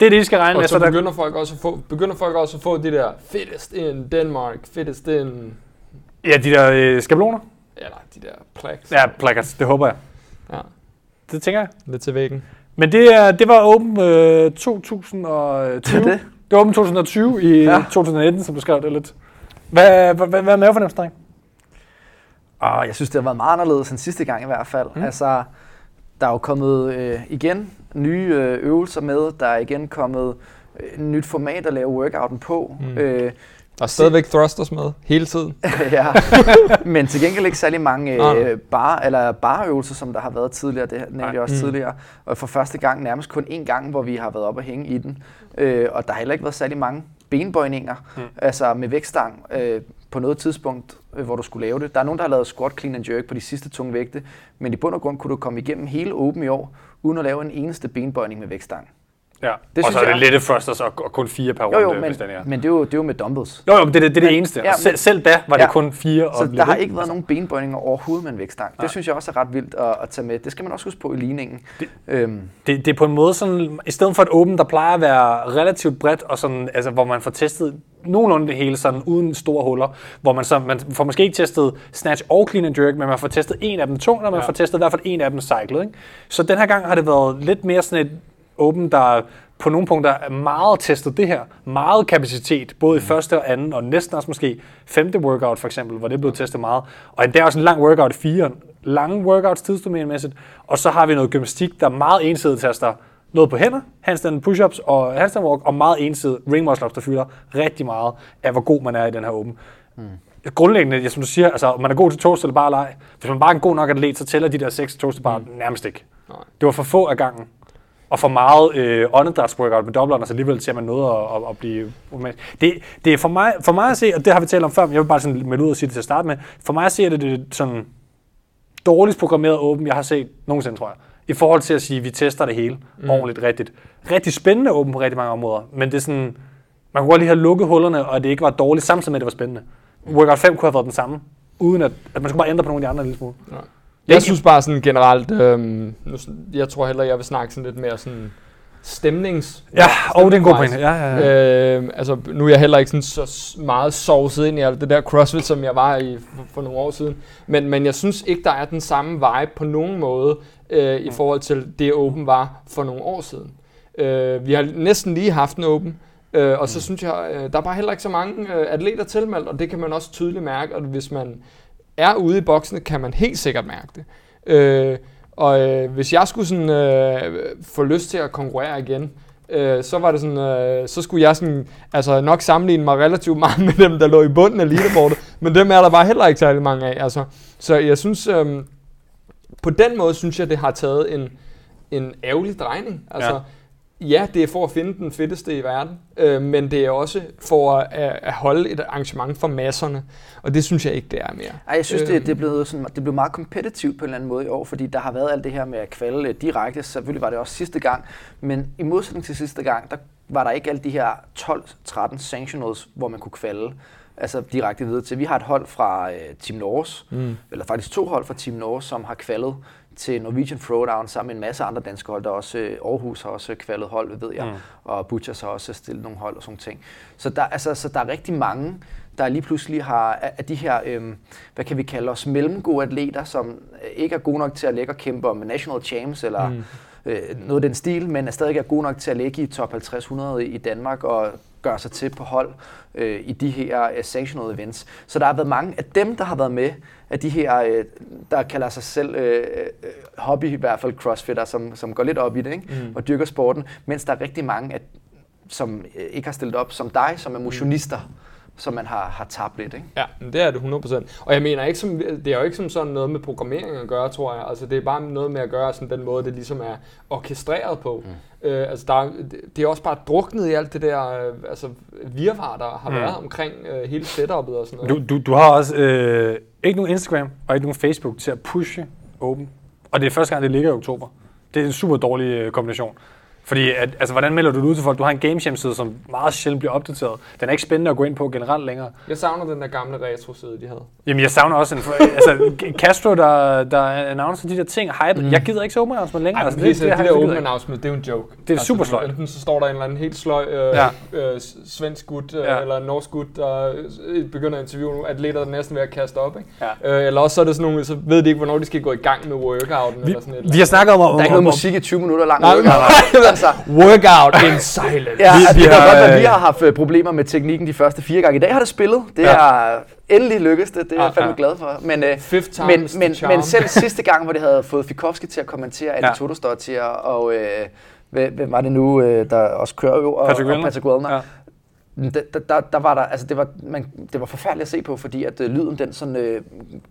[SPEAKER 2] Det er det, I skal regne med.
[SPEAKER 3] Og så
[SPEAKER 2] der,
[SPEAKER 3] begynder folk også at få, begynder folk også at få de der fittest in Denmark, fittest in...
[SPEAKER 2] ja, de der øh, skabeloner.
[SPEAKER 3] Eller de der plaques.
[SPEAKER 2] Ja, placards, det håber jeg.
[SPEAKER 3] Ja.
[SPEAKER 2] Det tænker jeg.
[SPEAKER 3] Lidt til væggen.
[SPEAKER 2] Men det, er, det var Open øh, 2020.
[SPEAKER 4] Det det.
[SPEAKER 2] det var Open 2020 i
[SPEAKER 4] Ja.
[SPEAKER 2] ja. 2019, som du skrev det lidt. Hvad, hvad, hvad, hvad er mavefornemmelsen, dreng?
[SPEAKER 4] Og jeg synes, det har været meget anderledes end sidste gang i hvert fald. Mm. Altså, der er jo kommet øh, igen nye øh, øvelser med. Der er igen kommet øh, nyt format at lave workouten på. Mm. Øh,
[SPEAKER 3] Der er stadigvæk thrusters med, hele tiden.
[SPEAKER 4] ja. Men til gengæld ikke særlig mange øh, bar, eller barøvelser, som der har været tidligere. Det nævnte jeg også
[SPEAKER 3] Mm.
[SPEAKER 4] tidligere. Og for første gang nærmest kun én gang, hvor vi har været op og hænge i den. Øh, og der har heller ikke været særlig mange benbøjninger, mm. altså med vægtstang øh, på noget tidspunkt, øh, hvor du skulle lave det. Der er nogen, der har lavet squat, clean and jerk på de sidste tunge vægte, men i bund og grund kunne du komme igennem hele åben i år, uden at lave en eneste benbøjning med vægtstang.
[SPEAKER 2] Ja.
[SPEAKER 4] Det
[SPEAKER 2] og så er det
[SPEAKER 4] jeg-
[SPEAKER 2] lette thrusters og, og kun fire per
[SPEAKER 4] Jo,
[SPEAKER 2] runde,
[SPEAKER 4] jo, men,
[SPEAKER 2] hvis den er.
[SPEAKER 4] men det, er jo, det er jo med dumbbells.
[SPEAKER 2] Jo, jo, men det, det, det er det
[SPEAKER 4] Men-
[SPEAKER 2] eneste.
[SPEAKER 4] ja, men-
[SPEAKER 2] selv, da var det
[SPEAKER 4] Ja.
[SPEAKER 2] kun fire.
[SPEAKER 4] Så
[SPEAKER 2] og
[SPEAKER 4] der har ikke været nogen benbøjninger overhovedet med en vægtstang. Det synes jeg også er ret vildt at, at tage med. Det skal man også huske på i ligningen.
[SPEAKER 2] Det-
[SPEAKER 4] Øhm,
[SPEAKER 2] det, det er på en måde sådan, i stedet for et åben, der plejer at være relativt bredt, og sådan, altså, hvor man får testet nogenlunde det hele sådan, uden store huller, hvor man, så, man får måske ikke testet snatch og clean and jerk, men man får testet en af dem tungt, og man ja. får testet i hvert fald en af dem cyclet. Ikke? Så den her gang har det været lidt mere sådan et åben, der på nogle punkter er meget testet det her. Meget kapacitet, både i første og anden, og næsten også måske femte workout for eksempel, hvor det blevet testet meget. Og endda også en lang workout i fire. Lange workouts tidsdomænemæssigt. Og så har vi noget gymnastik, der meget ensidigt tester noget på hænder, handstand push-ups og handstand walk, og meget ensidigt ring muscle ups, der fylder rigtig meget af, hvor god man er i den her åben. Mm. Grundlæggende, som du siger, altså, man er god til toast eller bare leg. Hvis man bare er en god nok atlet, så tæller de der seks toast bare mm. nærmest ikke.
[SPEAKER 3] Nej.
[SPEAKER 2] Det var for få af gangen. Og for meget øh, åndedrætsworkout med dobbelterne, så alligevel til at man nåede at, at, at blive det, det er for mig, for mig at se, og det har vi talt om før, men jeg vil bare sådan melde ud og sige det til at starte med. For mig at se, er det det sådan dårligst programmeret åben, jeg har set nogensinde, tror jeg. I forhold til at sige, at vi tester det hele mm. ordentligt, rigtigt. Rigtig spændende åben på rigtig mange områder, men det er sådan, man kunne godt lige have lukket hullerne, og det ikke var dårligt, samtidig med, at det var spændende. Workout 5 kunne have været den samme, uden at, at man skulle bare ændre på nogle af de andre en lille smule.
[SPEAKER 3] Jeg synes bare sådan generelt, øhm, nu, jeg tror heller, jeg vil snakke sådan lidt mere sådan stemnings...
[SPEAKER 2] Ja, og det er en god pointe. Ja, ja, ja.
[SPEAKER 3] Øhm, altså, nu er jeg heller ikke sådan så meget sovset ind i alt det der CrossFit, som jeg var i for, for nogle år siden. Men, men jeg synes ikke, der er den samme vibe på nogen måde øh, i forhold til det Open var for nogle år siden. Øh, vi har næsten lige haft en Open, øh, og så synes jeg, øh, der er bare heller ikke så mange øh, atleter tilmeldt, og det kan man også tydeligt mærke, og hvis man er ude i boksene, kan man helt sikkert mærke det. Øh, og øh, hvis jeg skulle sådan, øh, få lyst til at konkurrere igen, øh, så var det sådan, øh, så skulle jeg sådan, altså nok sammenligne mig relativt meget med dem, der lå i bunden af leaderboardet, men dem er der bare heller ikke særlig mange af. Altså. Så jeg synes, øh, på den måde synes jeg, det har taget en, en ærgerlig drejning. Altså,
[SPEAKER 2] Ja
[SPEAKER 3] ja. Det er for at finde den fedeste i verden, øh, men det er også for at, at holde et arrangement for masserne, og det synes jeg ikke, det er mere.
[SPEAKER 4] Ej, jeg synes, det,
[SPEAKER 3] Øhm.
[SPEAKER 4] det, er blevet sådan, det blev meget kompetitivt på en eller anden måde i år, fordi der har været alt det her med at kvalde øh, direkte. Selvfølgelig var det også sidste gang, men i modsætning til sidste gang, der var der ikke alle de her 12-13 sanctionals, hvor man kunne kvalde altså direkte videre til. Vi har et hold fra øh, Team Norge, mm. eller faktisk to hold fra Team Norge, som har kvalet til Norwegian Throwdown sammen med en masse andre danske hold. Der er også øh, Aarhus har også kvalet hold, ved jeg, mm. og Butchers har også stillet nogle hold og sådan ting. Så der, altså, så der er rigtig mange, der lige pludselig har af af de her, øhm, hvad kan vi kalde os, mellemgode atleter, som øh, ikke er gode nok til at lægge og kæmpe om national champs eller mm. øh, noget af den stil, men er stadig er gode nok til at ligge i top 50-100 i Danmark og gøre sig til på hold øh, i de her øh, sanctioned events. Så der har været mange af dem, der har været med, af de her, øh, der kalder sig selv øh, øh, hobby, i hvert fald crossfitter, som, som går lidt op i det, ikke? Mm. og dyrker sporten, mens der er rigtig mange, af, som øh, ikke har stillet op som dig, som er motionister, mm. Som man har, har tabt lidt. Ikke?
[SPEAKER 3] Ja, men det er det 100%. Og jeg mener ikke som, det er jo ikke som sådan noget med programmering at gøre, tror jeg. Altså det er bare noget med at gøre sådan den måde, det ligesom er orkestreret på. Mm. Øh, altså der, er- det- det er også bare druknet i alt det der øh, altså, virvar, der har
[SPEAKER 2] Mm.
[SPEAKER 3] været omkring øh, hele setupet og sådan noget.
[SPEAKER 2] Du, du, du har også øh, ikke nogen Instagram og ikke nogen Facebook til at pushe Open. Og det er første gang, det ligger i oktober. Det er en super dårlig øh, kombination. Fordi, at, altså, hvordan melder du det ud til folk? Du har en games hjemmeside, som meget sjældent bliver opdateret. Den er ikke spændende at gå ind på generelt længere.
[SPEAKER 3] Jeg savner den der gamle retro-side, de havde.
[SPEAKER 2] Jamen, jeg savner også en... altså, Castro, der, der annoncer de der ting, hype. Mm. Jeg gider ikke så open announcement længere.
[SPEAKER 3] Ej,
[SPEAKER 2] altså,
[SPEAKER 3] det, det, det, det
[SPEAKER 2] jeg
[SPEAKER 3] der open announcement, det er jo en joke.
[SPEAKER 2] Det er super sløjt.
[SPEAKER 3] Enten så står der en eller anden helt sløj øh,
[SPEAKER 2] Ja.
[SPEAKER 3] øh, svensk gut øh,
[SPEAKER 2] Ja.
[SPEAKER 3] eller norsk gut, der øh, begynder at interviewe nogle atleter, der er næsten ved at kaste op. Ikke?
[SPEAKER 2] Ja.
[SPEAKER 3] Øh, eller også så er det sådan nogle, så ved de ikke, hvornår de skal gå i gang med workouten.
[SPEAKER 2] Vi,
[SPEAKER 3] eller sådan et eller
[SPEAKER 2] vi har snakket om...
[SPEAKER 4] Der er ikke noget musik i 20 minutter lang. Workout. altså,
[SPEAKER 3] Workout in silence.
[SPEAKER 4] Ja,
[SPEAKER 2] Vi-
[SPEAKER 4] altså,
[SPEAKER 2] vi
[SPEAKER 4] det
[SPEAKER 2] har,
[SPEAKER 4] godt at vi
[SPEAKER 2] øh,
[SPEAKER 4] har haft øh, problemer med teknikken de første fire gange. I dag har det spillet. Det
[SPEAKER 2] Ja.
[SPEAKER 4] er endelig lykkedes det. Det er
[SPEAKER 2] Ja,
[SPEAKER 4] jeg fandme
[SPEAKER 2] ja.
[SPEAKER 4] glad for. Men, øh,
[SPEAKER 3] Fifth time
[SPEAKER 4] men, men,
[SPEAKER 3] charm.
[SPEAKER 4] men selv sidste gang, hvor de havde fået Fikowski til at kommentere, Andy
[SPEAKER 2] Ja.
[SPEAKER 4] ja. Todosdottir og... Øh, hvem var det nu, øh, der også kører jo? Og,
[SPEAKER 2] Patrick
[SPEAKER 4] og
[SPEAKER 2] Wellner.
[SPEAKER 4] Patrick Wellner.
[SPEAKER 2] Ja.
[SPEAKER 4] Der, der, der, der var der, altså det var, man, det var forfærdeligt at se på, fordi at øh, lyden den sådan, øh,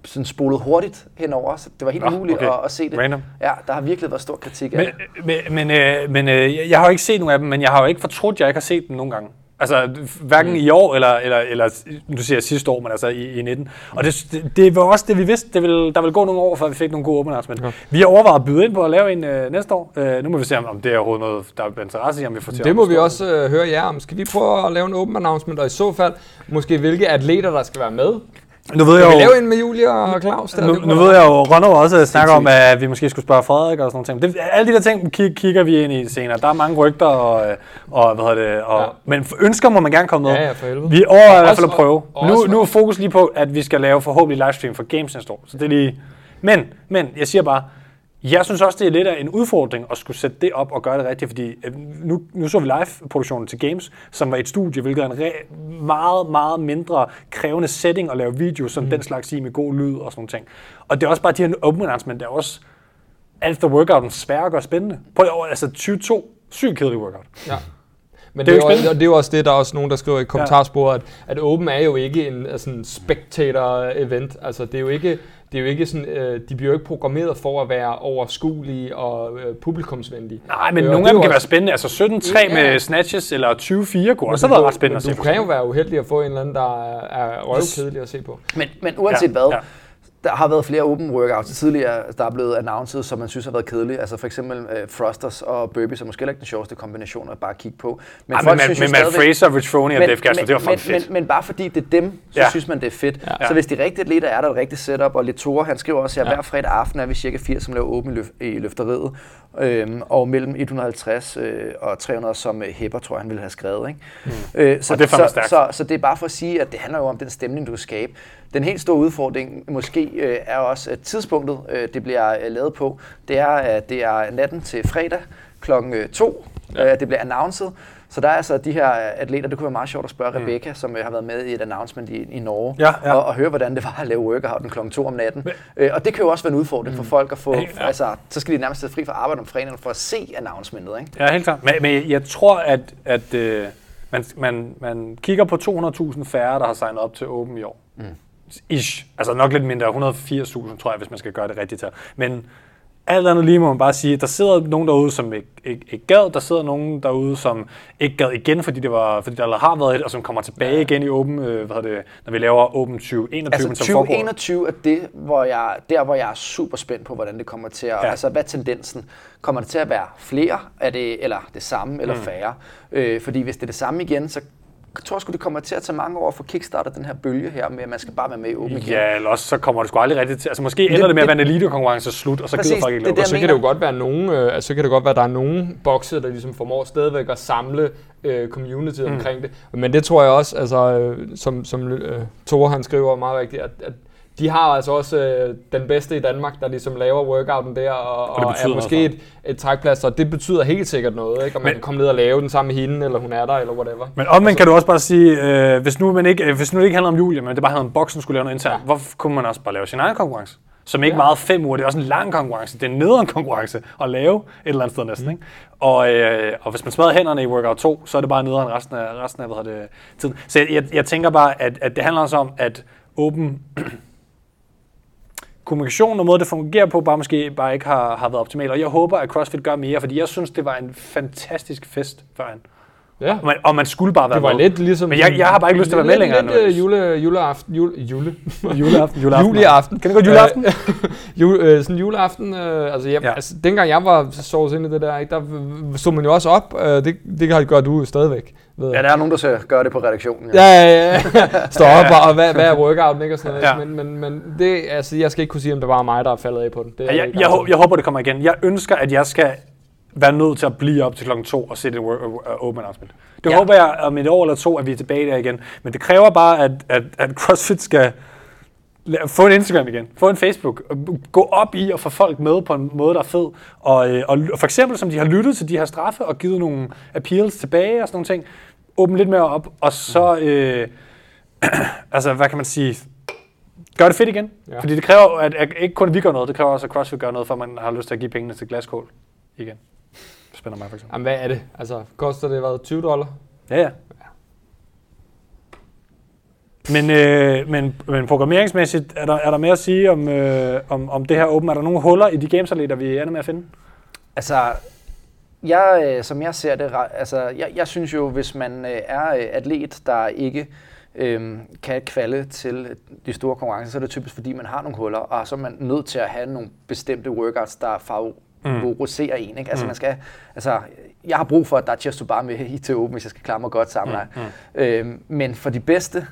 [SPEAKER 4] sådan spolede hurtigt henover, så det var helt
[SPEAKER 2] Nå,
[SPEAKER 4] umuligt
[SPEAKER 2] okay.
[SPEAKER 4] at, at se det.
[SPEAKER 2] Random.
[SPEAKER 4] Ja, der har virkelig været stor kritik af
[SPEAKER 2] Men,
[SPEAKER 4] det.
[SPEAKER 2] men, men, øh, men øh, jeg- jeg har jo ikke set nogen af dem, men jeg har jo ikke fortrudt, at jeg ikke har set dem nogen gange. Altså, hverken mm. i år, eller, eller, eller nu siger sidste år, men altså i, i 19. Og det, det, det var også det, vi vidste. Det ville, der ville gå nogle år, før vi fik nogle gode open announcements. Ja. Vi har overvejet at byde ind på at lave en øh, næste år. Øh, nu må vi se, om, om det er overhovedet noget, der er interesse i, om vi får til
[SPEAKER 3] Det må vi også øh, høre jer om. Skal vi prøve at lave en open announcement, og i så fald måske hvilke atleter, der skal være med?
[SPEAKER 2] Nu ved jeg
[SPEAKER 3] Kan vi
[SPEAKER 2] jo,
[SPEAKER 3] lave en med Julia og Claus? Der?
[SPEAKER 2] nu, nu ved jeg jo, Ronno også snakker om, at vi måske skulle spørge Frederik og sådan noget. Det, alle de der ting kig, kigger vi ind i senere. Der er mange rygter, og, øh, og hvad hedder det, og, ja. Men ønsker må man gerne komme med.
[SPEAKER 3] Ja, ja, for helvede.
[SPEAKER 2] Vi overvejer i hvert fald at prøve.
[SPEAKER 3] og
[SPEAKER 2] Nu, nu er fokus lige på, at vi skal lave forhåbentlig livestream for Games næste år. Så det er lige... Men, men, jeg siger bare, jeg synes også, det er lidt af en udfordring at skulle sætte det op og gøre det rigtigt, fordi øh, nu, nu så vi live-produktionen til Games, som var et studie, hvilket er en re- meget, meget mindre krævende setting at lave video, som mm. den slags i med god lyd og sådan ting. Og det er også bare de her open announcement, der er også after workouten svære at gøre spændende. Prøv at, altså 22, sygt kedelig workout.
[SPEAKER 3] Ja. Men
[SPEAKER 2] Det
[SPEAKER 3] det,
[SPEAKER 2] er
[SPEAKER 3] er
[SPEAKER 2] jo
[SPEAKER 3] og det er jo også det, der er også nogen, der skriver i kommentarsporet, at, at Open er jo ikke en øh, sådan spectator-event. Altså, det er jo ikke, det er jo ikke sådan, øh, de bliver jo ikke programmeret for at være overskuelige og øh, publikumsvenlige.
[SPEAKER 2] Nej, men
[SPEAKER 3] Øh, og
[SPEAKER 2] nogle af
[SPEAKER 3] er
[SPEAKER 2] dem
[SPEAKER 3] jo
[SPEAKER 2] kan være
[SPEAKER 3] også-
[SPEAKER 2] spændende. Altså 17-3
[SPEAKER 3] Ja.
[SPEAKER 2] med snatches eller 20-4 kunne også
[SPEAKER 3] Men
[SPEAKER 2] have været ret spændende at se
[SPEAKER 3] Du kan jo være uheldig at få en eller anden, der er, er røvkedelig at se på.
[SPEAKER 4] Men, men uanset
[SPEAKER 2] ja,
[SPEAKER 4] hvad,
[SPEAKER 2] ja.
[SPEAKER 4] Der har været flere open workouts tidligere, der er blevet announced, som man synes har været kedelige. Altså for eksempel øh, thrusters og burpees er måske ikke den sjoveste kombination at bare kigge på. Men
[SPEAKER 2] Ej, men, men, men Matt Fraser, Rich Froning og Dave Castro, det var
[SPEAKER 4] men,
[SPEAKER 2] fucking
[SPEAKER 4] men,
[SPEAKER 2] fedt.
[SPEAKER 4] men, bare fordi det er dem, så
[SPEAKER 2] Ja.
[SPEAKER 4] synes man, det er fedt.
[SPEAKER 2] Ja.
[SPEAKER 4] Så hvis de rigtige atleter er der et rigtigt setup, og Litore, han skriver også, at
[SPEAKER 2] Ja.
[SPEAKER 4] hver fredag aften er vi cirka 80, som laver åben i løfteriet. Øhm, og mellem 150 øh, og 300 som øh, hæpper, tror han ville have skrevet. Ikke? Mm. Øh, så,
[SPEAKER 2] Og det er
[SPEAKER 4] så,
[SPEAKER 2] stærkt.
[SPEAKER 4] så, så det er bare for at sige, at det handler jo om den stemning, du kan skabe. Den helt store udfordring måske øh, er også at tidspunktet, øh, det bliver øh, lavet på. Det er, at det er natten til fredag klokken øh, to. Ja. Øh, det bliver announced. Så der er altså de her atleter, det kunne være meget sjovt at spørge mm. Rebecca, som øh, har været med i et announcement i, i Norge,
[SPEAKER 2] Ja, ja.
[SPEAKER 4] Og, og høre, hvordan det var at lave workouten klokken 2 om natten. Øh, og det kan jo også være en udfordring for folk at få,
[SPEAKER 2] ja.
[SPEAKER 4] altså, så skal de nærmest sidde fri fra arbejde om fredagen for at se announcementet, ikke?
[SPEAKER 2] Ja, helt klart. Men, men jeg tror, at, at øh, man, man, man kigger på 200.000 færre, der har signet op til Open i år. Mm. Ish. Altså nok lidt mindre. 180.000, tror jeg, hvis man skal gøre det rigtigt her. Men alt andet lige må man bare sige, der sidder nogen derude, som ikke, ikke, ikke gad. Der sidder nogen derude, som ikke gad igen, fordi, det var, fordi der allerede har været et, og som kommer tilbage ja. igen i Open, øh, hvad det, når vi laver Open 2021, men
[SPEAKER 4] Altså
[SPEAKER 2] som foregår.
[SPEAKER 4] 2021 er det, hvor jeg, der, hvor jeg er super spændt på, hvordan det kommer til at...
[SPEAKER 2] Ja.
[SPEAKER 4] Altså, hvad er tendensen? Kommer det til at være flere, er det, eller det samme, eller
[SPEAKER 2] Mm.
[SPEAKER 4] færre? Øh, fordi hvis det er det samme igen, så tror sgu, det kommer til at tage mange år at få kickstartet den her bølge her med, at man skal bare være med i åben igen.
[SPEAKER 2] Ja, eller også så kommer det sgu aldrig rigtigt til. Altså måske ender det, det med at være en elite-konkurrence slut, og så
[SPEAKER 4] Præcis,
[SPEAKER 2] gider folk ikke
[SPEAKER 4] det det,
[SPEAKER 3] Så
[SPEAKER 4] jeg
[SPEAKER 3] kan det jo godt være nogen, øh, altså, så kan det godt være, at der er nogen bokse, der ligesom formår stadigvæk at samle øh, community mm. omkring det. Men det tror jeg også, altså, øh, som, som øh, Tore han skriver meget rigtigt, at, at de har altså også øh, den bedste i Danmark, der ligesom laver workouten der, og,
[SPEAKER 2] Og
[SPEAKER 3] og, er
[SPEAKER 2] noget
[SPEAKER 3] måske et, et trækplads, og det betyder helt sikkert noget, ikke? Og man kan komme ned og lave den sammen med hende, eller hun er der, eller whatever.
[SPEAKER 2] Men omvendt kan du også bare sige, øh, hvis, nu man ikke, øh, hvis nu det ikke handler om Julie, men det bare handler om boksen skulle lave noget internt, ja. hvorfor kunne man også bare lave sin egen konkurrence? Som ikke
[SPEAKER 3] Ja.
[SPEAKER 2] meget fem uger, det er også en lang konkurrence. Det er en nederen konkurrence at lave et eller andet sted næsten. Mm. Ikke? Og, øh, og hvis man smadrer hænderne i workout 2, så er det bare nederen resten af, resten af hvad det, tiden. Så jeg, jeg, jeg tænker bare, at, at det handler også om, at åben kommunikation og måde, det fungerer på, bare måske bare ikke har, har været optimal. Og jeg håber, at CrossFit gør mere, fordi jeg synes, det var en fantastisk fest førhen.
[SPEAKER 3] Ja.
[SPEAKER 2] Og man, og man skulle bare være
[SPEAKER 3] Det var
[SPEAKER 2] med.
[SPEAKER 3] lidt ligesom...
[SPEAKER 2] Men jeg, jeg har bare ikke lyst til at være med længere.
[SPEAKER 3] Lidt, lidt øh, jule, juleaften. Jule, jule.
[SPEAKER 2] Juleaften, juleaften.
[SPEAKER 3] Juleaften.
[SPEAKER 2] Kan det godt juleaften?
[SPEAKER 3] Øh, jule, øh, sådan juleaften, øh, altså, jeg, ja.
[SPEAKER 2] Ja.
[SPEAKER 3] altså dengang jeg var sovet ind i det der, ikke, der stod man jo også op, øh, det, det har gør du stadigvæk. Ved
[SPEAKER 4] Ja,
[SPEAKER 3] jeg.
[SPEAKER 4] der er nogen, der gør det på redaktionen.
[SPEAKER 3] Ja, ja, ja. Står op og, og hvad, hvad er workouten, ikke? Og sådan noget.
[SPEAKER 2] Ja.
[SPEAKER 3] Men, men, men det, altså, jeg skal ikke kunne sige, om det var mig, der er faldet af på den. Det er
[SPEAKER 2] Ja, jeg,
[SPEAKER 3] ikke
[SPEAKER 2] jeg,
[SPEAKER 3] altså.
[SPEAKER 2] jeg håber, det kommer igen. Jeg ønsker, at jeg skal være nødt til at blive op til klokken to og se det uh, open announcement. Det
[SPEAKER 4] Ja.
[SPEAKER 2] håber jeg om et år eller to, at vi er tilbage der igen. Men det kræver bare, at, at, at CrossFit skal få en Instagram igen, få en Facebook, gå op i og få folk med på en måde, der er fed. Og, øh, og, for eksempel, som de har lyttet til de her straffe og givet nogle appeals tilbage og sådan nogle ting, åbne lidt mere op, og så, øh, altså hvad kan man sige, gør det fedt igen.
[SPEAKER 3] Ja.
[SPEAKER 2] Fordi det kræver, at, at ikke kun vi gør noget, det kræver også, at CrossFit gør noget, for at man har lyst til at give pengene til glaskål igen. Spænder mig for eksempel.
[SPEAKER 3] Jamen, hvad er det? Altså, koster det hvad, 20 dollar?
[SPEAKER 2] Ja, ja. Men, øh, men, men programmeringsmæssigt, er der, er der mere at sige om, øh, om, om det her åben? Er der nogle huller i de gamesatleter, vi ender med at finde?
[SPEAKER 4] Altså, jeg, øh, som jeg ser det, altså, jeg, jeg synes jo, hvis man øh, er øh, atlet, der ikke øh, kan kvalde til de store konkurrencer, så er det typisk fordi, man har nogle huller, og så er man nødt til at have nogle bestemte workouts, der favoriserer en. Ikke? Altså, man skal, altså, jeg har brug for, at der er Chesto bare med i til åben, hvis jeg skal klare mig godt sammen. Mm. Øh, men for de bedste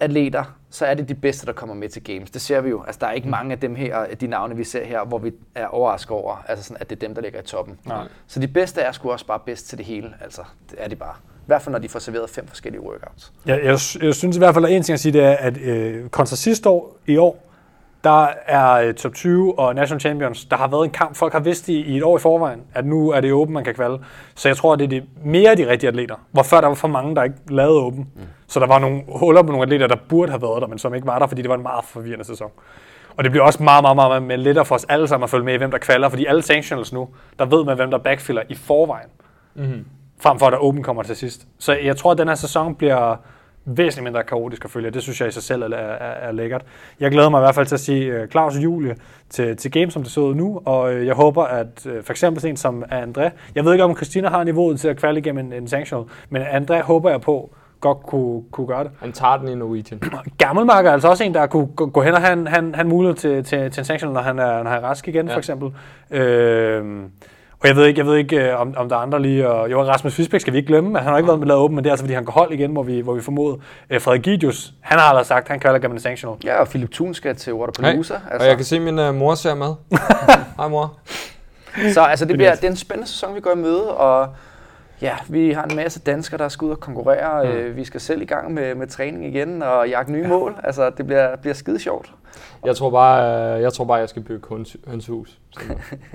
[SPEAKER 4] atleter, så er det de bedste, der kommer med til games. Det ser vi jo. Altså, der er ikke mange af dem her, de navne, vi ser her, hvor vi er overrasket over, altså sådan, at det er dem, der ligger i toppen.
[SPEAKER 2] Nej.
[SPEAKER 4] Så de bedste er sgu også bare bedst til det hele. Altså, det er de bare. I hvert fald, når de får serveret fem forskellige workouts.
[SPEAKER 2] Jeg, jeg, jeg synes i hvert fald, at en ting at sige, det er, at øh, kontra sidste år, i år, der er øh, top 20 og national champions, der har været en kamp, folk har vidst i, i et år i forvejen, at nu er det åben, man kan kvalde. Så jeg tror, at det er det, mere de rigtige atleter. Hvor før der var for mange, der ikke lavede åben. Mm. Så der var nogle huller på nogle atleter, der burde have været der, men som ikke var der, fordi det var en meget forvirrende sæson. Og det bliver også meget, meget, meget, meget lettere for os alle sammen at følge med i, hvem der kvalder, fordi alle sanctionals nu, der ved man, hvem der backfiller i forvejen
[SPEAKER 3] Mm-hmm.
[SPEAKER 2] frem for at der åben kommer til sidst. Så jeg tror, at den her sæson bliver væsentligt mindre kaotisk at følge. Det synes jeg i sig selv er, er, er lækkert. Jeg glæder mig i hvert fald til at sige uh, Claus og Julie til, til Games, som det ser ud nu, og uh, jeg håber, at uh, for eksempel sådan en som André, jeg ved ikke, om Christina har niveauet til at kvalde igennem en, en sanctional, men André håber jeg på, godt kunne, kunne gøre det.
[SPEAKER 3] Han tager den i Norwegian.
[SPEAKER 2] Gammelmark er altså også en, der kunne gå, gå hen og have en, han, han mulighed til, til, til en sanctional, når han er, når han er rask igen, ja. For eksempel. Øhm, og jeg ved ikke, jeg ved ikke øh, om, om der er andre lige... Og, jo, Rasmus Fisbæk skal vi ikke glemme. Han har ikke været med lavet åben, men det er altså, fordi han går hold igen, hvor vi, hvor vi formoder. Øh, Frederik Gidius, han har allerede sagt, at han kalder gennem en sanctional.
[SPEAKER 4] Ja, og Philip Thun skal til Waterpalooza.
[SPEAKER 3] Hey,
[SPEAKER 4] altså.
[SPEAKER 3] Og jeg kan se, at min uh, mor ser med. Hej mor.
[SPEAKER 4] Så altså, det, bliver, det er en spændende sæson, vi går i møde, og ja, vi har en masse danskere, der skal ud og konkurrere. Mm. Øh, vi skal selv i gang med, med træning igen og jagte nye mål. Altså, det bliver, bliver skide sjovt.
[SPEAKER 3] Jeg tror bare, øh, jeg tror bare, jeg skal bygge høns. Jeg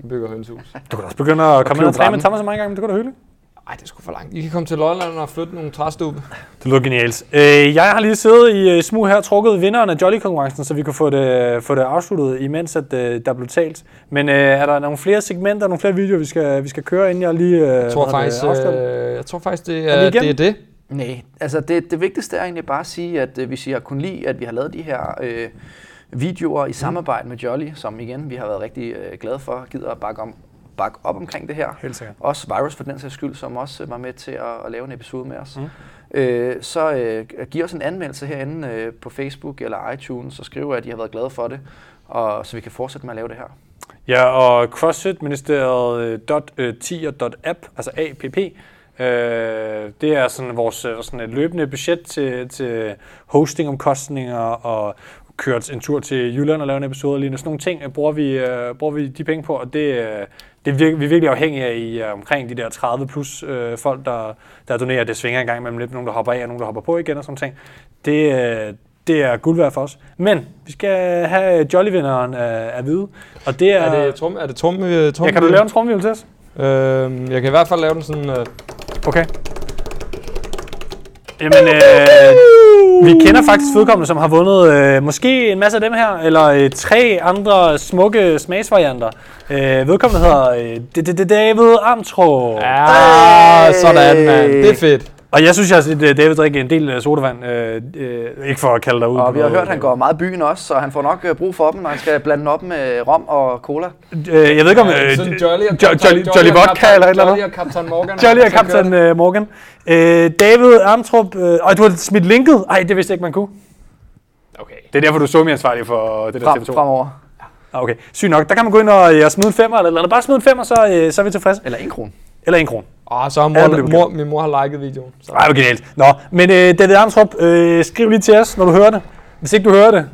[SPEAKER 3] bygger hønsehus.
[SPEAKER 2] Du kan også begynde at komme ind og træne med. Thomas så mange gange, men det kunne da hyggeligt.
[SPEAKER 3] Ej, det er sgu for langt. I kan komme til Lolland og flytte nogle træstube.
[SPEAKER 2] Det lyder genialt. Øh, jeg har lige siddet i øh, smug her og trukket vinderen af Jolly-konkurrencen, så vi kunne få det, få det afsluttet, imens at, øh, der blev talt. Men øh, er der nogle flere segmenter, nogle flere videoer, vi skal, vi skal køre, inden jeg lige øh,
[SPEAKER 3] Jeg tror, faktisk,
[SPEAKER 2] det,
[SPEAKER 3] øh, jeg tror faktisk, det
[SPEAKER 2] Er
[SPEAKER 3] er, det, er det.
[SPEAKER 4] Nej, altså det, det vigtigste er egentlig bare at sige, at øh, hvis I har kun lide, at vi har lavet de her øh, videoer i samarbejde med Jolly, som igen vi har været rigtig øh, glade for, gider at bakke, om, bakke op omkring det her.
[SPEAKER 2] Helt sikkert.
[SPEAKER 4] Også Virus for den sags skyld, som også var med til at, at lave en episode med os. Mm. Øh, så øh, giv os en anmeldelse herinde øh, på Facebook eller iTunes, og skriv, at I har været glade for det, og så vi kan fortsætte med at lave det her.
[SPEAKER 2] Ja, og CrossFit-ministeriet.10.app, altså APP, øh, det er sådan vores øh, sådan et løbende budget til, til hostingomkostninger og kørt en tur til Jylland og lave en episode lige. Sådan nogle ting øh, bruger vi, øh, bruger vi de penge på, og det, øh, det er vir- vi er virkelig afhængige af i øh, omkring de der 30 plus øh, folk, der, der donerer. Det svinger en gang imellem lidt, nogen der hopper af og nogen der hopper på igen og sådan ting. Det, øh, Det er guld værd for os. Men vi skal have Jolly-vinderen af, af vide. Og det er...
[SPEAKER 3] Er det trum, er det trum, øh, trum
[SPEAKER 2] ja, kan du lave en tromvivl til os?
[SPEAKER 3] Øhm, jeg kan i hvert fald lave den sådan... Øh,
[SPEAKER 2] Okay. Jamen, øh, vi kender faktisk vedkommende, som har vundet øh, måske en masse af dem her, eller øh, tre andre smukke smagsvarianter. Øh, vedkommende hedder øh, David Amtro.
[SPEAKER 3] ja, ah, sådan, mand. Det er fedt.
[SPEAKER 2] Og jeg synes, jeg har set øh, David drikke en del øh, sodavand. Øh, øh, ikke for at kalde dig ud på
[SPEAKER 4] Og vi har
[SPEAKER 2] noget,
[SPEAKER 4] hørt, at han går meget i byen også, så han får nok øh, brug for dem, når han skal blande den op med rom og cola.
[SPEAKER 2] Øh, jeg ved ikke om... Øh,
[SPEAKER 3] Sådan Jolly og
[SPEAKER 2] Jolly, Jolly
[SPEAKER 3] og
[SPEAKER 2] Vodka
[SPEAKER 3] Captain-
[SPEAKER 2] eller et eller
[SPEAKER 3] Jolly
[SPEAKER 2] andet.
[SPEAKER 3] og Captain Morgan.
[SPEAKER 2] Jolly og Captain øh, Morgan. Øh, David Amtrup. Øh, og du har smidt linket. Ej, det vidste jeg ikke, man kunne.
[SPEAKER 3] Okay.
[SPEAKER 2] Det er derfor, du er så ansvarlig for det der
[SPEAKER 4] Frem,
[SPEAKER 2] TV2.
[SPEAKER 4] fremover.
[SPEAKER 2] Ah, okay. Sygt nok. Der kan man gå ind og øh, smide en femmer eller eller andet. Bare smide en femmer, så, øh, så er vi tilfredse.
[SPEAKER 4] Eller en krone.
[SPEAKER 2] Eller en krone.
[SPEAKER 3] Åh, så har
[SPEAKER 2] Ja,
[SPEAKER 3] mor,
[SPEAKER 2] er
[SPEAKER 3] mor, min mor har liket videoen. Så.
[SPEAKER 2] Ej, hvor genialt. Nå, men øh, David Amtrup, øh, skriv lige til os, når du hører det. Hvis ikke du hører det,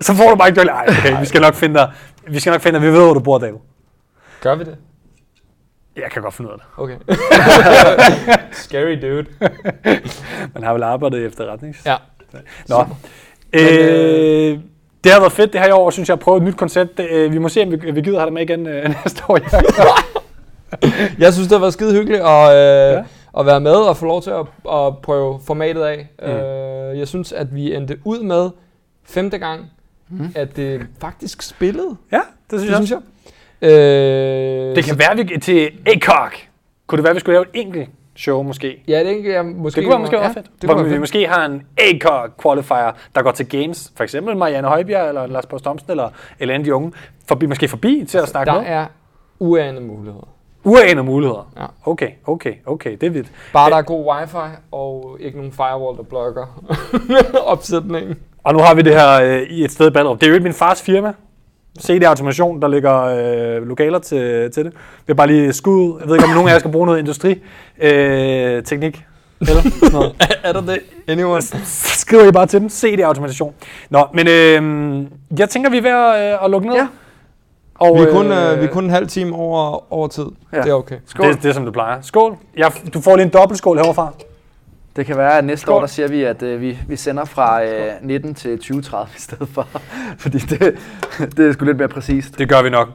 [SPEAKER 2] så får du bare ikke Jolly. Ej, okay, vi skal nok finde dig. Vi skal nok finde dig. Vi ved, hvor du bor, David.
[SPEAKER 3] Gør vi det?
[SPEAKER 2] Jeg kan godt finde ud af det.
[SPEAKER 3] Okay. Scary dude.
[SPEAKER 2] Man har vel arbejdet i efterretnings.
[SPEAKER 3] Ja.
[SPEAKER 2] Nå. Øh, det har været fedt det her i år, synes jeg, at prøve et nyt koncept. Øh, vi må se, om vi, vi gider have det med igen øh, næste år.
[SPEAKER 3] Jeg synes, det været skide hyggeligt at, øh, ja. at være med og få lov til at, at prøve formatet af. Mm. Øh, jeg synes, at vi endte ud med femte gang, mm. at det faktisk spillede.
[SPEAKER 2] ja, det synes
[SPEAKER 3] Det
[SPEAKER 2] jeg.
[SPEAKER 3] synes jeg. Øh,
[SPEAKER 2] Det kan være, vi til ACOG. Kunne det være, vi skulle lave et enkelt show måske?
[SPEAKER 3] Ja, det er jeg måske.
[SPEAKER 2] Det kunne være måske være
[SPEAKER 3] ja,
[SPEAKER 2] fedt.
[SPEAKER 3] Det
[SPEAKER 2] Hvor vi
[SPEAKER 3] fedt.
[SPEAKER 2] måske har en ACOG qualifier, der går til games. For eksempel Marianne Højbjerg, eller Lars Post Thomsen, eller, eller en af de unge. Forbi, måske forbi til at snakke
[SPEAKER 3] Der
[SPEAKER 2] med.
[SPEAKER 3] er uanede muligheder.
[SPEAKER 2] Uanede muligheder.
[SPEAKER 3] Ja.
[SPEAKER 2] Okay, okay, okay. Det er vildt.
[SPEAKER 3] Bare der er god wifi og ikke nogen firewall, der blokker opsætningen.
[SPEAKER 2] Og nu har vi det her øh, i et sted i Ballerup. Det er jo ikke min fars firma. CD Automation, der ligger øh, lokaler til, til det. Vi har bare lige skud. Jeg ved ikke, om nogen af jer skal bruge noget industri. Øh, teknik. Eller sådan noget.
[SPEAKER 3] er der det? Anyone?
[SPEAKER 2] Så skriver I bare til dem. CD Automation. Nå, men øh, jeg tænker, vi er ved at, øh, at lukke ned.
[SPEAKER 4] Ja.
[SPEAKER 2] Og,
[SPEAKER 3] Vi er, kun, øh, vi er kun en halv time over, over tid.
[SPEAKER 4] Ja.
[SPEAKER 3] Det er okay.
[SPEAKER 4] Skål.
[SPEAKER 2] Det, det er som du plejer. Skål. Jeg, du får lige en dobbeltskål herovre
[SPEAKER 4] Det kan være, at næste
[SPEAKER 2] Skål.
[SPEAKER 4] år, der siger vi, at øh, vi, vi sender fra øh, 19 til 2030 i stedet for. Fordi det, det er sgu lidt mere præcist.
[SPEAKER 2] Det gør vi nok.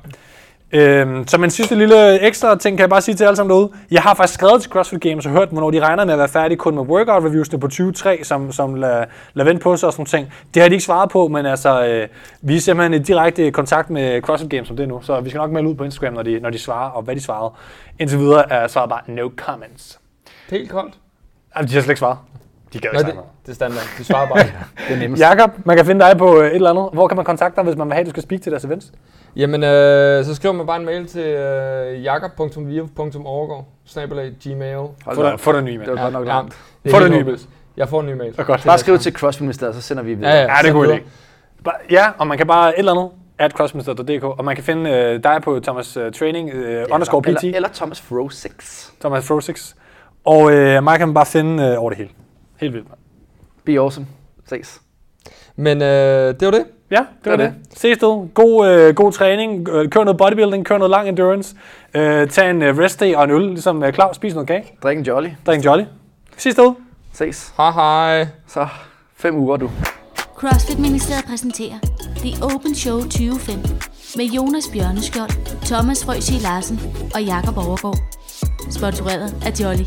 [SPEAKER 2] Øhm, som en sidste lille ekstra ting, kan jeg bare sige til alle sammen derude. Jeg har faktisk skrevet til CrossFit Games og hørt, hvornår de regner med at være færdige kun med workout reviewsene på 23, som, som lader lad vente på sig og sådan ting. Det har de ikke svaret på, men altså, øh, vi er simpelthen i direkte kontakt med CrossFit Games om det nu, så vi skal nok melde ud på Instagram, når de, når de svarer, og hvad de svarede. Indtil videre er svaret bare no comments.
[SPEAKER 3] Helt koldt.
[SPEAKER 2] Altså, de har slet ikke svaret. De gad
[SPEAKER 3] Nå,
[SPEAKER 2] ikke
[SPEAKER 3] det,
[SPEAKER 2] svare noget.
[SPEAKER 3] det er standard. Vi svarer bare.
[SPEAKER 4] Det er nemmest.
[SPEAKER 2] Jakob, man kan finde dig på øh, et eller andet. Hvor kan man kontakte dig, hvis man vil have, at du skal speak til deres events?
[SPEAKER 3] Jamen, øh, så skriver man bare en mail til øh, jakob.virv.overgaard snabelag gmail.
[SPEAKER 4] Hold
[SPEAKER 2] Få
[SPEAKER 4] da
[SPEAKER 2] dig,
[SPEAKER 4] op.
[SPEAKER 2] få dig en ny
[SPEAKER 4] Det
[SPEAKER 2] mail.
[SPEAKER 4] var godt nok langt.
[SPEAKER 3] det er
[SPEAKER 2] Få dig en ny
[SPEAKER 3] håbløst. Jeg får en ny mail.
[SPEAKER 2] Så godt.
[SPEAKER 4] Bare skriv til CrossFit Ministeriet, så sender vi videre.
[SPEAKER 3] Ja, ja.
[SPEAKER 2] Ja, det er god idé. Ja, og man kan bare et eller andet at crossminister.dk, og man kan finde øh, dig på Thomas uh, Training, øh, underscore PT,
[SPEAKER 4] Eller, eller Thomas Fro 6.
[SPEAKER 2] Thomas Frosix. Og øh, mig kan man bare finde øh, over det hele. Helt vildt, mand.
[SPEAKER 4] Be awesome. Ses.
[SPEAKER 3] Men øh, det var det.
[SPEAKER 2] Ja, det var
[SPEAKER 4] Det
[SPEAKER 2] det. Ses du. God, øh, god træning. Øh, Kør noget bodybuilding, kør noget lang endurance. Øh, tag en øh, rest day og en øl, ligesom øh, Claus. Spis noget kage.
[SPEAKER 4] Drik en jolly.
[SPEAKER 2] Drik en jolly. Ses du.
[SPEAKER 4] Ses.
[SPEAKER 3] Hej hej.
[SPEAKER 4] Så fem uger, du.
[SPEAKER 1] CrossFit Ministeriet præsenterer The Open Show 2015 med Jonas Bjørneskjold, Thomas Frøsig Larsen og Jakob Overgaard. Sponsoreret af Jolly.